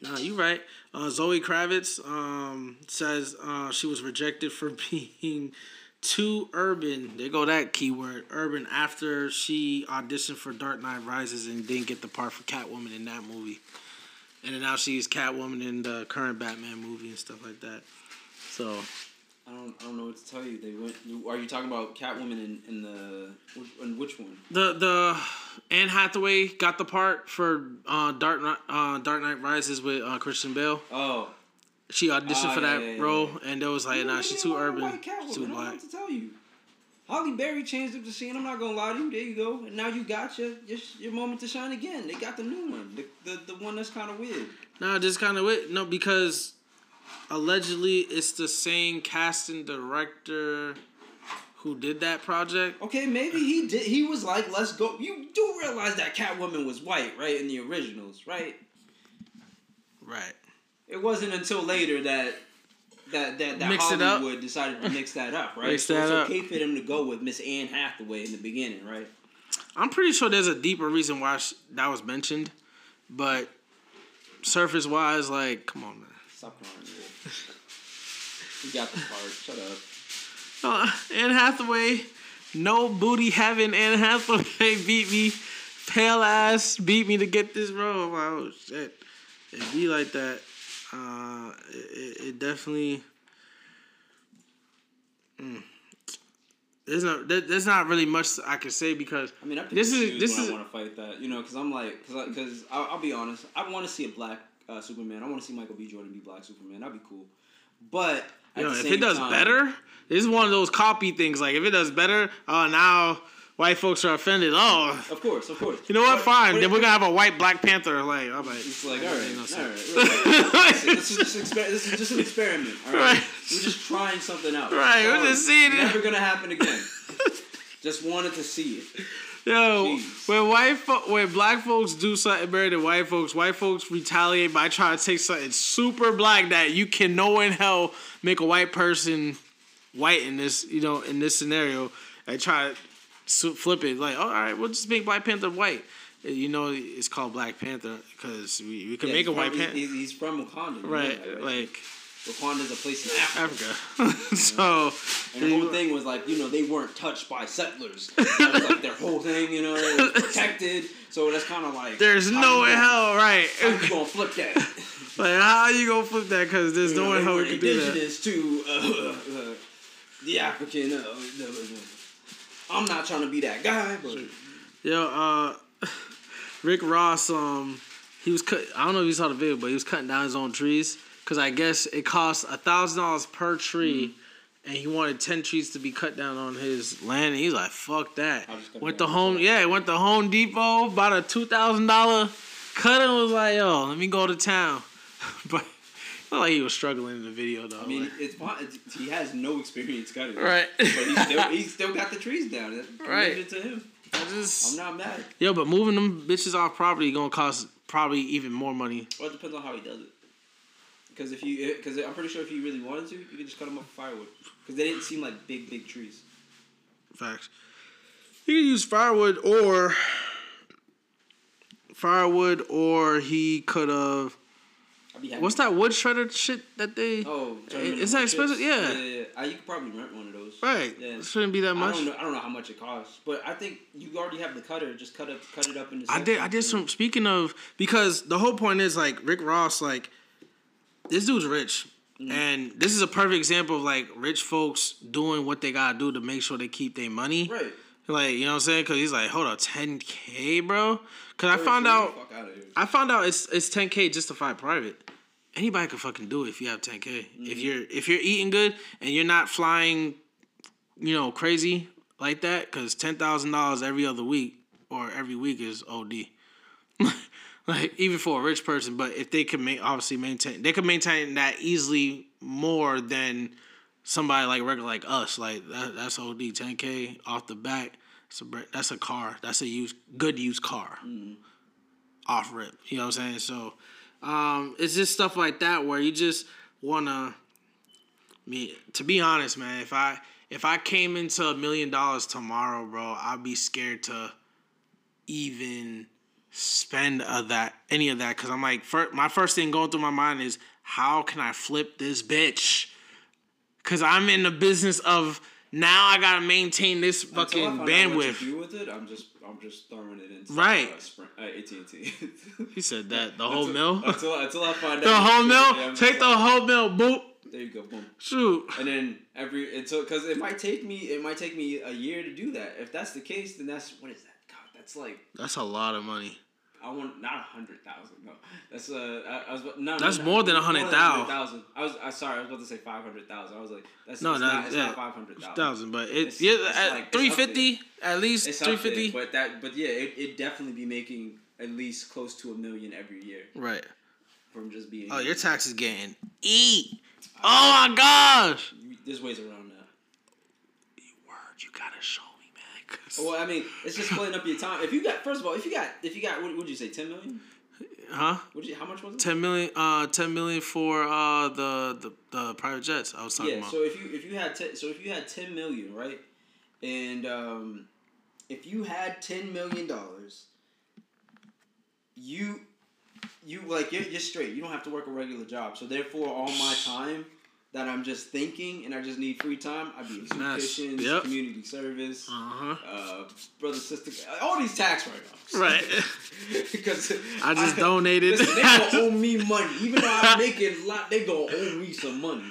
[SPEAKER 1] Nah, you right. Uh, Zoe Kravitz um, says uh, she was rejected for being too urban. They go that keyword, urban, after she auditioned for Dark Knight Rises and didn't get the part for Catwoman in that movie. And then now she's Catwoman in the current Batman movie and stuff like that. So,
[SPEAKER 2] I don't, I don't know what to tell you. They went. Are you talking about Catwoman in, in the which, in which one?
[SPEAKER 1] the the Anne Hathaway got the part for uh, Dark Knight, uh, Dark Knight Rises with uh, Christian Bale.
[SPEAKER 2] Oh,
[SPEAKER 1] She auditioned
[SPEAKER 2] Ah,
[SPEAKER 1] for
[SPEAKER 2] yeah,
[SPEAKER 1] that
[SPEAKER 2] yeah,
[SPEAKER 1] role,
[SPEAKER 2] yeah.
[SPEAKER 1] and they was like,
[SPEAKER 2] You
[SPEAKER 1] "Nah, she's too urban,
[SPEAKER 2] Catwoman.
[SPEAKER 1] too
[SPEAKER 2] I don't know
[SPEAKER 1] black."
[SPEAKER 2] what to tell you. Halle Berry changed up the scene. I'm not gonna lie to you. There you go. And now you got your your, your moment to shine again. They got the new one, the the, the one that's kind of weird.
[SPEAKER 1] No, just kind of weird. No, because allegedly it's the same casting director who did that project.
[SPEAKER 2] Okay, maybe he did. He was like, "Let's go." You do realize that Catwoman was white, right? In the originals, right?
[SPEAKER 1] Right.
[SPEAKER 2] It wasn't until later that that that, that
[SPEAKER 1] Mix.
[SPEAKER 2] Hollywood decided to mix that up, right?
[SPEAKER 1] Mix
[SPEAKER 2] so
[SPEAKER 1] that
[SPEAKER 2] it's
[SPEAKER 1] up.
[SPEAKER 2] okay for them to go with Miss Anne Hathaway in the beginning, right?
[SPEAKER 1] I'm pretty sure there's a deeper reason why sh- that was mentioned, but surface wise, like, come on, man.
[SPEAKER 2] Stop lying. You got the part. Shut up.
[SPEAKER 1] Uh, Anne Hathaway, no booty having Anne Hathaway beat me, pale ass beat me to get this role. Like, oh shit, it be like that. Uh, it, it- it definitely. Mm. there's not there- there's not really much I can say because
[SPEAKER 2] I mean, I
[SPEAKER 1] this is this is
[SPEAKER 2] I want to fight that, you know, because I'm like, because because I'll, I'll be honest, I want to see a black uh, Superman. I want to see Michael B. Jordan be black Superman. That'd be cool. But at
[SPEAKER 1] you know, if it does
[SPEAKER 2] time-
[SPEAKER 1] better, this is one of those copy things. Like if it does better, oh now white folks are offended. Oh,
[SPEAKER 2] of course, of course.
[SPEAKER 1] you know what?
[SPEAKER 2] But-
[SPEAKER 1] Fine. then we're gonna have a white Black Panther. Like, all right.
[SPEAKER 2] It's like, all right,
[SPEAKER 1] no
[SPEAKER 2] all
[SPEAKER 1] sense.
[SPEAKER 2] right. This is just exper- this is just an experiment. All right,
[SPEAKER 1] Right.
[SPEAKER 2] we're just trying something out.
[SPEAKER 1] Right, we're
[SPEAKER 2] Sorry.
[SPEAKER 1] just seeing it.
[SPEAKER 2] Never gonna happen again. just wanted to see it.
[SPEAKER 1] Yo,
[SPEAKER 2] Jeez.
[SPEAKER 1] when white fo- when black folks do something better than white folks, white folks retaliate by trying to take something super black that you can no in hell make a white person white in this you know in this scenario and try to flip it like oh, all right we'll just make Black Panther white. You know it's called Black Panther because we, we can
[SPEAKER 2] Yeah,
[SPEAKER 1] make a white panther.
[SPEAKER 2] he's, from Wakanda.
[SPEAKER 1] Right,
[SPEAKER 2] that,
[SPEAKER 1] like
[SPEAKER 2] Wakanda's a place in Africa.
[SPEAKER 1] Africa. so
[SPEAKER 2] And the whole thing was like, you know, they weren't touched by settlers. That was like their whole thing, you know, they were protected. So that's kind of like.
[SPEAKER 1] there's no
[SPEAKER 2] you
[SPEAKER 1] hell, right?
[SPEAKER 2] How you gonna flip that?
[SPEAKER 1] like how you gonna flip that? Because there's
[SPEAKER 2] You
[SPEAKER 1] no
[SPEAKER 2] know,
[SPEAKER 1] hell
[SPEAKER 2] were
[SPEAKER 1] we can do that.
[SPEAKER 2] indigenous to uh, uh, the African. Uh, the, the- I'm not trying to be that guy, but
[SPEAKER 1] Yo, uh, Rick Ross, um, he was cut. I don't know if you saw the video, but he was cutting down his own trees because I guess it costs a thousand dollars per tree,
[SPEAKER 2] Mm-hmm.
[SPEAKER 1] and he wanted ten trees to be cut down on his land. And he's like, "Fuck that." Went to
[SPEAKER 2] down
[SPEAKER 1] home, yeah, went to Home Depot, bought a two thousand dollar cut, and was like, "Yo, let me go to town." but looked like he was struggling in the video though.
[SPEAKER 2] I mean,
[SPEAKER 1] like-
[SPEAKER 2] it's. It's- he has no experience cutting.
[SPEAKER 1] Right.
[SPEAKER 2] But he still, he still got the trees down.
[SPEAKER 1] Right.
[SPEAKER 2] To him.
[SPEAKER 1] I just-
[SPEAKER 2] I'm not mad.
[SPEAKER 1] Yo, but moving them bitches off property gonna cost probably even more money.
[SPEAKER 2] Well, it depends on how he does it. Because if you, because I'm pretty sure if you really wanted to, you could just cut them up with firewood. Because they didn't seem like big, big trees.
[SPEAKER 1] Facts. He could use firewood or firewood, or he could have.
[SPEAKER 2] I'd be happy.
[SPEAKER 1] What's that wood shredder shit that they?
[SPEAKER 2] Oh,
[SPEAKER 1] Is that expensive? Yeah.
[SPEAKER 2] yeah, yeah. Uh, you could probably rent one of those.
[SPEAKER 1] Right.
[SPEAKER 2] Yeah.
[SPEAKER 1] It shouldn't be that
[SPEAKER 2] I
[SPEAKER 1] much.
[SPEAKER 2] don't know. I don't know how much it costs, but I think you already have the cutter. Just cut it, cut it up into.
[SPEAKER 1] I did. I did some. Speaking of, because the whole point is like Rick Ross, like this dude's rich,
[SPEAKER 2] Mm-hmm.
[SPEAKER 1] and this is a perfect example of like rich folks doing what they gotta do to make sure they keep their money.
[SPEAKER 2] Right.
[SPEAKER 1] Like you know what I'm saying? Because he's like, hold on, 10k, bro. Because I found out.
[SPEAKER 2] here.
[SPEAKER 1] I found out it's it's 10k just to fly private. Anybody can fucking do it if you have 10k.
[SPEAKER 2] Mm-hmm.
[SPEAKER 1] If you're if you're eating good and you're not flying, you know, crazy like that, because ten thousand dollars every other week or every week is OD. like even for a rich person, but if they can ma- obviously maintain, they can maintain that easily more than somebody like regular like us. Like that, that's OD. 10k off the back. That's a that's a car. That's a used good used car off rip. You know what I'm saying? So um, it's just stuff like that where you just wanna I me to be honest, man, if I if I came into a million dollars tomorrow, bro, I'd be scared to even spend of that any of that because I'm like, fir- my first thing going through my mind is how can I flip this bitch? Because I'm in the business of now I gotta maintain this fucking
[SPEAKER 2] find out what to
[SPEAKER 1] bandwidth.
[SPEAKER 2] do with it, I'm just, I'm just throwing it into
[SPEAKER 1] Right.
[SPEAKER 2] Uh, Sprint, uh, AT&T.
[SPEAKER 1] He said that the whole
[SPEAKER 2] until,
[SPEAKER 1] mill,
[SPEAKER 2] Until, until I find out.
[SPEAKER 1] the whole mill, take the whole mill, boop,
[SPEAKER 2] There you go, boom.
[SPEAKER 1] shoot.
[SPEAKER 2] And then every until because it might take me it might take me a year to do that. If that's the case, then that's what is that? That's like
[SPEAKER 1] That's a lot of money.
[SPEAKER 2] I want not a hundred thousand. No, that's uh I, I was no.
[SPEAKER 1] That's
[SPEAKER 2] no,
[SPEAKER 1] more than a
[SPEAKER 2] than
[SPEAKER 1] thousand.
[SPEAKER 2] thousand. I was I sorry I was about to say five hundred thousand. I was like that's
[SPEAKER 1] No,
[SPEAKER 2] not, it's
[SPEAKER 1] yeah,
[SPEAKER 2] not five hundred thousand.
[SPEAKER 1] thousand, but
[SPEAKER 2] It's-
[SPEAKER 1] yeah
[SPEAKER 2] it's
[SPEAKER 1] at
[SPEAKER 2] like-
[SPEAKER 1] three fifty at least three fifty.
[SPEAKER 2] but that but yeah, it it definitely be making at least close to a million every year
[SPEAKER 1] Right.
[SPEAKER 2] from just being.
[SPEAKER 1] Oh, your tax is getting eat. Oh my gosh.
[SPEAKER 2] There's ways around that.
[SPEAKER 1] Word, you gotta show me, man. 'cause-
[SPEAKER 2] Well, I mean, it's just splitting up your time. If you got, first of all, if you got, if you got, what would you say, ten million?
[SPEAKER 1] huh?
[SPEAKER 2] You, how much was it?
[SPEAKER 1] Ten million. Uh, ten million for uh the the, the private jets. I was talking
[SPEAKER 2] Yeah.
[SPEAKER 1] about. Yeah.
[SPEAKER 2] So if you if you had ten, so if you had ten million, right, and um, if you had ten million dollars, you you like you're, you're straight. You don't have to work a regular job. So therefore, all my time that I'm just thinking and I just need free time, I'd be in soup
[SPEAKER 1] Nice. Yep.
[SPEAKER 2] community service,
[SPEAKER 1] uh huh.
[SPEAKER 2] uh, brother sister, all these tax write-offs.
[SPEAKER 1] Right.
[SPEAKER 2] because
[SPEAKER 1] I just donated.
[SPEAKER 2] Listen, they gonna owe me money, even though I'm making a lot. They gonna owe me some money.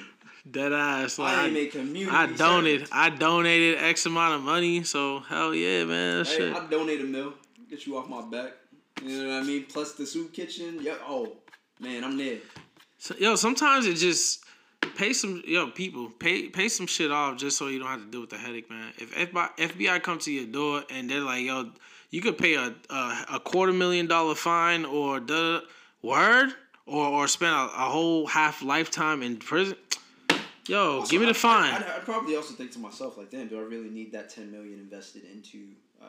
[SPEAKER 1] Dead ass. Like,
[SPEAKER 2] I
[SPEAKER 1] I,
[SPEAKER 2] ain't make community.
[SPEAKER 1] I donated.
[SPEAKER 2] service.
[SPEAKER 1] I donated X amount of money. So hell yeah, man.
[SPEAKER 2] Hey,
[SPEAKER 1] shit.
[SPEAKER 2] I donate a mill. Get you off my back. You know what I mean? Plus the soup kitchen. Yeah. Oh man, I'm there.
[SPEAKER 1] So, yo, sometimes it just pay some yo people pay pay some shit off just so you don't have to deal with the headache, man. If FBI, FBI come to your door and they're like, yo, you could pay a a, a quarter million dollar fine or the word or or spend a, a whole half lifetime in prison. Yo, give me the fine.
[SPEAKER 2] I, I'd, I'd probably also think to myself like, damn, do I really need that ten million invested into? uh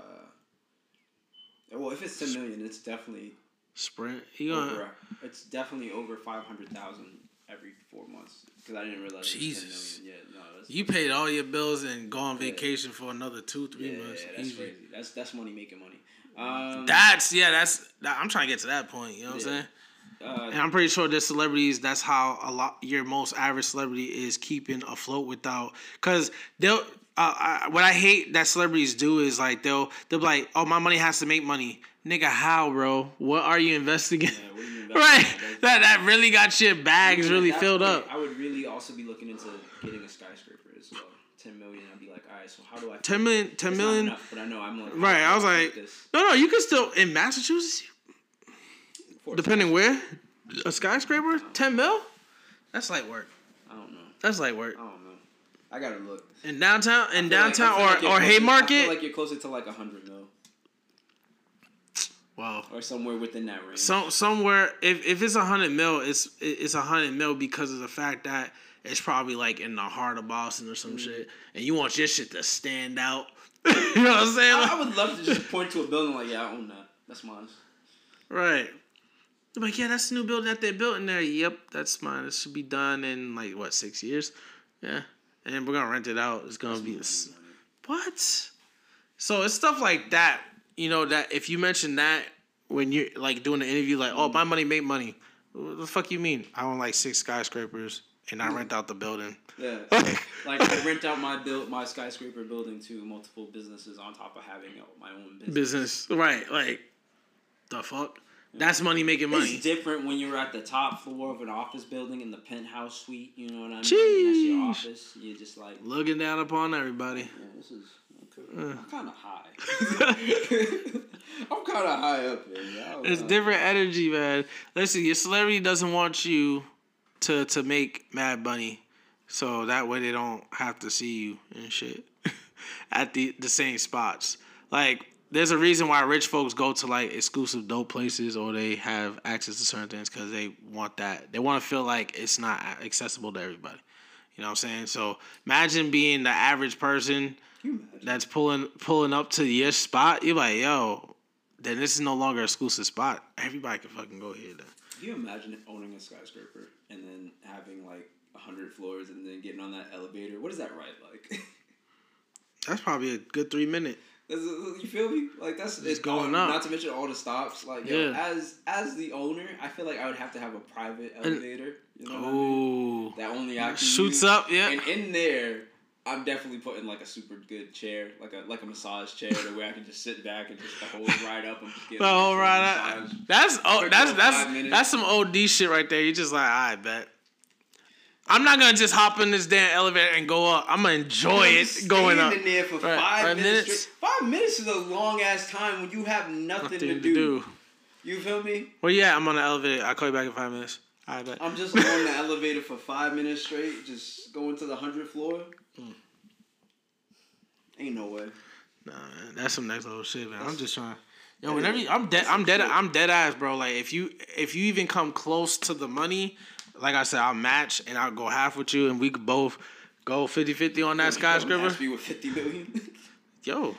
[SPEAKER 2] Well, if it's ten million, it's definitely
[SPEAKER 1] Sprint. You gonna
[SPEAKER 2] over. It's definitely over five hundred thousand every four months because I didn't realize.
[SPEAKER 1] Jesus.
[SPEAKER 2] It was 10 million. Yeah, no, that's
[SPEAKER 1] you paid all your bills and go on
[SPEAKER 2] Yeah.
[SPEAKER 1] vacation for another two three
[SPEAKER 2] yeah,
[SPEAKER 1] months.
[SPEAKER 2] yeah, that's
[SPEAKER 1] Easy.
[SPEAKER 2] crazy. That's that's money making money. Um,
[SPEAKER 1] That's yeah. That's that, I'm trying to get to that point. You know what I'm saying?
[SPEAKER 2] uh,
[SPEAKER 1] And I'm pretty sure there's celebrities. That's how a lot your most average celebrity is keeping afloat without. Cause they'll. Uh, I, what I hate that celebrities do is like they'll they'll be like, oh, my money has to make money, nigga. How, bro? What are you investing in?
[SPEAKER 2] yeah, you invest
[SPEAKER 1] right.
[SPEAKER 2] in?
[SPEAKER 1] That that really got your bags really filled
[SPEAKER 2] point,
[SPEAKER 1] up.
[SPEAKER 2] I would really also be looking into getting a skyscraper as well. Ten million. I'd be like, all right, so how do I?
[SPEAKER 1] 10 million, 10
[SPEAKER 2] It's not enough, but I know I'm like.
[SPEAKER 1] Right. I was like,
[SPEAKER 2] this?
[SPEAKER 1] no, no. You can still in Massachusetts, depending where, a skyscraper, uh-huh. ten mil. That's light work.
[SPEAKER 2] I don't know.
[SPEAKER 1] That's light work.
[SPEAKER 2] I don't know. I gotta look.
[SPEAKER 1] In downtown, in
[SPEAKER 2] I feel like- I
[SPEAKER 1] downtown,
[SPEAKER 2] like
[SPEAKER 1] or or
[SPEAKER 2] closer- I
[SPEAKER 1] Haymarket.
[SPEAKER 2] feel like you're closer to like a hundred mil
[SPEAKER 1] wow.
[SPEAKER 2] or somewhere within that range.
[SPEAKER 1] Some somewhere if if it's a hundred mil, it's it's a hundred mil because of the fact that it's probably like in the heart of Boston or
[SPEAKER 2] Mm.
[SPEAKER 1] some shit, and you want your shit to stand out. you know what I'm saying?
[SPEAKER 2] I, I would love to just point to a building like, yeah, I own that. That's mine.
[SPEAKER 1] right. They're like, yeah, that's the new building that they built in there. Yep, that's mine. It should be done in like what six years? Yeah, and we're gonna rent it out. It's gonna be this. What? So it's stuff like that. You know that if you mention that when you're like doing the interview, like, oh, my money make money. What the fuck you mean? I own like six skyscrapers and I rent out the building.
[SPEAKER 2] Yeah. like I rent out my build my skyscraper building to multiple businesses on top of having uh, my own business.
[SPEAKER 1] Business, right? Like, the fuck? That's money making money.
[SPEAKER 2] It's different when you're at the top floor of an office building in the penthouse suite. You know what I mean? That's
[SPEAKER 1] Jeez.
[SPEAKER 2] your office. You're just like,
[SPEAKER 1] Looking down upon everybody.
[SPEAKER 2] yeah, this is. Okay. I'm kind of high. I'm kind of high up here.
[SPEAKER 1] It's
[SPEAKER 2] know.
[SPEAKER 1] different energy, man. Listen, your celebrity doesn't want you to to make mad money, so that way they don't have to see you and shit at the the same spots. Like, there's a reason why rich folks go to like exclusive dope places or they have access to certain things because they want that. They want to feel like it's not accessible to everybody. You know what I'm saying? So imagine being the average person
[SPEAKER 2] Can you imagine?
[SPEAKER 1] that's pulling pulling up to your spot. You're like, yo, then this is no longer exclusive spot. Everybody can fucking go here. Then.
[SPEAKER 2] Can you imagine owning a skyscraper and then having like hundred floors and then getting on that elevator? What is that ride like?
[SPEAKER 1] That's probably a good three minute.
[SPEAKER 2] That's- you feel me? Like that's
[SPEAKER 1] It's
[SPEAKER 2] it's
[SPEAKER 1] going
[SPEAKER 2] going
[SPEAKER 1] up.
[SPEAKER 2] Not to mention all the stops. Like yo,
[SPEAKER 1] Yeah.
[SPEAKER 2] as as the owner, I feel like I would have to have a private elevator. You know what I mean? That only I can
[SPEAKER 1] shoots
[SPEAKER 2] use.
[SPEAKER 1] up. Yeah.
[SPEAKER 2] And in there, I'm definitely putting like a super good chair, like a like a massage chair, to where I can just sit back and just the whole ride up and just get
[SPEAKER 1] The
[SPEAKER 2] like,
[SPEAKER 1] whole ride up. That's oh, that's that's that's some OD shit right there. You just like, I bet. I'm not gonna just hop in this damn elevator and go up. I'm gonna enjoy
[SPEAKER 2] I'm
[SPEAKER 1] it going up.
[SPEAKER 2] standing there for
[SPEAKER 1] Right,
[SPEAKER 2] five,
[SPEAKER 1] five
[SPEAKER 2] minutes.
[SPEAKER 1] minutes.
[SPEAKER 2] Five minutes is a long ass time when you have nothing,
[SPEAKER 1] Nothing
[SPEAKER 2] to,
[SPEAKER 1] to
[SPEAKER 2] do.
[SPEAKER 1] do.
[SPEAKER 2] You feel me?
[SPEAKER 1] Well, yeah, I'm on the elevator. I'll call you back in five minutes. I bet.
[SPEAKER 2] I'm just on the elevator for five minutes straight, just going to the hundredth floor.
[SPEAKER 1] Hmm.
[SPEAKER 2] Ain't no way.
[SPEAKER 1] Nah, that's some next level shit, man. I'm just trying. Yo, whenever you, I'm dead, I'm dead. I'm dead ass, bro. Like if you if you even come close to the money, like I said, I'll match and I'll go half with you, and we could both go 50-50 on that skyscraper.
[SPEAKER 2] Me with fifty million.
[SPEAKER 1] Yo,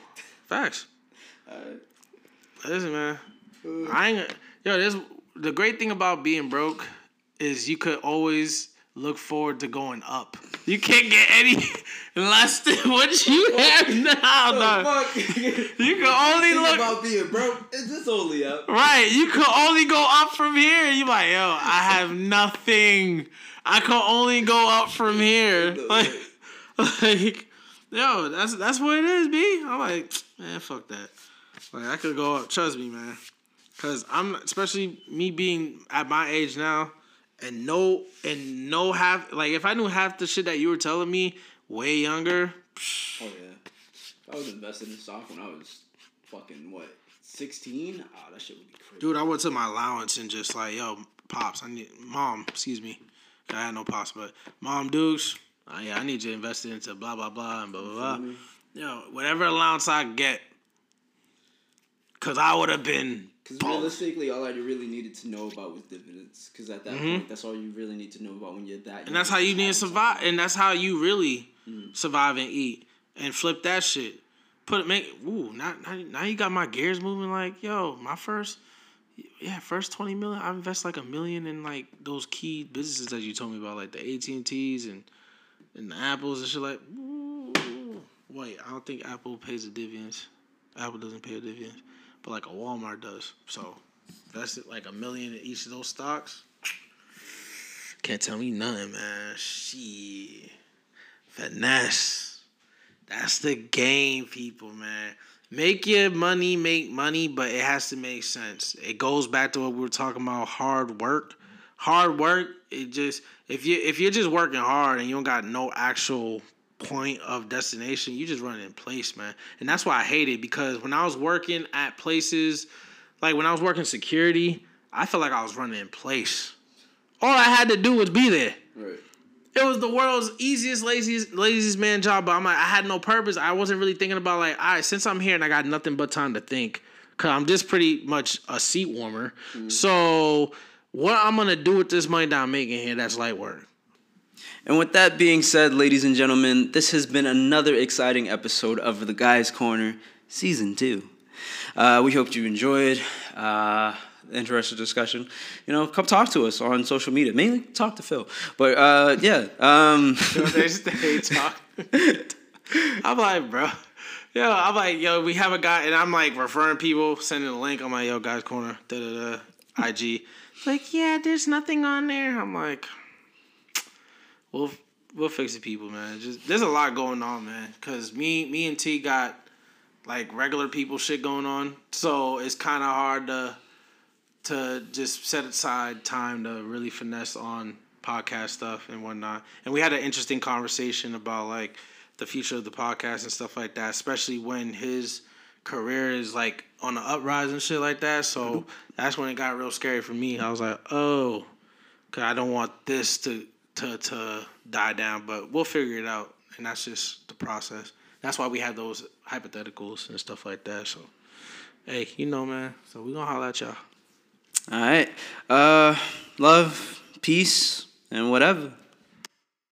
[SPEAKER 1] facts.
[SPEAKER 2] Alright.
[SPEAKER 1] Listen, man. I ain't. Yo, this the great thing about being broke is you could always look forward to going up. You can't get any less than what you have now, dog.
[SPEAKER 2] fuck?
[SPEAKER 1] You can only look
[SPEAKER 2] about being broke. Is this only up?
[SPEAKER 1] right. You could only go up from here. You like, yo, I have nothing. I can only go up from here. Like, like, yo, that's that's what it is, B. I'm like, man, fuck that. Like, I could go up. Trust me, man. Cause I'm especially me being at my age now. And no and no half like if I knew half the shit that you were telling me way younger.
[SPEAKER 2] Oh yeah, I was invested in stock when I was fucking what sixteen. Oh, that shit would be crazy.
[SPEAKER 1] Dude, I went to my allowance and just like, yo, pops, I need mom, excuse me. I had no pops, but mom Dukes, uh, yeah, I need you to invest into blah blah blah and blah blah blah. Yo, whatever allowance I get, cause I would have been.
[SPEAKER 2] Because realistically, all I really needed to know about was dividends. Because at that mm-hmm. point, that's all you really need to know about when you're that.
[SPEAKER 1] And that's how you need to survive. And that's how you really mm. survive and eat and flip that shit. Put it make ooh now, now now you got my gears moving like yo my first yeah first twenty million I invest like a million in like those key businesses that you told me about like the AT and T's and and the apples and shit like ooh, wait I don't think Apple pays the dividends Apple doesn't pay the dividends but like a Walmart does. So that's like a million in each of those stocks. Can't tell me nothing, man. She finesse. That's the game, people, man. Make your money make money, but it has to make sense. It goes back to what we were talking about hard work. Hard work, it just if you if you're just working hard and you don't got no actual point of destination, you just run it in place, man. And that's why I hate it because when I was working at places, like when I was working security, I felt like I was running in place. All I had to do was be there. Right. It was the world's easiest, laziest, laziest man job, but I'm like, I had no purpose. I wasn't really thinking about like, all right, since I'm here and I got nothing but time to think, cause I'm just pretty much a seat warmer. Mm-hmm. So what I'm gonna do with this money that I'm making here, that's light work.
[SPEAKER 2] And with that being said, ladies and gentlemen, this has been another exciting episode of The Guys Corner Season 2. Uh, we hope you enjoyed. Uh, interesting discussion. You know, come talk to us on social media. Mainly talk to Phil. But uh, yeah. Um, they stay
[SPEAKER 1] talk. I'm like, bro. Yo, I'm like, yo, we have a guy, and I'm like referring people, sending a link. I'm like, yo, guys corner, da da da, IG. Like, yeah, there's nothing on there. I'm like, we'll we'll fix it, people, man. Just there's a lot going on, man. Cause me me and T got like regular people shit going on, so it's kind of hard to to just set aside time to really finesse on podcast stuff and whatnot. And we had an interesting conversation about like the future of the podcast and stuff like that, especially when his career is like on the uprise and shit like that. So mm-hmm. that's when it got real scary for me. I was like, oh, cause I don't want this to to to die down, but we'll figure it out, and that's just the process. That's why we have those hypotheticals and stuff like that. So, hey, you know, man. So we gonna holler at y'all.
[SPEAKER 2] All right. Uh, love, peace, and whatever.